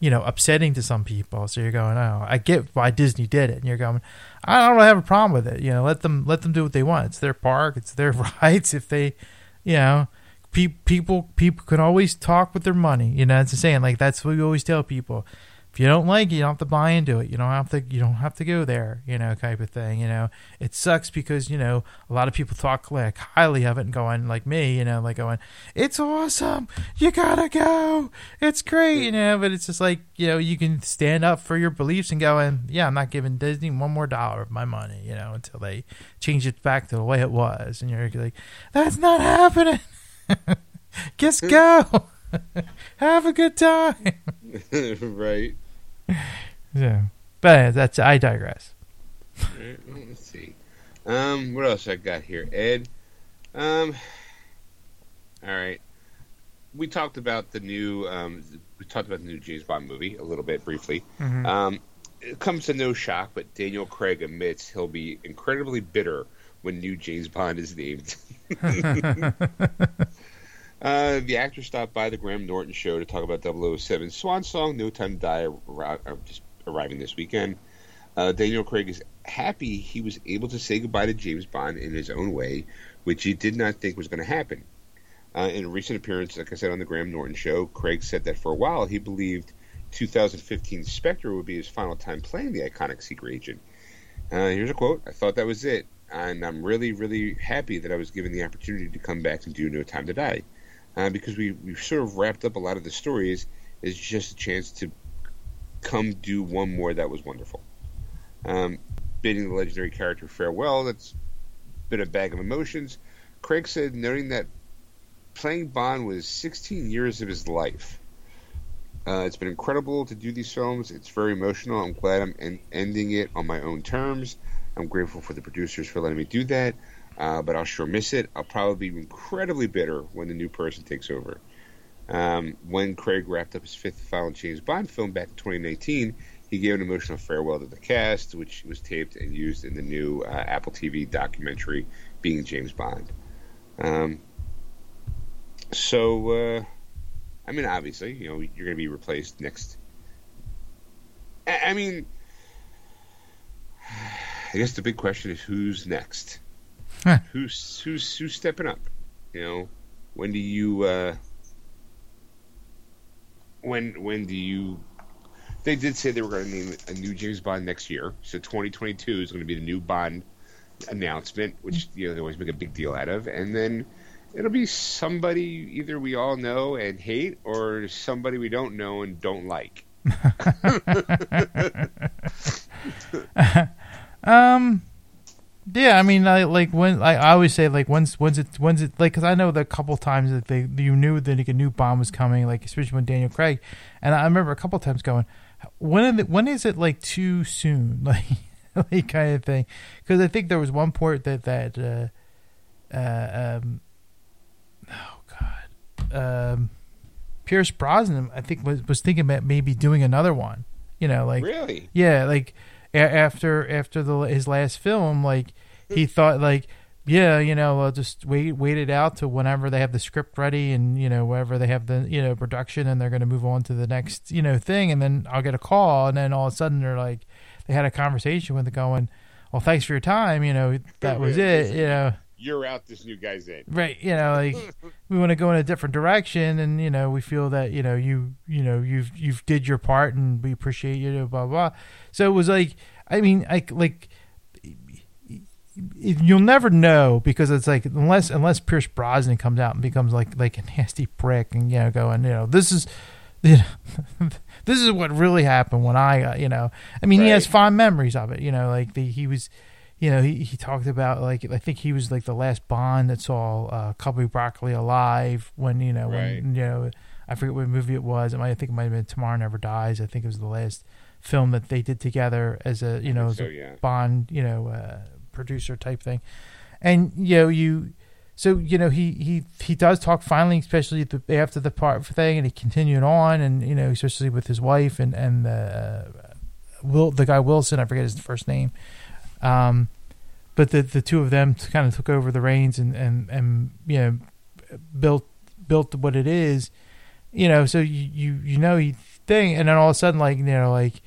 you know upsetting to some people. So you're going oh I get why Disney did it. And you're going I don't really have a problem with it. You know let them let them do what they want. It's their park. It's their (laughs) rights. If they you know pe- people people can always talk with their money. You know it's the saying like that's what we always tell people if you don't like it, you don't have to buy into it. You don't have to you don't have to go there, you know, type of thing. You know, it sucks because you know a lot of people talk like highly of it and going like me, you know, like going, it's awesome, you gotta go, it's great, you know. But it's just like you know, you can stand up for your beliefs and going, yeah, I'm not giving Disney one more dollar of my money, you know, until they change it back to the way it was. And you're like, that's not happening. (laughs) Just go. (laughs) Have a good time. (laughs) right. (laughs) Yeah, but that's I digress. Let's see. Um, what else I got here, Ed? Um, all right. We talked about the new. Um, we talked about the new James Bond movie a little bit briefly. Mhm. Um, it comes to no shock, but Daniel Craig admits he'll be incredibly bitter when new James Bond is named. (laughs) (laughs) Uh, the actor stopped by the Graham Norton show to talk about 007 Swan Song, No Time to Die, uh, just arriving this weekend. Uh, Daniel Craig is happy he was able to say goodbye to James Bond in his own way, which he did not think was going to happen. Uh, in a recent appearance, like I said on the Graham Norton show, Craig said that for a while he believed 2015 Spectre would be his final time playing the iconic secret agent. Uh, here's a quote I thought that was it, and I'm really, really happy that I was given the opportunity to come back and do No Time to Die uh, because we we've sort of wrapped up a lot of the stories. It's just a chance to come do one more that was wonderful. Um, bidding the legendary character farewell, that's been a bag of emotions. Craig said, noting that playing Bond was 16 years of his life. Uh, it's been incredible to do these films. It's very emotional. I'm glad I'm en- ending it on my own terms. I'm grateful for the producers for letting me do that uh, but I'll sure miss it. I'll probably be incredibly bitter when the new person takes over. Um, when Craig wrapped up his fifth final James Bond film back in 2019, he gave an emotional farewell to the cast, which was taped and used in the new uh, Apple TV documentary, Being James Bond. Um, so, uh, I mean, obviously, you know, you're going to be replaced next. I, I mean, (sighs) I guess the big question is who's next? Huh. Who's who's who's stepping up? You know, when do you uh, when when do you? They did say they were going to name a new James Bond next year, so 2022 is going to be the new Bond announcement, which you know they always make a big deal out of, and then it'll be somebody either we all know and hate, or somebody we don't know and don't like. (laughs) Um, yeah, I mean, I, like when I, I always say like when's when's it when's it like because I know that a couple times that they you knew that like, a new bomb was coming, like especially when Daniel Craig, and I remember a couple times going, when are the, when is it like too soon, (laughs) like like kind of thing, because I think there was one point that that uh, uh um oh god um Pierce Brosnan I think was was thinking about maybe doing another one, you know, like really? yeah, like after after the his last film, like he thought like yeah, you know, uh, just wait wait it out to whenever they have the script ready and you know wherever they have the you know production and they're going to move on to the next you know thing and then I'll get a call and then all of a sudden they're like they had a conversation with it going, well, thanks for your time, you know, that was it, you know. You're out. This new guy's in. Right, you know, like (laughs) we want to go in a different direction, and you know, we feel that you know you you know you've you've did your part, and we appreciate you, blah blah. So it was like, I mean, like like you'll never know because it's like unless unless Pierce Brosnan comes out and becomes like like a nasty prick and you know going you know this is (laughs) you know, this is what really happened when I uh, you know I mean right. he has fond memories of it you know like the he was you know he, he talked about like I think he was like the last Bond that saw uh, Cubby Broccoli alive when you know right. when you know I forget what movie it was it might I think it might have been Tomorrow Never Dies I think it was the last film that they did together as a you know as so, a yeah. Bond you know uh, producer type thing, and you know you. So you know he he he does talk finally, especially the, after the part thing, and he continued on, and you know especially with his wife and and uh, Will the guy Wilson, I forget his first name, um, but the the two of them kind of took over the reins and and and you know built built what it is, you know. So you you you know he thing, and then all of a sudden like you know like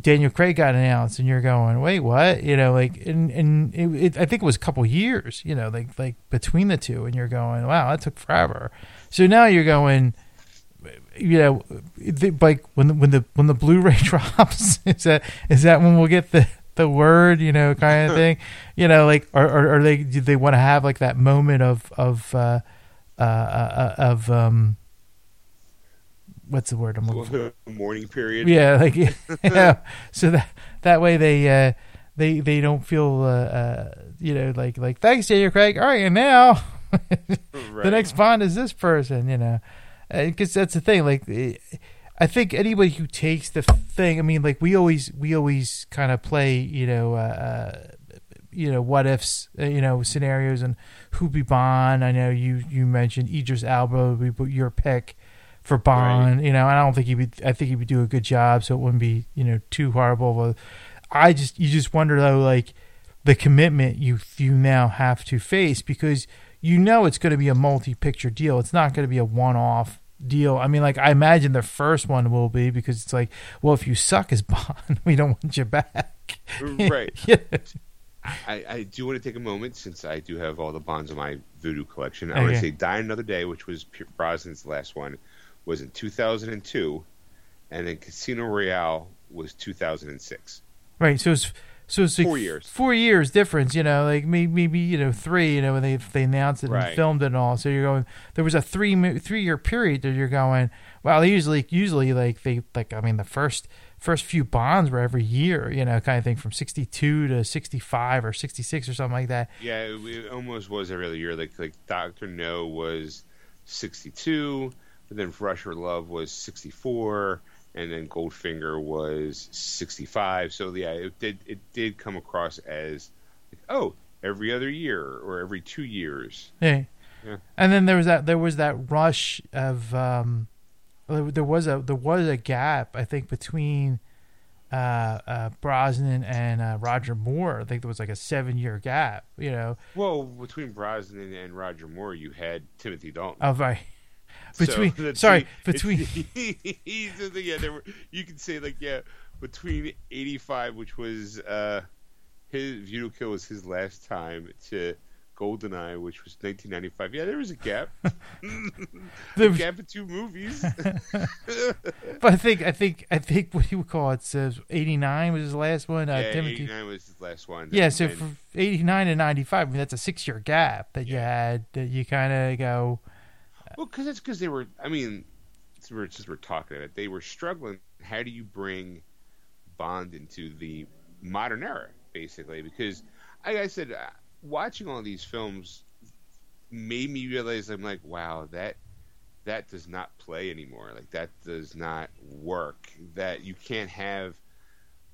Daniel Craig got announced, and you're going, wait, what? You know, like, and and it, it, I think it was a couple years, you know, like like between the two, and you're going, wow, that took forever. So now you're going, you know, like when the, when the when the Blu-ray (laughs) drops, is that is that when we'll get the the word, you know, kind of (laughs) thing, you know, like, or, or, or they do they want to have like that moment of of uh, uh, uh, of um what's the word I'm looking for? (laughs) Mourning period. Yeah, like (laughs) yeah. so that that way they uh, they they don't feel uh, uh, you know like like thanks Daniel Craig. All right, and now right. the next Bond is this person. You know, because uh, that's the thing. Like. I think anybody who takes the thing, I mean, like we always we always kind of play, you know, uh, uh, you know, what ifs, uh, you know, scenarios and who be Bond. I know you you mentioned Idris Elba would be your pick for Bond. Right. You know, I don't think he would. I think he would do a good job, so it wouldn't be you know too horrible. I just you just wonder though, like the commitment you you now have to face because you know it's going to be a multi-picture deal. It's not going to be a one-off deal. I mean, like I imagine the first one will be because it's like, well, if you suck as (laughs) Bond, we don't want you back. Right. (laughs) yeah. I, I do want to take a moment since I do have all the bonds in my Vudu collection. I okay. want to say Die Another Day, which was Brosnan's last one was in 2002, and then Casino Royale was 2006. Right. So it's so it's like four years. Four years difference. You know, like maybe, maybe you know three. You know, when they they announced it right. and filmed it and all. So you're going. There was a three three year period that you're going. Well, usually usually like they like I mean the first first few bonds were every year, you know, kind of thing from 62 to 65 or 66 or something like that. Yeah, it, it almost was every other year. Like like Doctor No was 62, and then For Russia Love was 64, and then Goldfinger was 65. So yeah, it did it did come across as like, oh, every other year or every two years. Yeah. yeah. And then there was that there was that rush of um, there was a there was a gap I think between uh, uh, Brosnan and uh, Roger Moore. I think there was like a seven year gap. You know. Well, between Brosnan and Roger Moore, you had Timothy Dalton. Oh, right between so, sorry between (laughs) yeah there were you can say like yeah between 85 which was uh his View to Kill was his last time to Goldeneye, which was 1995. Yeah, there was a gap. (laughs) the gap of two movies. (laughs) but I think I think I think what you would call it says 89 was his last one. Uh, yeah, Timothy. 89 was his last one. Yeah, so from 89 to 95, I mean that's a six year gap that yeah. you had. That you kind of go. Well, because it's because they were. I mean, we're just we're talking about it. They were struggling. How do you bring Bond into the modern era, basically? Because, like I said, uh, watching all these films made me realize I'm like, wow, that that does not play anymore. Like that does not work. That you can't have.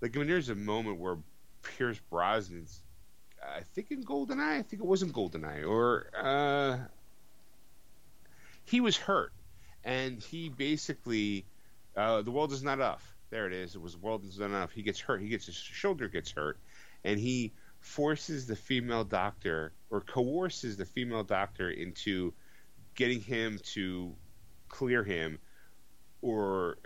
Like I mean, there's a moment where Pierce Brosnan's. I think in Goldeneye. I think it wasn't Goldeneye, or uh, he was hurt, and he basically uh, the world is not enough. There it is. It was the world is not enough. He gets hurt. He gets his shoulder gets hurt, and he forces the female doctor or coerces the female doctor into getting him to clear him or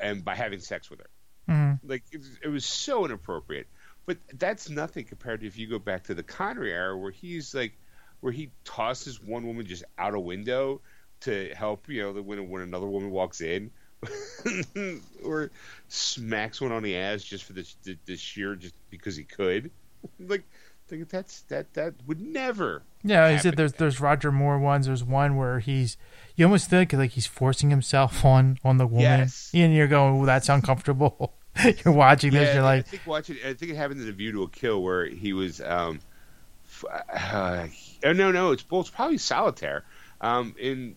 and by having sex with her. Mhm. Like it, it was so inappropriate. But that's nothing compared to if you go back to the Connery era where he's like where he tosses one woman just out a window to help, you know, the when when another woman walks in. (laughs) or smacks one on the ass just for the, the, the sheer just because he could. (laughs) like think that's that that would never Yeah, he said there's there's Roger Moore ones. There's one where he's you almost think like he's forcing himself on on the woman, Yes. and you're going, "Ooh, that's uncomfortable." (laughs) you're watching this, you're I like, think watching. I think it happened in the View to a Kill where he was. Um, uh, (sighs) oh no, no, it's well, it's probably Solitaire. Um, in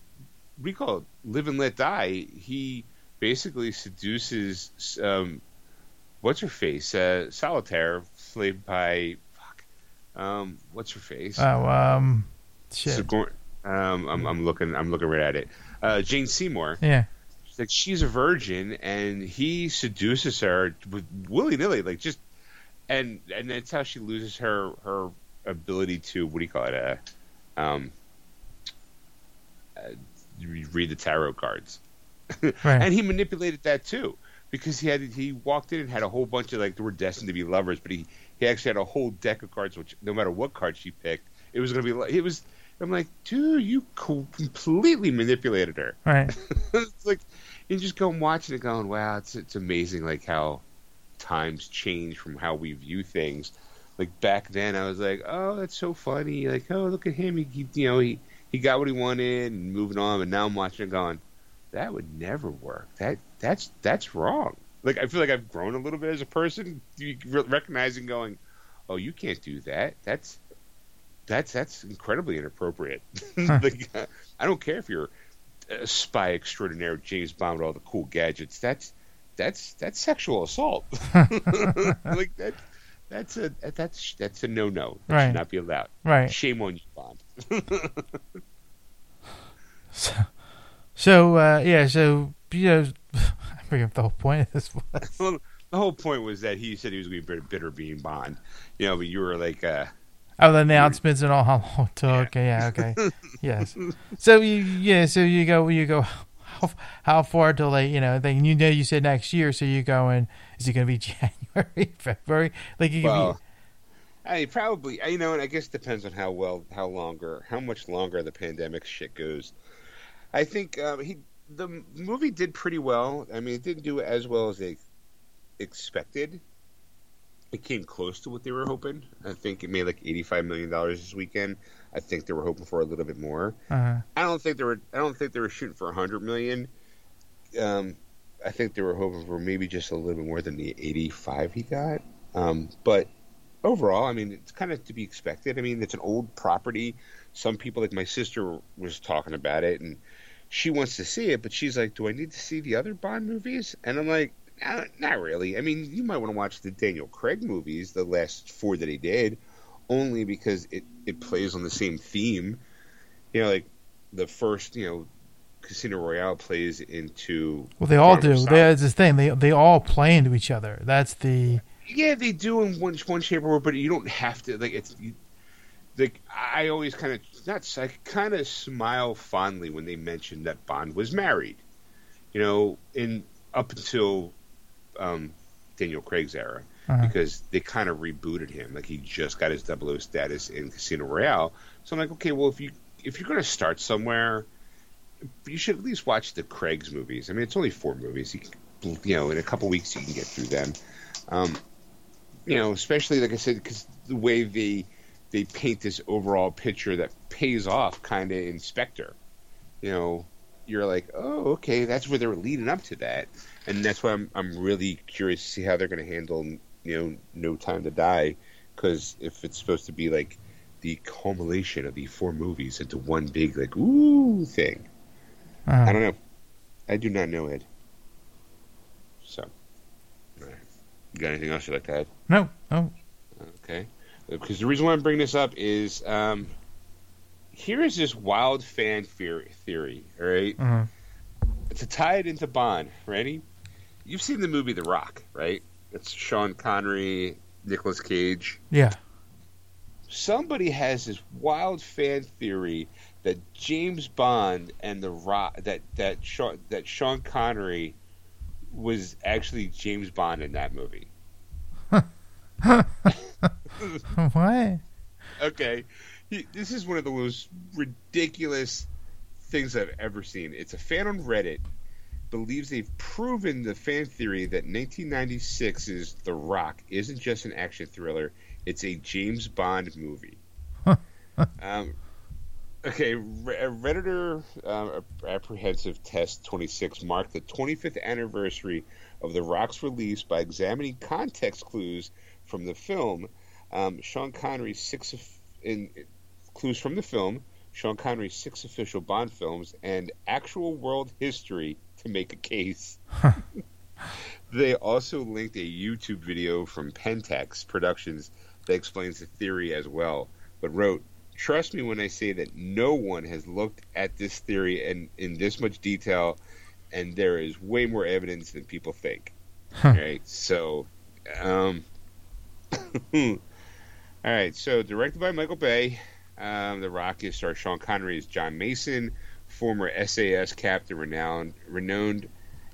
we call it Live and Let Die. He basically seduces um, what's her face, uh, Solitaire, played by fuck, um, what's her face? "Oh, um, shit." Sigour- um, I'm, I'm looking. I'm looking right at it. Uh, Jane Seymour. yeah, She's like she's a virgin, and he seduces her with willy nilly, like just, and and that's how she loses her her ability to what do you call it? Uh, um, uh, you read the tarot cards, (laughs) right. and he manipulated that too because he had he walked in and had a whole bunch of like they were destined to be lovers, but he he actually had a whole deck of cards, which no matter what card she picked, it was gonna be like it was. I'm like, dude, you completely manipulated her right. (laughs) it's like you just go and watch it, going, "Wow, it's it's amazing!" Like how times change from how we view things. Like back then, I was like, "Oh, that's so funny!" Like, "Oh, look at him! He you know, he he got what he wanted and moving on." And now I'm watching it, going, "That would never work. That that's that's wrong." Like I feel like I've grown a little bit as a person, recognizing, going, "Oh, you can't do that. That's." That's that's incredibly inappropriate. (laughs) like, I don't care if you're a spy extraordinaire James Bond with all the cool gadgets. That's that's that's sexual assault. (laughs) (laughs) like that that's a that's that's a no no. That Right. should not be allowed. Right. Shame on you, Bond. (laughs) So, so uh, yeah, so you know, (laughs) I bring up the whole point of this was. well, the whole point was that he said he was going to be bitter, bitter being Bond. You know, but you were like, uh, Oh, the announcements and all how long it took. Yeah, okay. (laughs) yes. So you yeah, so you go you go how, how far till they you know they you know you said next year, so you're going is it going to be (laughs) January, February? Like you well, be I probably, you know, and I guess it depends on how well, how longer, how much longer the pandemic shit goes. I think um, he, the movie did pretty well. I mean, it didn't do as well as they expected. It came close to what they were hoping. I think it made like eighty-five million dollars this weekend. I think they were hoping for a little bit more. uh, I don't think they were. I don't think they were shooting for a hundred million. Um, I think they were hoping for maybe just a little bit more than the eighty-five he got. Um, but overall, I mean, it's kind of to be expected. I mean, it's an old property. Some people, like my sister, was talking about it, and she wants to see it, but she's like, "Do I need to see the other Bond movies?" And I'm like, "Nah, "Not really. I mean, you might want to watch the Daniel Craig movies, the last four that he did, only because it it plays on the same theme. You know, like the first, you know." Casino Royale plays into well they all do. that's the thing. They they all play into each other. That's the Yeah, they do in one one shape or form, but you don't have to. Like it's, you, like I always kind of not. I kind of smile fondly when they mention that Bond was married. You know, in up until um, Daniel Craig's era, uh, because they kind of rebooted him. Like he just got his 00 status in Casino Royale. So I'm like, okay, well if you if you're going to start somewhere, you should at least watch the Craig's movies. I mean, it's only four movies. You, can, you know, in a couple weeks you can get through them. Um, you know, especially like I said, because the way they they paint this overall picture that pays off, kind of in Spectre. You know, you're like, oh, okay, that's where they're leading up to that, and that's why I'm I'm really curious to see how they're going to handle, you know, No Time to Die, because if it's supposed to be like the culmination of the four movies into one big like ooh thing, uh, I don't know. I do not know Ed. So, all right. you got anything else you'd like to add? no, no. Okay. Because the reason why I'm bringing this up is um, here is this wild fan theory, all right? Uh, To tie it into Bond, ready? You've seen the movie The Rock, right? It's Sean Connery, Nicolas Cage. yeah. somebody has this wild fan theory that James Bond and the Rock that that Sean, that Sean Connery was actually James Bond in that movie. (laughs) what? Okay, he, this is one of the most ridiculous things I've ever seen. It's a fan on Reddit believes they've proven the fan theory that 1996's The Rock isn't just an action thriller; it's a James Bond movie. (laughs) um, okay, Redditor uh, Apprehensive Test 26 marked the 25th anniversary of The Rock's release by examining context clues from the film. Um, Sean Connery's six in clues from the film, Sean Connery's six official Bond films, and actual world history to make a case. (laughs) they also linked a YouTube video from Pentex Productions that explains the theory as well, but wrote, Trust me when I say that no one has looked at this theory in, in this much detail, and there is way more evidence than people think. Huh. Right? So, um, (laughs) all right. So, directed by Michael Bay, um, The Rock is star Sean Connery as John Mason, former SAS captain, renowned renowned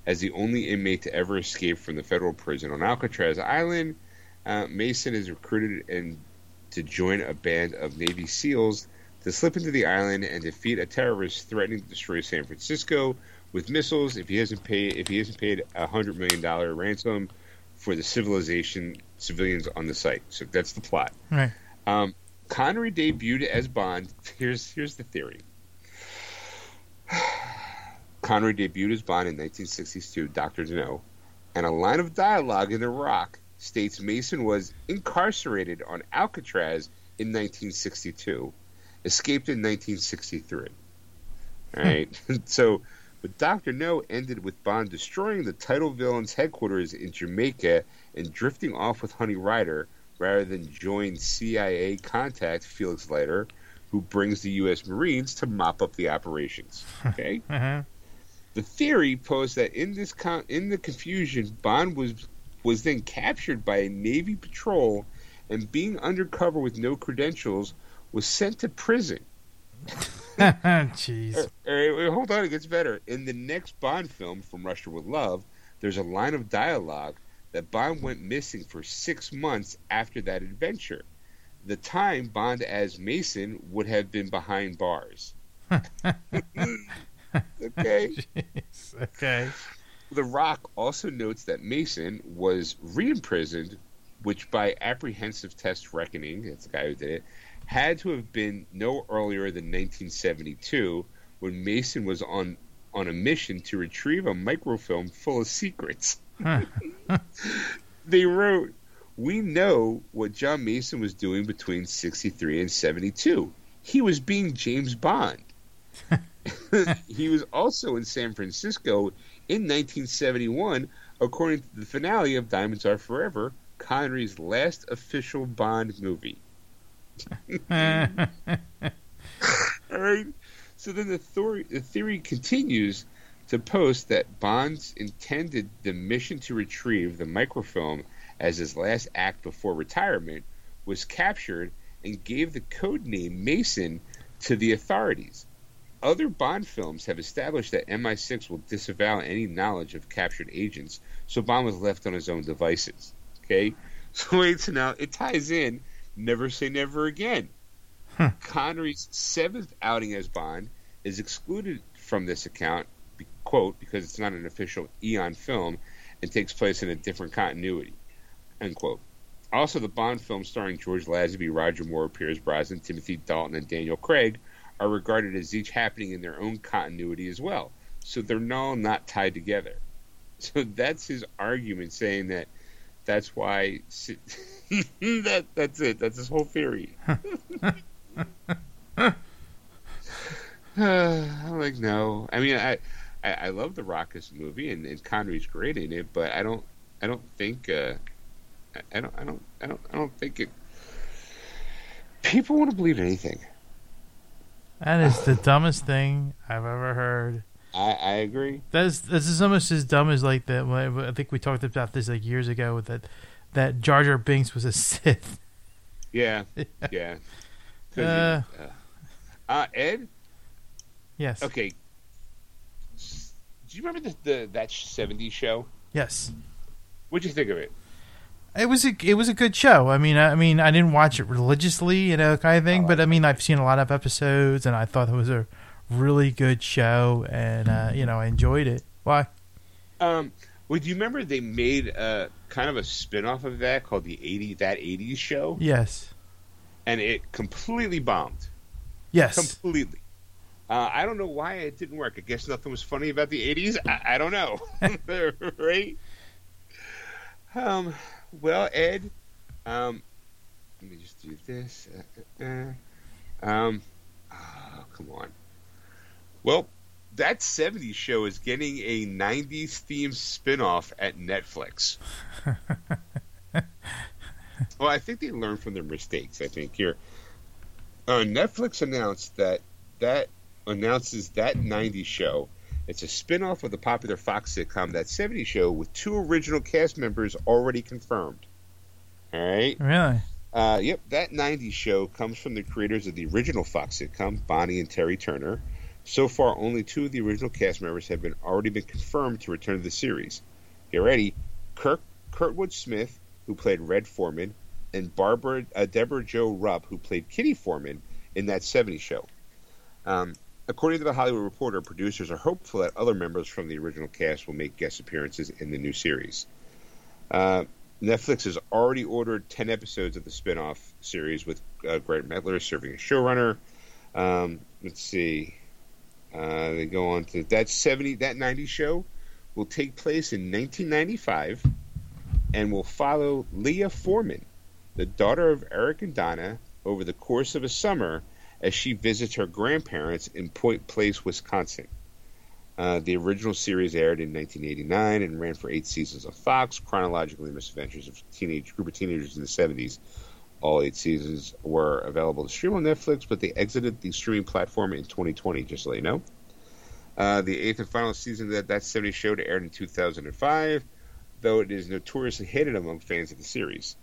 as the only inmate to ever escape from the federal prison on Alcatraz Island. Uh, Mason is recruited and to join a band of Navy SEALs to slip into the island and defeat a terrorist threatening to destroy San Francisco with missiles if he hasn't paid if he hasn't paid a hundred million dollar ransom for the civilization civilians on the site. So that's the plot. Right. Um, Connery debuted as Bond. Here's here's the theory. (sighs) Connery debuted as Bond in 1962, Doctor No, and a line of dialogue in The Rock states Mason was incarcerated on Alcatraz in 1962, escaped in 1963. All hmm. right, (laughs) so but Doctor No ended with Bond destroying the title villain's headquarters in Jamaica and drifting off with Honey Ryder rather than join CIA contact Felix Leiter, who brings the U.S. Marines to mop up the operations. (laughs) Okay. uh-huh. The theory posed that in this con- in the confusion, Bond was was then captured by a Navy patrol, and being undercover with no credentials, was sent to prison. (laughs) Jeez. All right, wait, hold on, it gets better. In the next Bond film, From Russia with Love, there's a line of dialogue that Bond went missing for six months after that adventure. The time Bond as Mason would have been behind bars. (laughs) okay. Jeez. Okay. The Rock also notes that Mason was re-imprisoned, which by apprehensive test reckoning, that's the guy who did it, had to have been no earlier than 1972, when Mason was on on a mission to retrieve a microfilm full of secrets. (laughs) they wrote, We know what John Mason was doing between 63 and 72. He was being James Bond. (laughs) he was also in San Francisco in 1971, according to the finale of Diamonds Are Forever, Connery's last official Bond movie. (laughs) All right. So then the theory, the theory continues to post that Bonds intended the mission to retrieve the microfilm as his last act before retirement was captured and gave the code name Mason to the authorities. Other Bond films have established that MI6 will disavow any knowledge of captured agents, so Bond was left on his own devices. Okay? (laughs) So wait, so now it ties in Never Say Never Again. Huh. Connery's seventh outing as Bond is excluded from this account quote, because it's not an official Eon film and takes place in a different continuity, end quote. Also, the Bond films starring George Lazenby, Roger Moore, Pierce Brosnan, Timothy Dalton, and Daniel Craig are regarded as each happening in their own continuity as well. So they're all not tied together. So that's his argument, saying that that's why (laughs) that that's it. That's his whole theory. (laughs) (sighs) I'm like, no. I mean, I I, I love the Raucous movie, and, and Connery's great in it, but I don't I don't think uh, I, I don't I don't I don't I don't think it. People want to believe anything. That is the dumbest thing I've ever heard. I, I agree. That's this is almost as dumb as like that. I think we talked about this like years ago with that that Jar Jar Binks was a Sith. Yeah, (laughs) yeah. Uh. uh, uh, Ed. Yes. Okay. Do you remember the, the that '70s show? Yes. What'd you think of it? It was a it was a good show. I mean, I, I mean, I didn't watch it religiously, you know, kind of thing. But I mean, I've seen a lot of episodes, and I thought it was a really good show, and uh, you know, I enjoyed it. Why? Um, well, do you remember they made a kind of a spin-off of that called the '80 that '80s show, Yes. and it completely bombed. Yes. Completely. Uh, I don't know why it didn't work. I guess nothing was funny about the '80s. I, I don't know. (laughs) right? Um. Well, Ed. Um. Let me just do this. Uh, uh, uh. Um. Oh, come on. Well, that '70s show is getting a '90s themed spin-off at Netflix. (laughs) well, I think they learned from their mistakes. I think here. Uh, Netflix announced that that announces that 90s show. It's a spin-off of the popular Fox sitcom That 70s Show with two original cast members already confirmed. All right. Really? Uh, yep, that 90s show comes from the creators of the original Fox sitcom, Bonnie and Terry Turner. So far, only two of the original cast members have been already been confirmed to return to the series. Get ready, Kirk Kurtwood Smith, who played Red Forman, and Barbara uh, Debra Jo Rupp, who played Kitty Forman in that 70s show. Um, according to the Hollywood Reporter, producers are hopeful that other members from the original cast will make guest appearances in the new series. Uh, Netflix has already ordered 10 episodes of the spin off series with uh, Grant Mettler serving as showrunner. Um, let's see. Uh, they go on to that 70, that 90 show will take place in 1995 and will follow Leia Forman, the daughter of Eric and Donna, over the course of a summer as she visits her grandparents in Point Place, Wisconsin. Uh, the original series aired in 1989 and ran for eight seasons on Fox, chronologically misadventures of teenage group of teenagers in the 70s. All eight seasons were available to stream on Netflix, but they exited the streaming platform in 2020. Just to let you know. Uh, the eighth and final season of that that 70 show aired in 2005, though it is notoriously hated among fans of the series.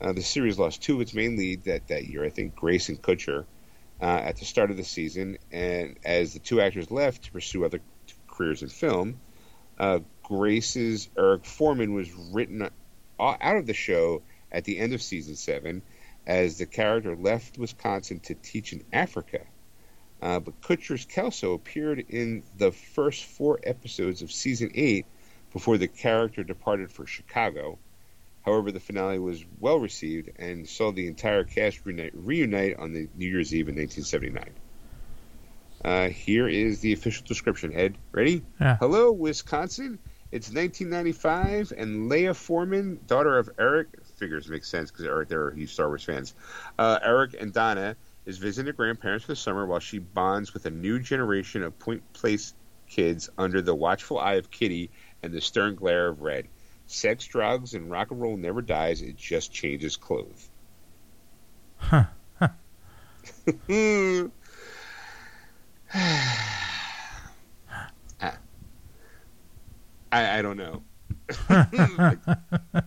Uh, the series lost two of its main leads that, that year, I think Grace and Kutcher, uh, at the start of the season, and as the two actors left to pursue other careers in film, uh, Grace's Eric Forman was written out of the show at the end of season seven, as the character left Wisconsin to teach in Africa. Uh, but Kutcher's Kelso appeared in the first four episodes of season eight before the character departed for Chicago. However, the finale was well received and saw the entire cast reunite, reunite on the New Year's Eve in 1979. Uh, here is the official description. Ed, ready? Yeah. Hello, Wisconsin. It's 1995, and Leia Forman, daughter of Eric, figures makes sense because Eric, they're huge Star Wars fans. Uh, Eric and Donna is visiting her grandparents for the summer while she bonds with a new generation of Point Place kids under the watchful eye of Kitty and the stern glare of Red. Sex, drugs, and rock and roll never dies. It just changes clothes. Huh. (sighs) Ah. I, I don't know. (laughs)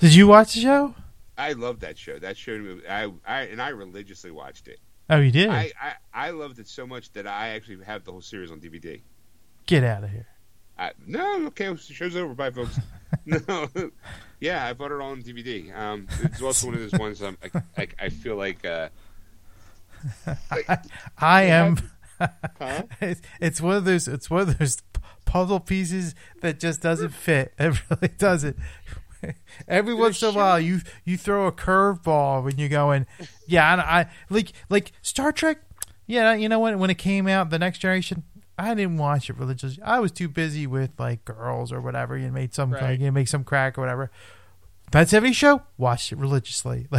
Did you watch the show? I love that show. That show, I, I and I religiously watched it. Oh, you did? I, I, I loved it so much that I actually have the whole series on DVD. Get out of here. I, no, okay, the show's over. Bye, folks. (laughs) no, yeah, I bought it all on DVD. Um, it's also one of those ones I'm, I, I, I feel like, uh, like, (laughs) I am. huh? (laughs) It's, it's one of those. It's one of those puzzle pieces that just doesn't fit. It really doesn't. Every once in a while, you you throw a curveball when you're going, yeah, and I like like Star Trek. Yeah, you know what? When it came out, the Next Generation, I didn't watch it religiously. I was too busy with like girls or whatever. You made some Right. like, you make some crack or whatever. That seventy show, watched it religiously. (laughs)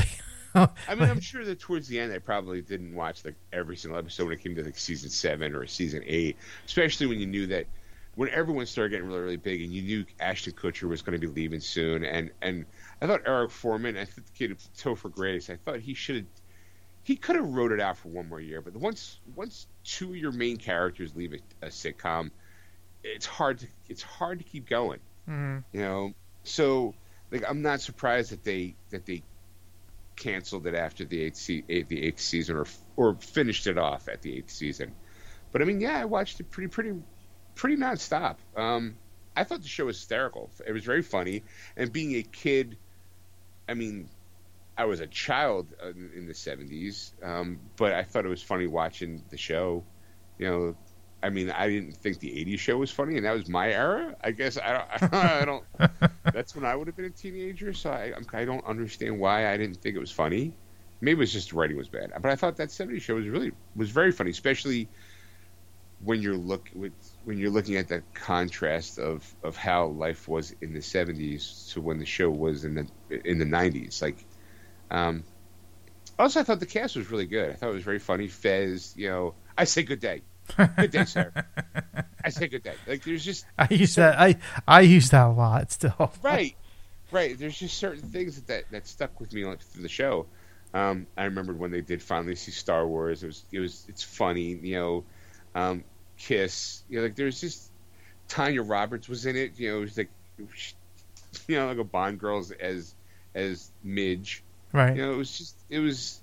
Like, I mean, I'm sure that towards the end, I probably didn't watch like every single episode when it came to like season seven or season eight, especially when you knew that when everyone started getting really, really big, and you knew Ashton Kutcher was going to be leaving soon, and and I thought Eric Forman, I think the kid Topher Grace, I thought he should have. He could have wrote it out for one more year, but once once two of your main characters leave a, a sitcom, it's hard to it's hard to keep going. mhm. You know, so like I'm not surprised that they that they canceled it after the eighth, se- eight, the eighth season, or or finished it off at the eighth season. But I mean, yeah, I watched it pretty pretty pretty nonstop. Um, I thought the show was hysterical. It was very funny, and being a kid, I mean, I was a child in the '70s, um, but I thought it was funny watching the show. You know, I mean, I didn't think the '80s show was funny, and that was my era. I guess I don't. (laughs) I don't. (laughs) that's when I would have been a teenager, so I, I don't understand why I didn't think it was funny. Maybe it was just the writing was bad, but I thought that '70s show was really was very funny, especially when you're look with when you're looking at the contrast of of how life was in the 70s to when the show was in the in the 90s like um also i thought the cast was really good i thought it was very funny fez you know i say good day good day sir i say good day like there's just (laughs) I use that. I I use that a lot still. (laughs) right right there's just certain things that that that stuck with me like, through the show um i remembered when they did finally see star wars it was it was it's funny you know um Kiss. You know, like there's just Tanya Roberts was in it. You know, it was like (laughs) you know, like a Bond girl as as, as Midge. Right. You know, it was just it was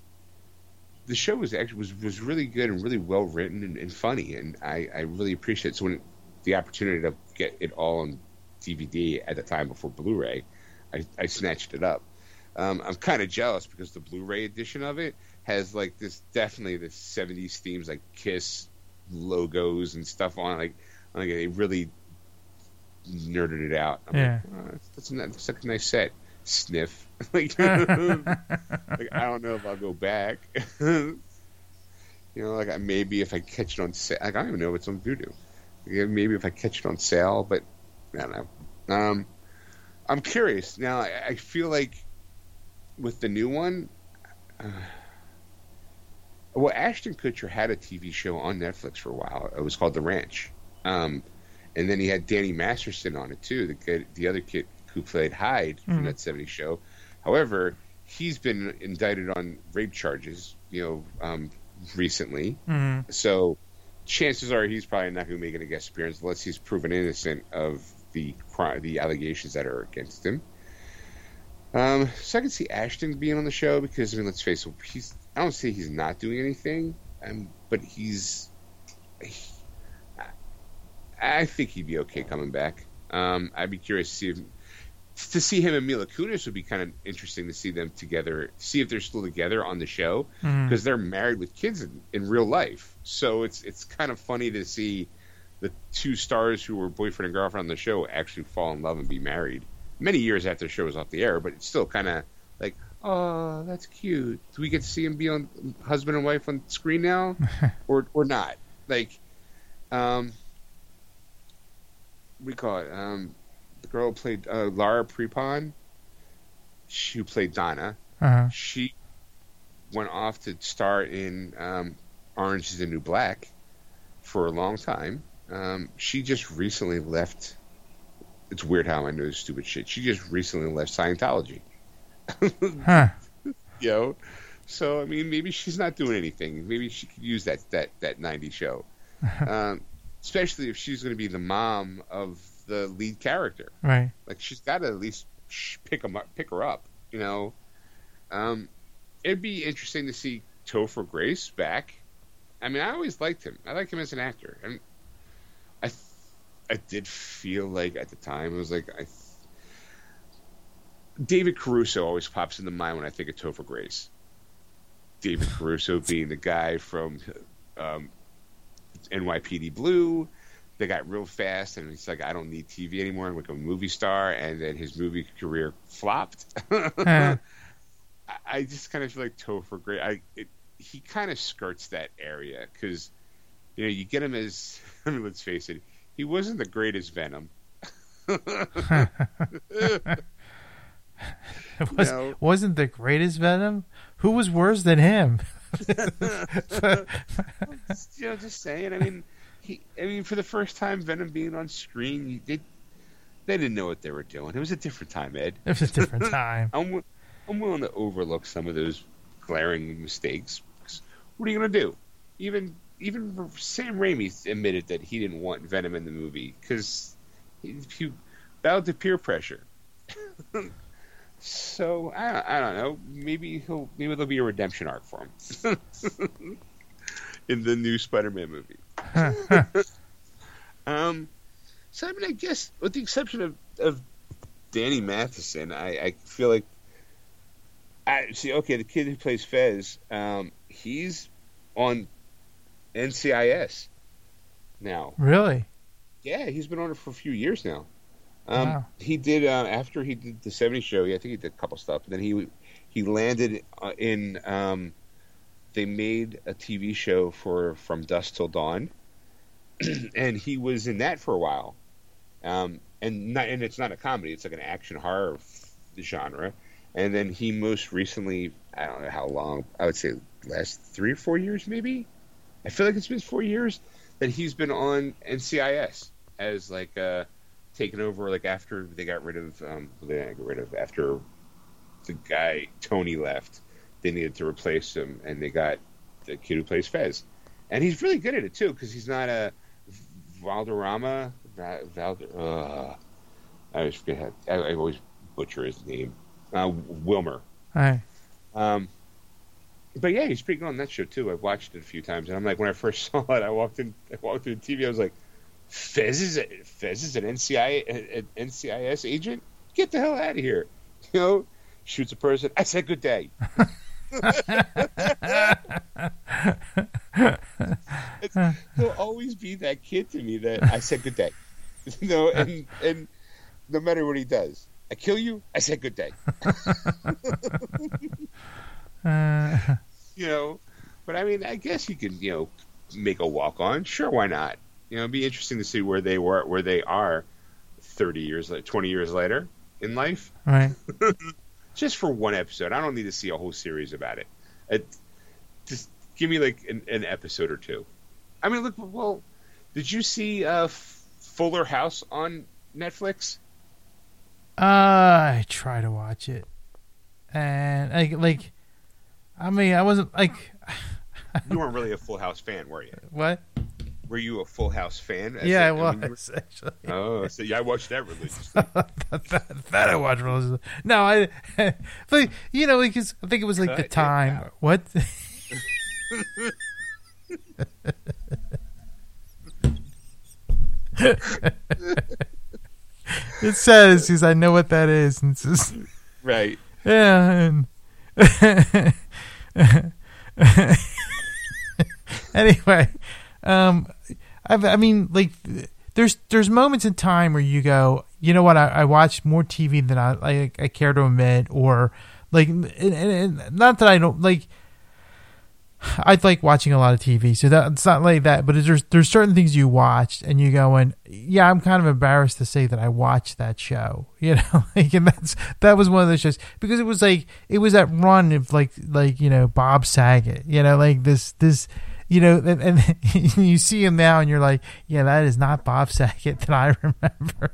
the show was actually was was really good and really well written and, and funny, and I I really appreciate it. So when the opportunity to get it all on DVD at the time before Blu-ray, I, I snatched it up. Um, I'm kind of jealous because the Blu-ray edition of it has like this definitely the 70s themes like Kiss, logos and stuff on. Like, like they really nerded it out. I'm Yeah. like, oh, that's, that's, that's like a nice set. Sniff. (laughs) like, (laughs) like, I don't know if I'll go back. (laughs) you know, like I- maybe if I catch it on sale, like I don't even know if it's on Vudu. Yeah, Maybe if I catch it on sale, but I don't know. Um, I'm curious now. I, I feel like with the new one, uh, well, Ashton Kutcher had a TV show on Netflix for a while. It was called The Ranch, um, and then he had Danny Masterson on it too, the kid, the other kid who played Hyde from Mhm. that '70s show. However, he's been indicted on rape charges, you know, um, recently. Mhm. So chances are he's probably not going to make a guest appearance unless he's proven innocent of the crime, the allegations that are against him. Um, so I can see Ashton being on the show because I mean, let's face it, he's. I don't say he's not doing anything, um, but he's. He, I think he'd be okay coming back. Um, I'd be curious to see if to see him and Mila Kunis would be kind of interesting to see them together, see if they're still together on the show because they're married with kids in, in real life. So it's it's kind of funny to see the two stars who were boyfriend and girlfriend on the show actually fall in love and be married many years after the show was off the air. But it's still kind of like, oh, that's cute. Do we get to see them be on husband and wife on screen now, (laughs) or or not? Like, um, we call it um, girl played uh, Laura Prepon. She played Donna Uh-huh. she went off to star in um, Orange is the New Black for a long time. Um, she just recently left. It's weird how I know this stupid shit. She just recently left Scientology. (laughs) Huh. You know, so I mean, maybe she's not doing anything. Maybe she could use that that that '90s show, (laughs) um, especially if she's going to be the mom of the lead character. Right. Like she's got to at least pick him up, pick her up. You know, um, it'd be interesting to see Topher Grace back. I mean, I always liked him. I like him as an actor, and I, th- I did feel like at the time it was like I. David Caruso always pops into mind when I think of Topher Grace. David Caruso being the guy from um, NYPD Blue, that got real fast, and he's like, I don't need TV anymore. I'm like a movie star, and then his movie career flopped. Huh. (laughs) I, just kind of feel like Topher Grace. I it, he kind of skirts that area because you know you get him as (laughs) I mean, let's face it, he wasn't the greatest Venom. (laughs) Was, No. wasn't the greatest Venom? Who was worse than him? you know, just saying. I mean, he. I mean, for the first time, Venom being on screen, you did. They didn't know what they were doing. It was a different time, Ed. It was a different (laughs) time. I'm I'm willing to overlook some of those glaring mistakes. What are you gonna do? Even even Sam Raimi admitted that he didn't want Venom in the movie because he, he bowed to peer pressure. (laughs) So I, I don't know. Maybe he'll maybe there'll be a redemption arc for him (laughs) in the new Spider-Man movie. (laughs) um, so I mean, I guess with the exception of, of Danny Matheson, I, I feel like I see. Okay, the kid who plays Fez, um, he's on NCIS now. Really? Yeah, he's been on it for a few years now. Um, Wow. He did uh, after he did the '70s show. Yeah, I think he did a couple stuff. And then he he landed uh, in. Um, they made a TV show for From Dusk Till Dawn, (clears throat) and he was in that for a while. Um, and not, and it's not a comedy; it's like an action horror f- genre. And then he most recently, I don't know how long, I would say last three or four years, maybe. I feel like it's been four years that he's been on NCIS as like uh, taken over like after they got rid of um, they didn't rid of after the guy Tony left. They needed to replace him, and they got the kid who plays Fez, and he's really good at it too because he's not a Valderrama. Va- Valder, uh, I always forget. How, I, I always butcher his name. Uh, Wilmer. Right. Um, but yeah, he's pretty good on that show too. I've watched it a few times, and I'm like, when I first (laughs) saw it, I walked in, I walked through the TV, I was like, Fez is a, Fez is an NCI an NCIS agent. Get the hell out of here! You know, shoots a person. I said good day. (laughs) He'll always be that kid to me that I said good day. (laughs) You know, and and no matter what he does, I kill you. I said good day. Uh, (laughs) you know. But I mean, I guess you could, you know, make a walk on. Sure, why not? You know, it'd be interesting to see where they were, where they are, thirty years, like twenty years later in life, right. (laughs) just for one episode. I don't need to see a whole series about it. it just give me like an, an episode or two. I mean, look, well, did you see uh, Fuller House on Netflix? Uh, I try to watch it, and like, like, I mean, I wasn't like, You weren't really a Full House fan, were you? (laughs) what? Were you a Full House fan? As yeah, I a- you was actually. were- Oh, so yeah, I watched that religiously. (laughs) that, that I watched. religiously. No, I, (laughs) but you know, because I think it was like the Cut it time. What? (laughs) it says because I know what that is, and it's just right. yeah. And anyway, um, I, I mean, like, there's there's moments in time where you go, you know what? I, I watch more TV than I, I I care to admit, or like, and, and, and not that I don't like. I like watching a lot of TV, so that it's not like that. But there's there's certain things you watched, and you go, and yeah, I'm kind of embarrassed to say that I watched that show. (laughs) You know, (laughs) like, and that's that was one of those shows because it was like it was that run of like like you know Bob Saget, you know, like this this you know, and, and (laughs) you see him now, and you're like, yeah, that is not Bob Saget that I (laughs) remember,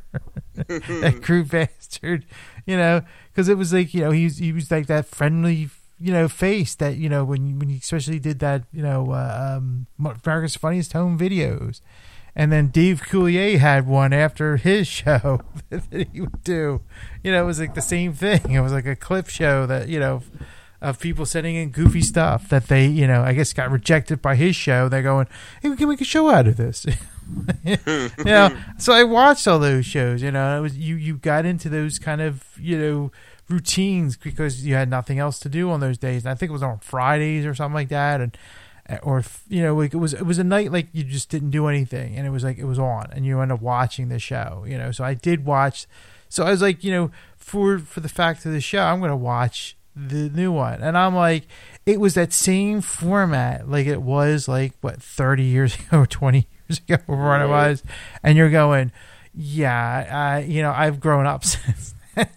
(laughs) that crude bastard, you know, because it was like you know he was he was like that friendly you know face that you know when when he especially did that you know uh, um America's Funniest Home Videos, and then Dave Coulier had one after his show that he would do. You know, it was like the same thing. It was like a clip show that you know of people sending in goofy stuff that they you know I guess got rejected by his show. They're going, hey, we can make a show out of this. (laughs) you know, (laughs) so I watched all those shows. You know, it was you you got into those kind of you know routines because you had nothing else to do on those days. And I think it was on Fridays or something like that, and eh, or you know, like it was it was a night like you just didn't do anything, and it was like it was on, and you end up watching the show. You know, so I did watch. So I was like, you know, for for the fact of the show, I'm gonna watch the new one, and I'm like, it was that same format, like it was like what 30 years (laughs) ago, 20 years ago, whatever it was, and you're going, yeah, I, you know, I've grown up (laughs) since. then.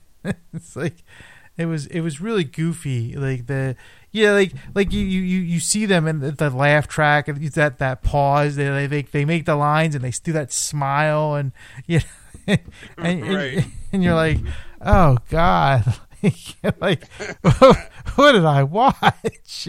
it's like it was it was really goofy like the yeah like like you you you see them in the, the laugh track and that that pause. They they make they make the lines and they do that smile and you know, (laughs) and, and, and you're like oh god (laughs) like (laughs) what did I watch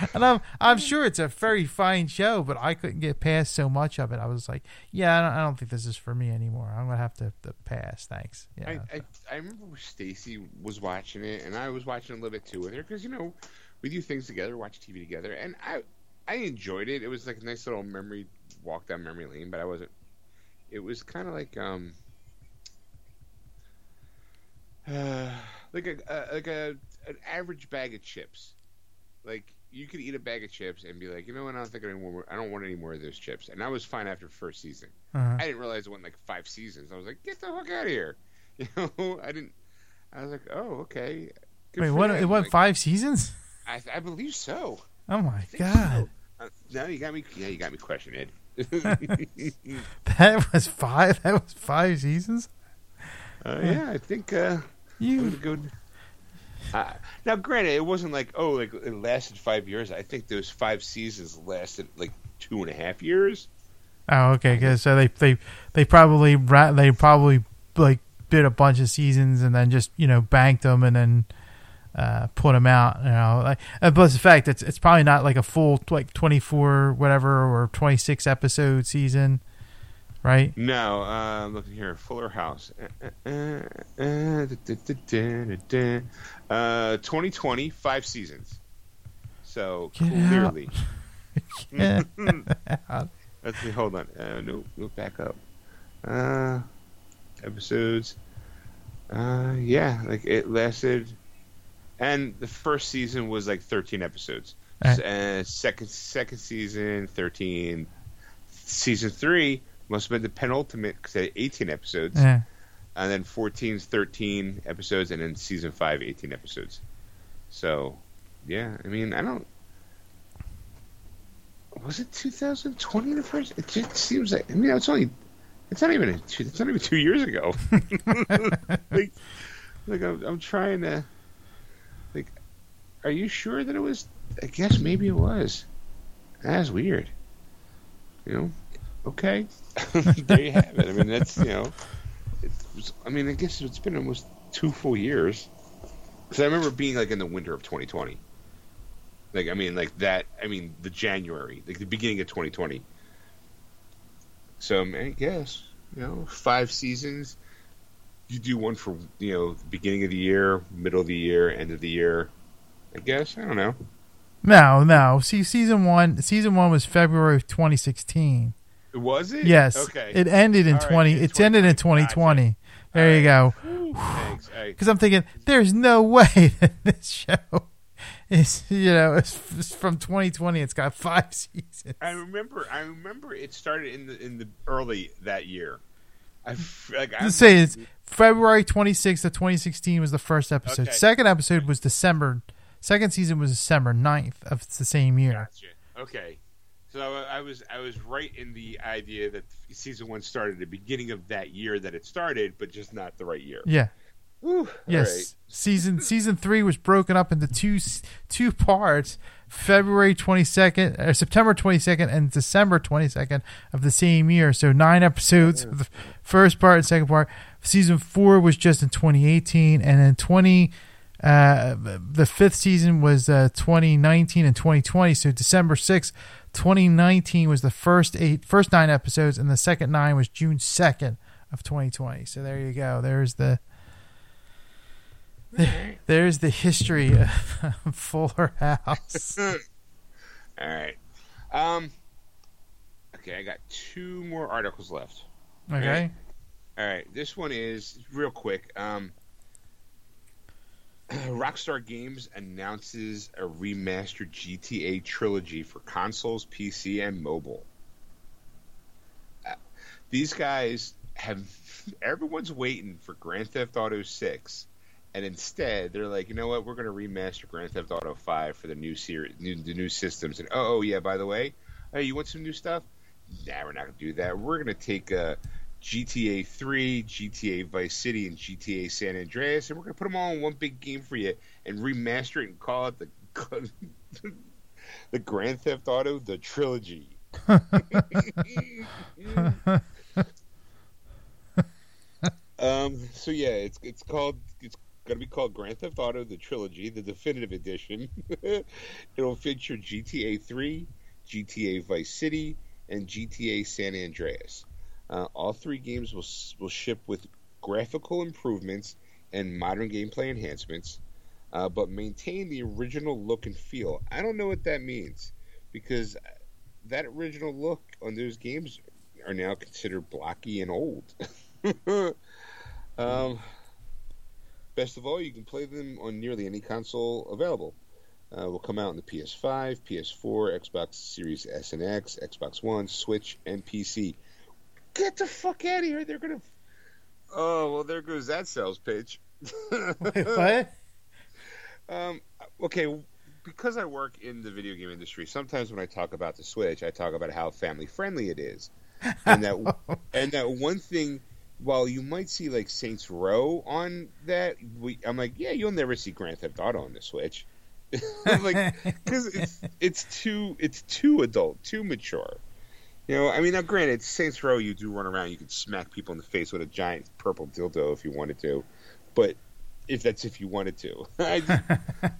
(laughs) and I'm I'm sure it's a very fine show, but I couldn't get past so much of it. I was like, yeah, I don't, I don't think this is for me anymore. I'm gonna have to, to pass. Thanks. Yeah. I, I, I remember Stacy was watching it, and I was watching a little bit too with her because you know we do things together, watch TV together, and I I enjoyed it. It was like a nice little memory walk down memory lane, but I wasn't. It was kind of like um. Uh, like a uh, like a an average bag of chips. Like you could eat a bag of chips and be like, you know what? I don't think I want. I don't want any more of those chips. And I was fine after first season. Uh-huh. I didn't realize it went like five seasons. I was like, get the fuck out of here. (laughs) You know, I didn't. I was like, oh, okay. Good Wait, what? It went Like, five seasons? I, I believe so. Oh my god, so. Uh, now you got me. Yeah, you got me questioning it. (laughs) that was five. That was five seasons. (laughs) uh, yeah, I think. Uh, You go. Uh, now, granted, it wasn't like oh, like it lasted five years. I think those five seasons lasted like two and a half years. Oh, okay. 'cause so they they they probably they probably like did a bunch of seasons and then just you know banked them and then uh, put them out. You know, like and plus the fact it's it's probably not like a full like twenty four whatever or twenty six episode season, right? No, uh, I'm looking here. Fuller House. Uh, uh, uh, da, da, da, da, da. Uh, 2020, five seasons. So Get clearly, (laughs) (laughs) let's see. Hold on. Uh, no, no, back up. Uh, episodes. Uh, yeah, like it lasted, and the first season was like 13 episodes. Right. Uh, second second season 13. Season three must have been the penultimate because it had 18 episodes, yeah. and then 14's 13 episodes, and then season five 18 episodes. So, yeah, I mean, I don't. Was it 2020 the first? It just seems like I mean it's only it's not even two- it's not even two years ago. (laughs) (laughs) like, like I'm, I'm trying to like, are you sure that it was? I guess maybe it was. That's weird. You know, okay, (laughs) there you have it. I mean that's you know, it was, I mean I guess it's been almost two full years. Because I remember being like in the winter of 2020. Like I mean, like that. I mean, the January, like the beginning of 2020. So I guess you know, five seasons. You do one for you know, beginning of the year, middle of the year, end of the year. I guess I don't know. No, no. See, season one. Season one was February of 2016. Was it? Yes. Okay. It ended in All right, 20. in it's ended in 2020. 2020. There you go. Whew, Thanks. Hey, Because I'm thinking, there's no way (laughs) that this show is, you know, it's, it's from 2020. It's got five (laughs) seasons. I remember. I remember it started in the in the early that year. I like. I'm, say it's February 26th of 2016 was the first episode. Okay. Second episode was December. Second season was December 9th of the same year. Gotcha. Okay. So I was I was right in the idea that season one started at the beginning of that year that it started, but just not the right year. Yeah. Yes. right. Season season three was broken up into two two parts. February 22nd, or September 22nd, and December 22nd of the same year. So nine episodes the first part and second part. Season four was just in 2018, and then 20. Uh, the fifth season was uh, 2019 and 2020. So December 6th, 2019 was the first eight, first nine episodes, and the second nine was June 2nd of 2020. So there you go. There's the there's the history of Fuller House. (laughs) All right. Um. Okay, I got two more articles left. Okay. All right, this one is real quick. Um, (clears throat) Rockstar Games announces a remastered GTA trilogy for consoles, PC, and mobile. Uh, these guys have (laughs) everyone's waiting for Grand Theft Auto 6 and instead they're like, "You know what? We're going to remaster Grand Theft Auto 5 for the new series, new, the new systems." And oh, oh yeah, by the way, hey, you want some new stuff? Nah, we're not going to do that. We're going to take uh, GTA 3, GTA Vice City, and GTA San Andreas, and we're going to put them all in one big game for you and remaster it and call it the (laughs) the Grand Theft Auto the trilogy. (laughs) um. So yeah, it's it's called it's going to be called Grand Theft Auto: The Trilogy, the definitive edition. (laughs) It'll feature GTA 3, GTA Vice City, and GTA San Andreas. Uh, all three games will will ship with graphical improvements and modern gameplay enhancements, uh, but maintain the original look and feel. I don't know what that means because that original look on those games are now considered blocky and old. (laughs) um, best of all, you can play them on nearly any console available. Uh, will come out on the PS5, PS4, Xbox Series S and X, Xbox One, Switch, and PC. Get the fuck out of here! They're gonna. Oh well, there goes that sales pitch. Wait, (laughs) what? Um, okay, because I work in the video game industry, sometimes when I talk about the Switch, I talk about how family friendly it is, and that (laughs) and that one thing. While you might see like Saints Row on that, we, I'm like, yeah, you'll never see Grand Theft Auto on the Switch, (laughs) like because it's it's too it's too adult, too mature. You know, I mean, now granted, Saints Row, you do run around, you can smack people in the face with a giant purple dildo if you wanted to, but if that's if you wanted to, (laughs) I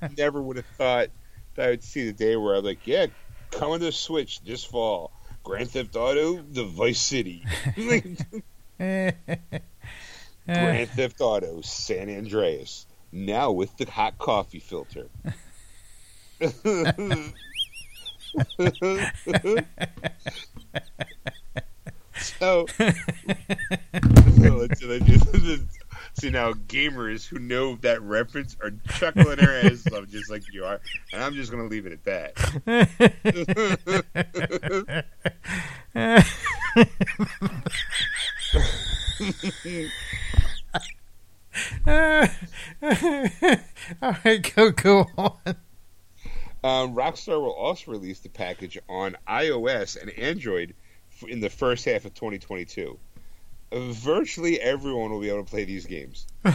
(laughs) never would have thought that I would see the day where I'm like, yeah, coming to Switch this fall, Grand Theft Auto, the Vice City, (laughs) Grand Theft Auto, San Andreas, now with the hot coffee filter. (laughs) so, (laughs) see now gamers who know that reference are chuckling their asses off just like you are, and I'm just gonna leave it at that. (laughs) All right, go go on. Um, Rockstar will also release the package on iOS and Android in the first half of 2022. Virtually everyone will be able to play these games. (laughs) uh,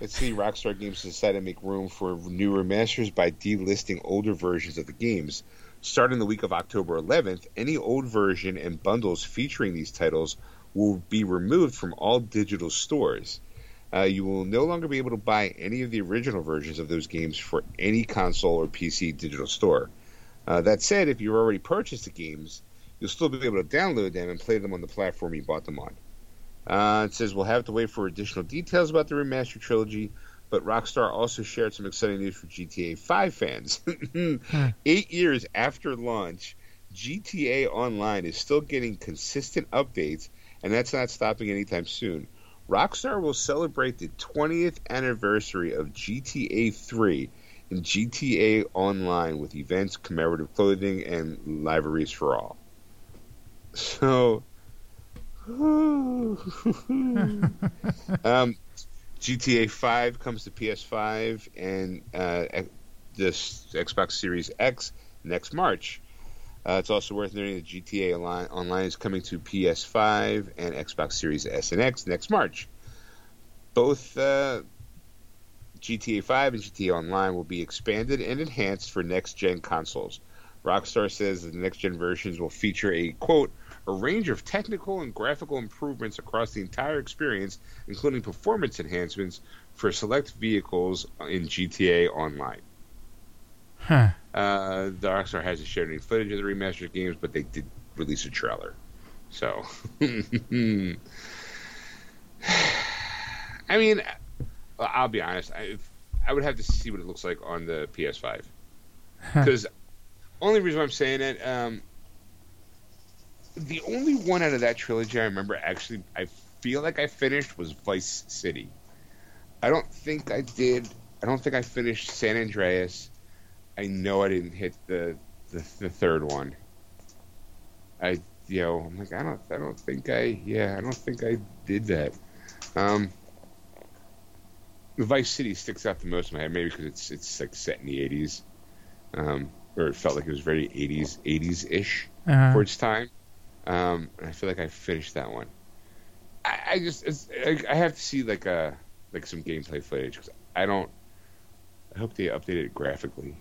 let's see. Rockstar Games decided to make room for new remasters by delisting older versions of the games. Starting the week of October 11th, any old version and bundles featuring these titles will be removed from all digital stores. Uh, you will no longer be able to buy any of the original versions of those games for any console or PC digital store. Uh, that said, if you've already purchased the games, you'll still be able to download them and play them on the platform you bought them on. Uh, it says we'll have to wait for additional details about the remastered trilogy, but Rockstar also shared some exciting news for GTA 5 fans. (laughs) Eight years after launch, GTA Online is still getting consistent updates, and that's not stopping anytime soon. Rockstar will celebrate the 20th anniversary of GTA 3 and GTA Online with events, commemorative clothing, and liveries for all. So, (laughs) um, GTA 5 comes to PS5 and uh, this Xbox Series X next March. Uh, it's also worth noting that GTA Online is coming to PS5 and Xbox Series S and X next March. Both uh, GTA 5 and GTA Online will be expanded and enhanced for next gen consoles. Rockstar says the next gen versions will feature a quote a range of technical and graphical improvements across the entire experience, including performance enhancements for select vehicles in GTA Online. Huh. Uh, Rockstar hasn't shared any footage of the remastered games, but they did release a trailer. So, (laughs) I mean, I'll be honest. I, I would have to see what it looks like on the PS5 because only reason I'm saying it, um, the only one out of that trilogy I remember actually I feel like I finished was Vice City. I don't think I did. I don't think I finished San Andreas. I know I didn't hit the the, the third one. I you know I'm like I don't I don't think I yeah I don't think I did that. Um, Vice City sticks out the most in my head, maybe because it's it's like set in the '80s, um, or it felt like it was very '80s '80s ish Uh-huh. for its time. Um, and I feel like I finished that one. I, I just it's, I, I have to see like a like some gameplay footage 'cause I don't. I hope they updated it graphically.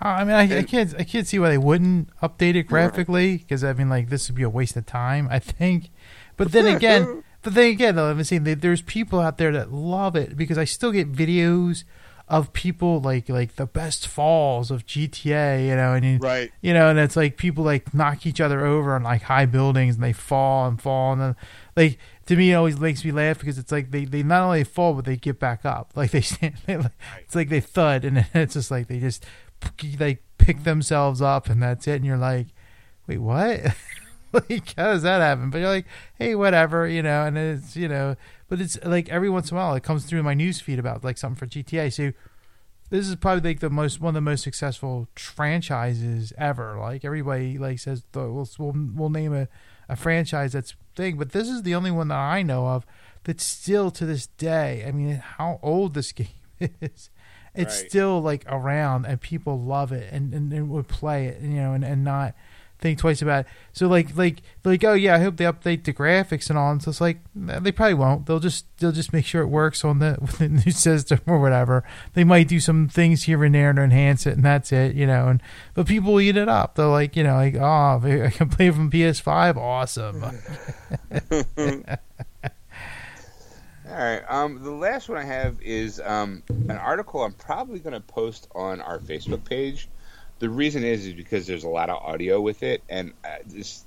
Like I mean, I, I, can't, I can't see why they wouldn't update it graphically because I mean, like this would be a waste of time. I think, but then (laughs) again, but then again, though, I'm saying there's people out there that love it because I still get videos of people like like the best falls of GTA, you know, and you, right, you know, and it's like people like knock each other over on like high buildings and they fall and fall and then like to me it always makes me laugh because it's like they, they not only fall but they get back up. Like they stand (laughs) they, like, it's like they thud and (laughs) it's just like they just they pick themselves up and that's it and you're like wait what? (laughs) Like how does that happen? But you're like hey whatever you know and it's you know but it's like every once in a while it comes through my news feed about like something for GTA so this is probably like the most one of the most successful franchises ever. Like everybody like says we'll we'll, we'll name a, a franchise that's thing but this is the only one that I know of that still to this day. I mean how old this (laughs) game is it's right. still like around and people love it and, and, and would play it you know and, and not think twice about it. So like like like oh yeah, I hope they update the graphics and all. And so it's like they probably won't. They'll just they'll just make sure it works on the, (laughs) the new system or whatever. They might do some things here and there to enhance it, and that's it, you know. And but people will eat it up. They're like you know like oh (laughs) I can play from PS5, awesome. (laughs) All right. Um, the last one I have is um, an article I'm probably going to post on our Facebook page. The reason is is because there's a lot of audio with it, and uh, this,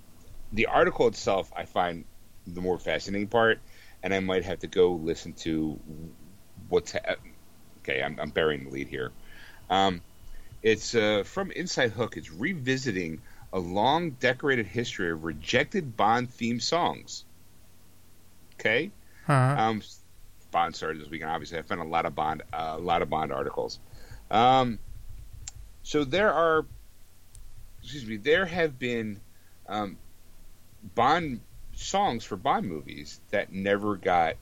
the article itself I find the more fascinating part, and I might have to go listen to what's. Ha- okay, I'm, I'm, burying the lead here. Um, it's uh, from Inside Hook. It's revisiting a long decorated history of rejected Bond theme songs. Okay. Uh-huh. Um, Bond started this weekend. Obviously, I found a lot of Bond, uh, a lot of Bond articles. Um, so there are, excuse me, there have been um, Bond songs for Bond movies that never got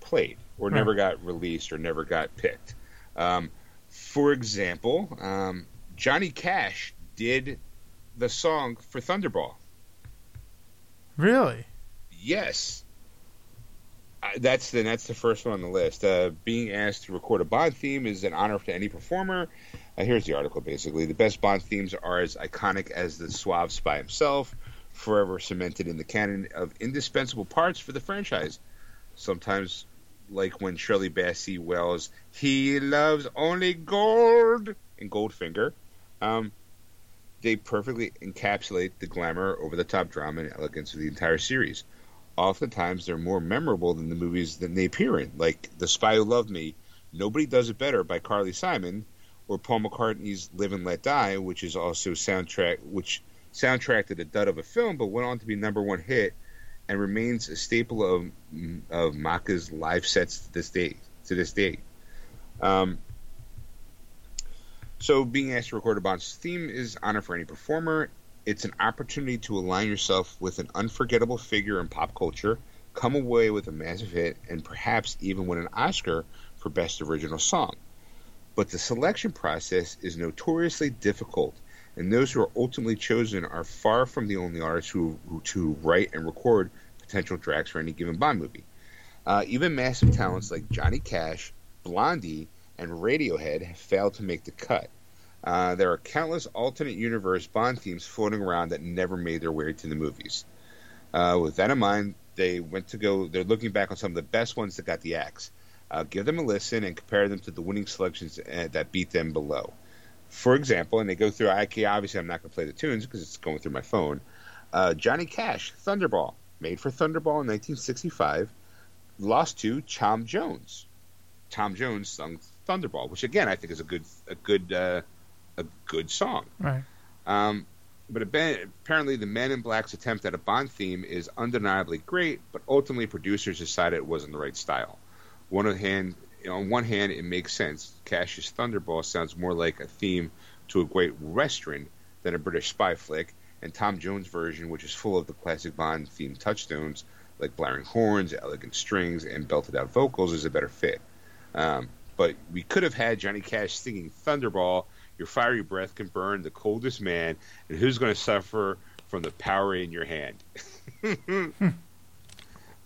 played or right. never got released or never got picked. Um, for example, um, Johnny Cash did the song for Thunderball. Really? Yes that's the that's the first one on the list. Uh, being asked to record a Bond theme is an honor to any performer. Uh, here's the article. Basically, the best Bond themes are as iconic as the Suave Spy himself, forever cemented in the canon of indispensable parts for the franchise. Sometimes, like when Shirley Bassey wails, "He loves only gold" in Goldfinger. Um, they perfectly encapsulate the glamour, over-the-top drama, and elegance of the entire series oftentimes they're more memorable than the movies that they appear in, like The Spy Who Loved Me, Nobody Does It Better by Carly Simon, or Paul McCartney's Live and Let Die, which is also soundtrack which soundtracked a dud of a film but went on to be number one hit and remains a staple of of Macca's live sets to this day. To this day, um, so being asked to record a Bond's theme is honor for any performer, it's an opportunity to align yourself with an unforgettable figure in pop culture, come away with a massive hit, and perhaps even win an Oscar for Best Original Song. But the selection process is notoriously difficult, and those who are ultimately chosen are far from the only artists who, who to write and record potential tracks for any given Bond movie. Uh, even massive talents like Johnny Cash, Blondie, and Radiohead have failed to make the cut. Uh, there are countless alternate universe Bond themes floating around that never made their way to the movies. Uh, with that in mind, they went to go. They're looking back on some of the best ones that got the axe. Uh, give them a listen and compare them to the winning selections uh, that beat them below. For example, and they go through. I obviously I'm not going to play the tunes because it's going through my phone. Uh, Johnny Cash, Thunderball, made for Thunderball in 1965, lost to Tom Jones. Tom Jones sung Thunderball, which again I think is a good a good a good song. Right. Um, but apparently, the Men in Black's attempt at a Bond theme is undeniably great, but ultimately, producers decided it wasn't the right style. One hand, on one hand, it makes sense. Cash's Thunderball sounds more like a theme to a great western than a British spy flick, and Tom Jones' version, which is full of the classic Bond theme touchstones like blaring horns, elegant strings, and belted out vocals, is a better fit. Um, but we could have had Johnny Cash singing Thunderball your fiery breath can burn the coldest man, and who's going to suffer from the power in your hand? (laughs)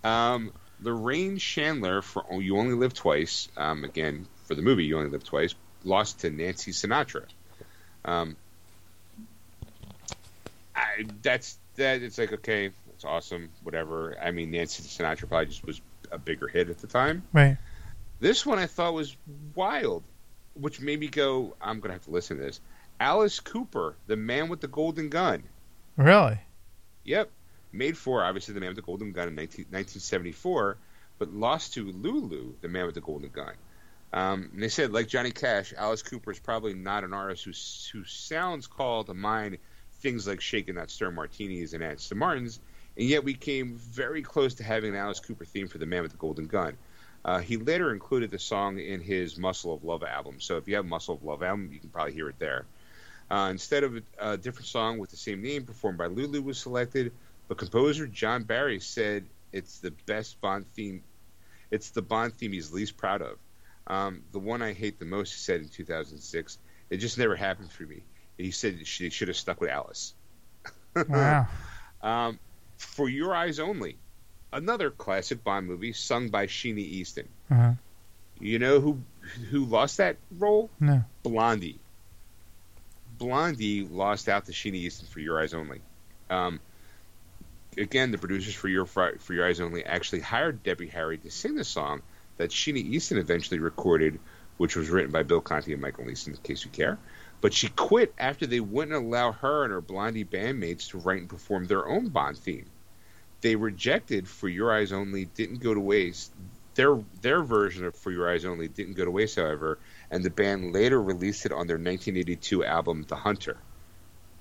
um, Lorraine Chandler for You Only Live Twice, um, again, for the movie You Only Live Twice, lost to Nancy Sinatra. Um, I, that's that. It's like okay, it's awesome, whatever. I mean, Nancy Sinatra probably just was a bigger hit at the time. Right. This one I thought was wild, which made me go, I'm gonna have to listen to this. Alice Cooper, the man with the golden gun. Really? Yep, made for obviously the man with the golden gun in 19, 1974, but lost to Lulu, the man with the golden gun. Um, and they said, like Johnny Cash, Alice Cooper is probably not an artist who who sounds called to mind things like shaking that Stir Martinis and Aston Martins, and yet we came very close to having an Alice Cooper theme for the man with the golden gun. Uh, he later included the song in his Muscle of Love album, so if you have Muscle of Love album, you can probably hear it there. Uh, instead of a, a, different song with the same name performed by Lulu was selected, but composer John Barry said it's the best Bond theme. It's the Bond theme he's least proud of. Um, the one I hate the most, he said in 2006, it just never happened for me. He said she should have stuck with Alice. (laughs) wow. Um, for Your Eyes Only, another classic Bond movie sung by Sheena Easton. Uh-huh. You know who who lost that role? No. Blondie. Blondie lost out to Sheena Easton for Your Eyes Only. Um, again, the producers for Your for Your Eyes Only actually hired Debbie Harry to sing the song that Sheena Easton eventually recorded, which was written by Bill Conti and Michael Leeson, in case you care. But she quit after they wouldn't allow her and her Blondie bandmates to write and perform their own Bond theme. They rejected For Your Eyes Only didn't go to waste. Their their version of For Your Eyes Only didn't go to waste, however, and the band later released it on their 1982 album The Hunter.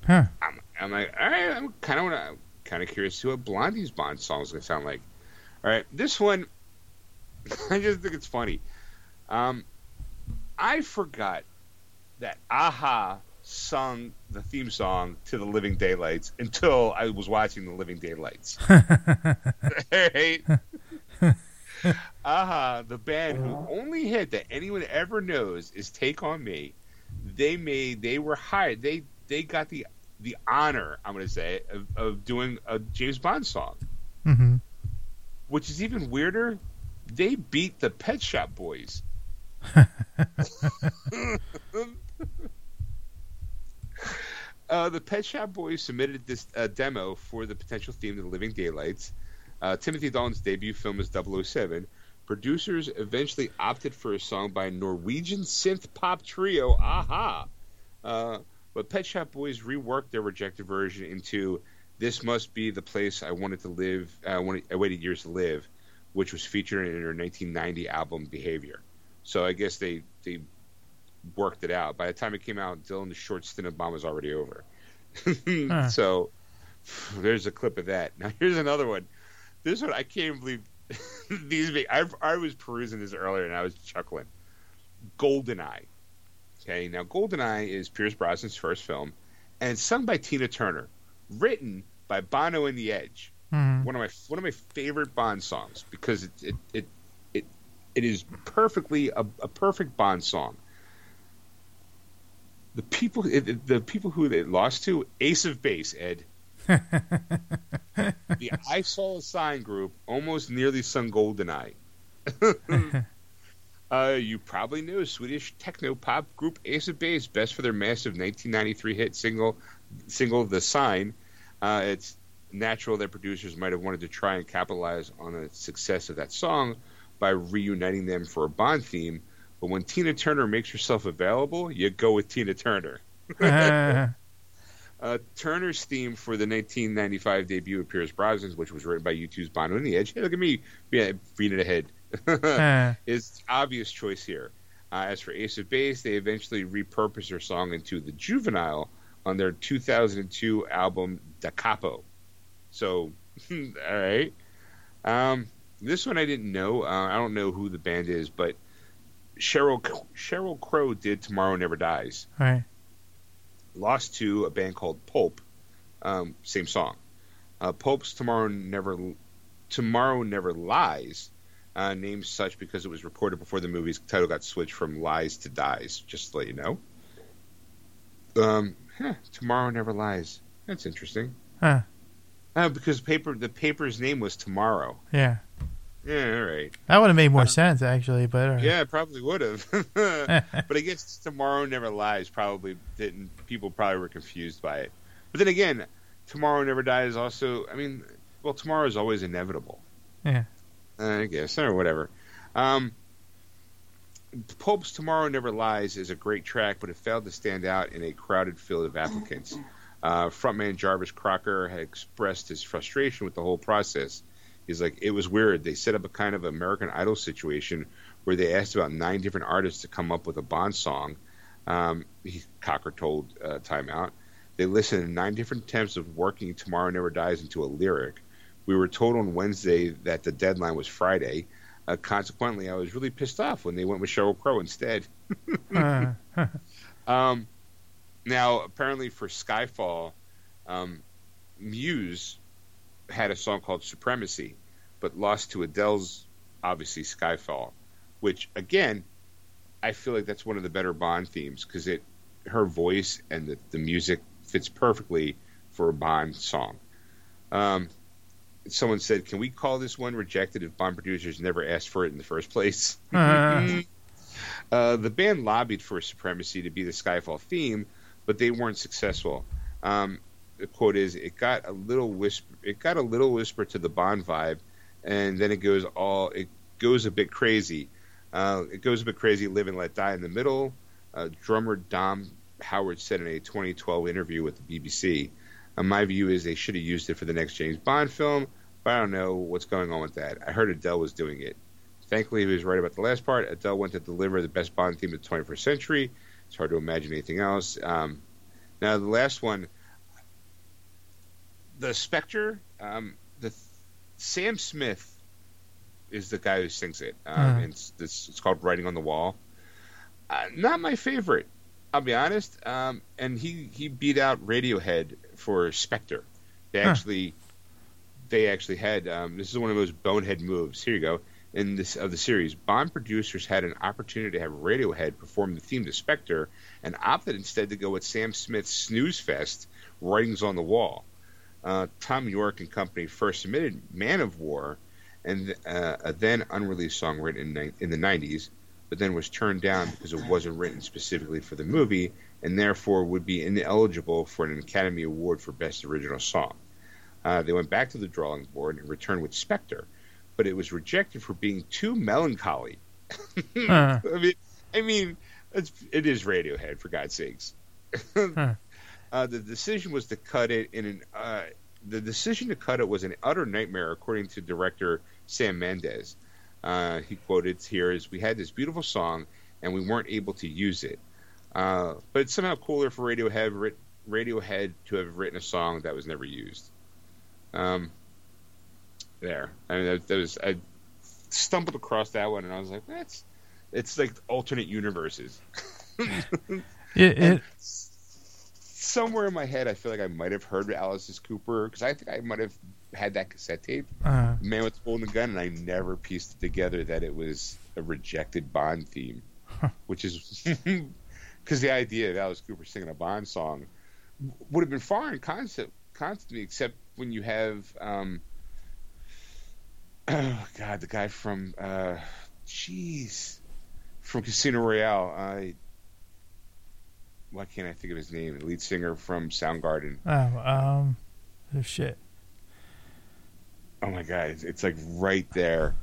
Huh. I'm, I'm like, all right, I'm kind of kind of curious to see what Blondie's Bond song is going to sound like. All right, this one, (laughs) I just think it's funny. Um, I forgot that a-ha sung the theme song to the Living Daylights until I was watching the Living Daylights. (laughs) right? a-ha, the band who only hit that anyone ever knows is "Take on Me." They made, they were hired, they they got the the honor, I'm going to say, of, of, doing a James Bond song. Mm-hmm. Which is even weirder. They beat the Pet Shop Boys. (laughs) (laughs) uh, the Pet Shop Boys submitted this uh, demo for the potential theme of the Living Daylights. Uh, Timothy Dalton's debut film is 007. Producers eventually opted for a song by Norwegian synth pop trio a-ha. Uh, but Pet Shop Boys reworked their rejected version into "This Must Be the Place I Wanted to Live." Uh, wanted, I waited years to live, which was featured in their 1990 album Behavior. So I guess they they worked it out. By the time it came out, Dalton's short stint of Bond was already over. (laughs) huh. So (sighs) there's a clip of that. Now (laughs) here's another one. This one I can't believe (laughs) these. I I was perusing this earlier and I was chuckling. Goldeneye. Okay, now Goldeneye is Pierce Brosnan's first film, and it's sung by Tina Turner, written by Bono and the Edge. Mm-hmm. One of my one of my favorite Bond songs because it it it it, it is perfectly a, a perfect Bond song. The people the people who it lost to Ace of Base Ed. (laughs) the I Saw a Sign group almost nearly sung Goldeneye. (laughs) Uh, you probably know Swedish techno pop group Ace of Base, best for their massive 1993 hit single, single "The Sign." Uh, it's natural that producers might have wanted to try and capitalize on the success of that song by reuniting them for a Bond theme. But when Tina Turner makes herself available, you go with Tina Turner. (laughs) (laughs) uh, Turner's theme for the 1995 debut of Pierce Brosnan, which was written by U2's Bono and the Edge. Hey, look at me, yeah, reading ahead. (laughs) is the obvious choice here. Uh, as for Ace of Base, they eventually repurposed their song into the Juvenile on their 2002 album Da Capo. So, all right. Um, this one I didn't know. Uh, I don't know who the band is, but Cheryl Sheryl Crow did "Tomorrow Never Dies." Right. Lost to a band called Pulp. Um, same song. Uh, Pulp's "Tomorrow Never Tomorrow Never Lies." uh, named such because it was reported before the movie's title got switched from Lies to Dies, just to let you know. Um, huh, Tomorrow Never Lies. That's interesting. Huh. Uh, because paper the paper's name was Tomorrow. Yeah. Yeah, all right. That would have made more sense, actually. But right. Yeah, it probably would have. (laughs) (laughs) but I guess Tomorrow Never Lies probably didn't. People probably were confused by it. But then again, Tomorrow Never Dies also. I mean, well, tomorrow is always inevitable. Yeah. I guess or whatever. Um, Pulp's Tomorrow Never Lies is a great track, but it failed to stand out in a crowded field of applicants. Uh, frontman Jarvis Cocker had expressed his frustration with the whole process. He's like, it was weird. They set up a kind of American Idol situation where they asked about nine different artists to come up with a Bond song. Um, he, Cocker told uh, Time Out. They listened to nine different attempts of working Tomorrow Never Dies into a lyric. We were told on Wednesday that the deadline was Friday. Uh, consequently, I was really pissed off when they went with Sheryl Crow instead. Uh, (laughs) Um, now, apparently for Skyfall, um, Muse had a song called Supremacy, but lost to Adele's obviously Skyfall, which again, I feel like that's one of the better Bond themes because it, her voice and the, the music fits perfectly for a Bond song. Um, someone said, "Can we call this one rejected if Bond producers never asked for it in the first place?" uh, (laughs) Uh, the band lobbied for Supremacy to be the Skyfall theme, but they weren't successful. Um, quote is, "It got a little whisper. It got a little whisper to the Bond vibe, and then it goes all. It goes a bit crazy. Uh, it goes a bit crazy. Live and let die in the middle." Uh, drummer Dom Howard said in a 2012 interview with the BBC. Uh, my view is they should have used it for the next James Bond film, but I don't know what's going on with that. I heard Adele was doing it. Thankfully, he was right about the last part. Adele went to deliver the best Bond theme of the 21st century. It's hard to imagine anything else. Um, now, the last one, the Spectre, um, the Sam Smith is the guy who sings it. Um, and it's, it's, it's called Writing on the Wall. Uh, not my favorite, I'll be honest. Um, and he, he beat out Radiohead for Spectre. They Huh. actually they actually had um, this is one of those bonehead moves. Here you go. In this of the series, Bond producers had an opportunity to have Radiohead perform the theme to Spectre, and opted instead to go with Sam Smith's Snooze Fest, "Writings on the Wall." Uh, Thom Yorke and company first submitted "Man of War," and uh, a then unreleased song written in, in the '90s, but then was turned down because it wasn't written specifically for the movie, and therefore would be ineligible for an Academy Award for Best Original Song. Uh, they went back to the drawing board and returned with Spectre, but it was rejected for being too melancholy. uh, (laughs) I mean, I mean, it's, it is Radiohead for God's sakes. Huh. Uh, the decision was to cut it in an. Uh, the decision to cut it was an utter nightmare, according to director Sam Mendes. Uh, he quoted here as we had this beautiful song and we weren't able to use it. Uh, but it's somehow cooler for Radiohead, writ- Radiohead to have written a song that was never used. Um, there, I mean, that, that was I stumbled across that one and I was like, that's it's like alternate universes. (laughs) it, it, Somewhere in my head, I feel like I might have heard Alice's Cooper because I think I might have had that cassette tape, uh, Man with the Golden Gun, and I never pieced it together that it was a rejected Bond theme, which is (laughs) because the idea of Alice Cooper singing a Bond song would have been foreign concept constantly, except when you have, um, oh God, the guy from, uh, jeez, from Casino Royale. I why can't I think of his name? The lead singer from Soundgarden. oh, um, oh, shit. Oh my God, it's, it's like right there.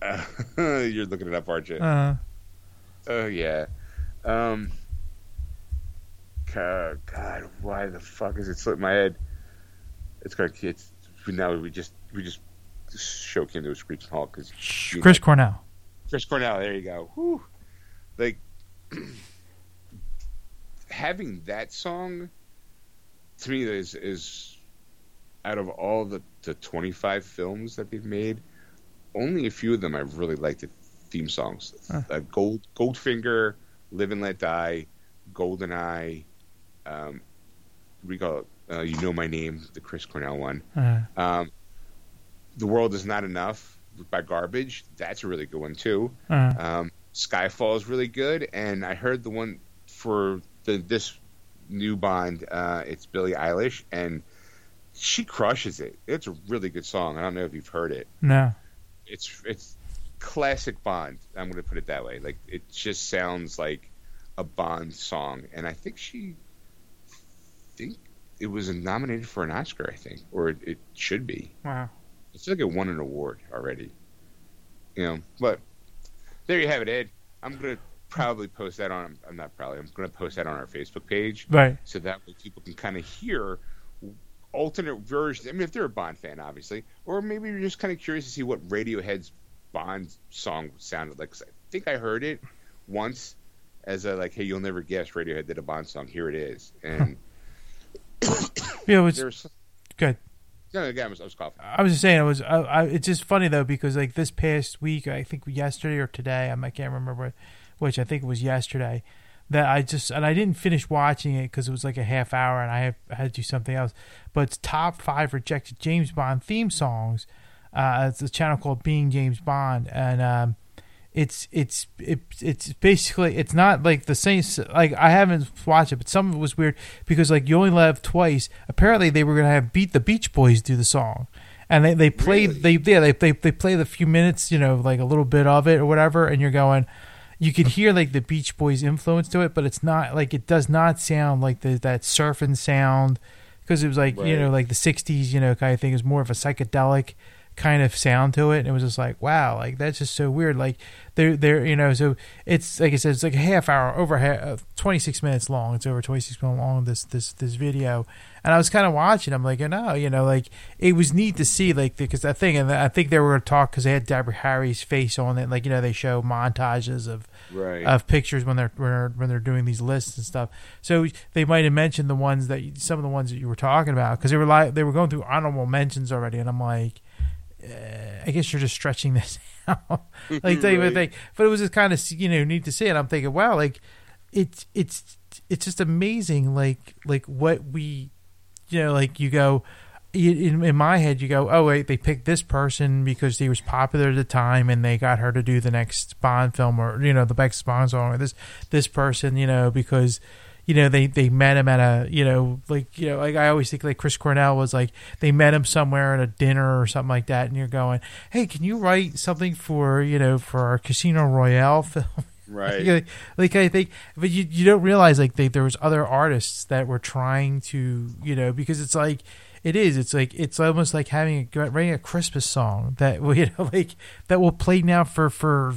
Uh, (laughs) you're looking it up, aren't you? Uh, Oh yeah. Um. God, God, why the fuck is it slipping my head? It's got kids. Now we just we just shook into a screeching halt because Chris Cornell. Chris Cornell. There you go. Whew. Like (clears throat) having that song to me is is out of all the the 25 films that they've made, only a few of them I really liked the theme songs. Huh. Uh, Gold Goldfinger, Live and Let Die, Goldeneye, um, we call it, uh, You Know My Name, the Chris Cornell one. Uh, Um, the World Is Not Enough by Garbage. That's a really good one too. uh, Um, Skyfall is really good, and I heard the one for the this new Bond. Uh, it's Billie Eilish, and she crushes it. It's a really good song. I don't know if you've heard it. no. it's it's classic Bond. I'm going to put it that way. Like it just sounds like a Bond song, and I think she think it was nominated for an Oscar. I think, or it, it should be. Wow. It's like it won an award already. You know, but there you have it, Ed. I'm gonna probably post that on. I'm not probably. I'm gonna post that on our Facebook page, Right. so that way people can kind of hear alternate versions. I mean, if they're a Bond fan, obviously, or maybe you're just kind of curious to see what Radiohead's Bond song sounded like. 'Cause I think I heard it once as a like, "Hey, you'll never guess Radiohead did a Bond song. Here it is." And (coughs) Yeah, it was there's good. no, again, I was, I was coughing. I was just saying it was. I, I, it's just funny though because like this past week, I think yesterday or today, I can't remember which. I think it was yesterday that I just and I didn't finish watching it because it was like a half hour and I, have, I had to do something else. But it's top five rejected James Bond theme songs. Uh, it's a channel called Being James Bond, and um, it's it's it, it's basically it's not like the same. Like I haven't watched it, but some of it was weird because like you only live twice. Apparently, they were gonna have Beat the Beach Boys do the song, and they they played Really? they yeah they they they play the few minutes, you know, like a little bit of it or whatever, and you're going. You could hear like the Beach Boys influence to it, but it's not like it does not sound like the that surfing sound because it was like you know like the '60s, you know, kind of thing. It was more of a psychedelic kind of sound to it and it was just like wow like that's just so weird. Like they're they're you know so it's like i said it's like a half hour over half, uh, 26 minutes long. It's over 26 minutes long this this this video. And i was kind of watching i'm like no you know like it was neat to see like because that thing and i think they were talk because they had deborah harry's face on it like you know they show montages of Right. of pictures when they're when they're, when they're doing these lists and stuff. So they might have mentioned the ones that you, some of the ones that you were talking about because they were like they were going through honorable mentions already, and I'm like, uh, I guess you're just stretching (laughs) this out. (laughs) like they Right. think, but it was just kind of you know neat to see, and I'm thinking, wow, like it's it's it's just amazing, like like what we, you know, like you go. In, in my head, you go, oh wait, they picked this person because he was popular at the time, and they got her to do the next Bond film, or you know, the next Bond song, or this this person, you know, because you know they they met him at a you know like you know like I always think like Chris Cornell was like they met him somewhere at a dinner or something like that, and you're going, hey, can you write something for you know for our Casino Royale (laughs) film? right. (laughs) like, like I think, but you you don't realize like they, there was other artists that were trying to you know because it's like it is it's like it's almost like having a writing a Christmas song that (laughs) will, you know like that will play now for for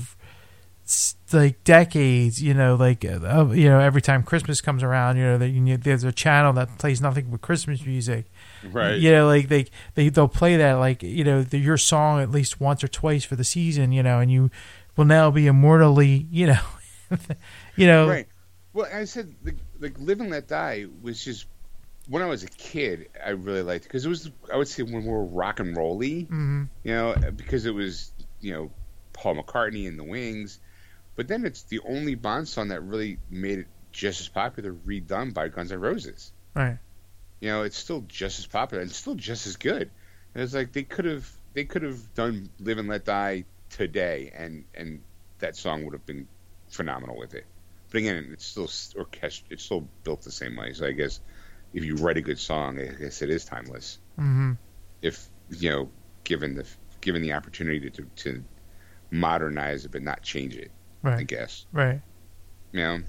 like decades you know like uh, you know every time Christmas comes around you know that you there's a channel that plays nothing but Christmas music Right. you know like they they they'll play that like you know the, your song at least once or twice for the season you know and you will now be immortally you know (laughs) you know Right. Well, I said the, like "Live and Let Die" was just when I was a kid. I really liked it because it was I would say when we were rock and rolly, mhm, you know, because it was you know Paul McCartney and the Wings. But then it's the only Bond song that really made it just as popular, redone by Guns N' Roses. right You know, it's still just as popular and still just as good. And it's like they could have they could have done "Live and Let Die" today, and and that song would have been phenomenal with it. But again, it's still s- orchest- It's still built the same way. So I guess if you write a good song, I guess it is timeless. hmm If you know, given the given the opportunity to to modernize it but not change it, right. I guess. right You know,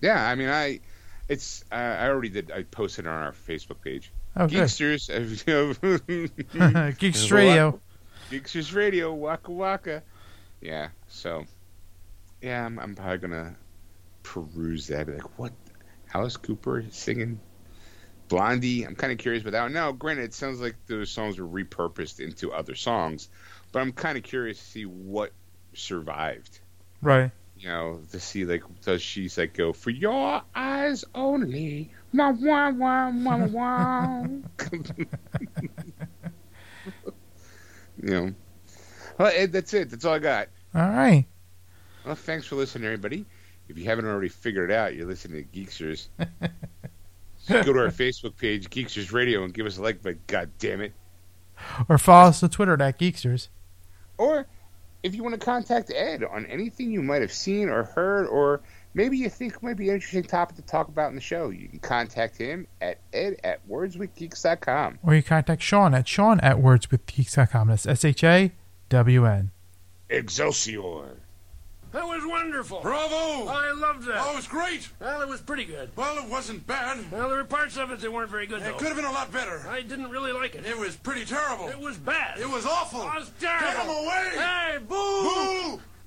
yeah. I mean, I it's uh, I already did. I posted on our Facebook page. oh Geeksters, (laughs) you know, (laughs) Geeks Radio Geeksters Radio, Waka Waka. Yeah, so yeah, I'm, I'm probably gonna peruse that. Be like, what? Alice Cooper singing Blondie? I'm kind of curious about that. Now, granted, it sounds like those songs were repurposed into other songs, but I'm kind of curious to see what survived. right You know, to see like does she like go for your eyes only? Wah, wah, wah, wah, wah. (laughs) you know. Well, Ed, that's it. That's all I got. all right Well, thanks for listening, everybody. If you haven't already figured it out, you're listening to Geeksters. (laughs) (laughs) Go to our Facebook page, Geeksters Radio, and give us a like. But God damn it! or follow us on Twitter at Geeksters Or if you want to contact Ed on anything you might have seen or heard, or maybe you think might be an interesting topic to talk about in the show, you can contact him at ed at wordswithgeeks.com. or you contact Sean at Sean at wordswithgeeks.com that's S H A WN. Excelsior. That was wonderful. Bravo! I loved that. Oh, it was great. Well, it was pretty good. Well, it wasn't bad. Well, there were parts of it that weren't very good, It though. could have been a lot better. I didn't really like it. It was pretty terrible. It was bad. It was awful. It was terrible. Get him away! Ah!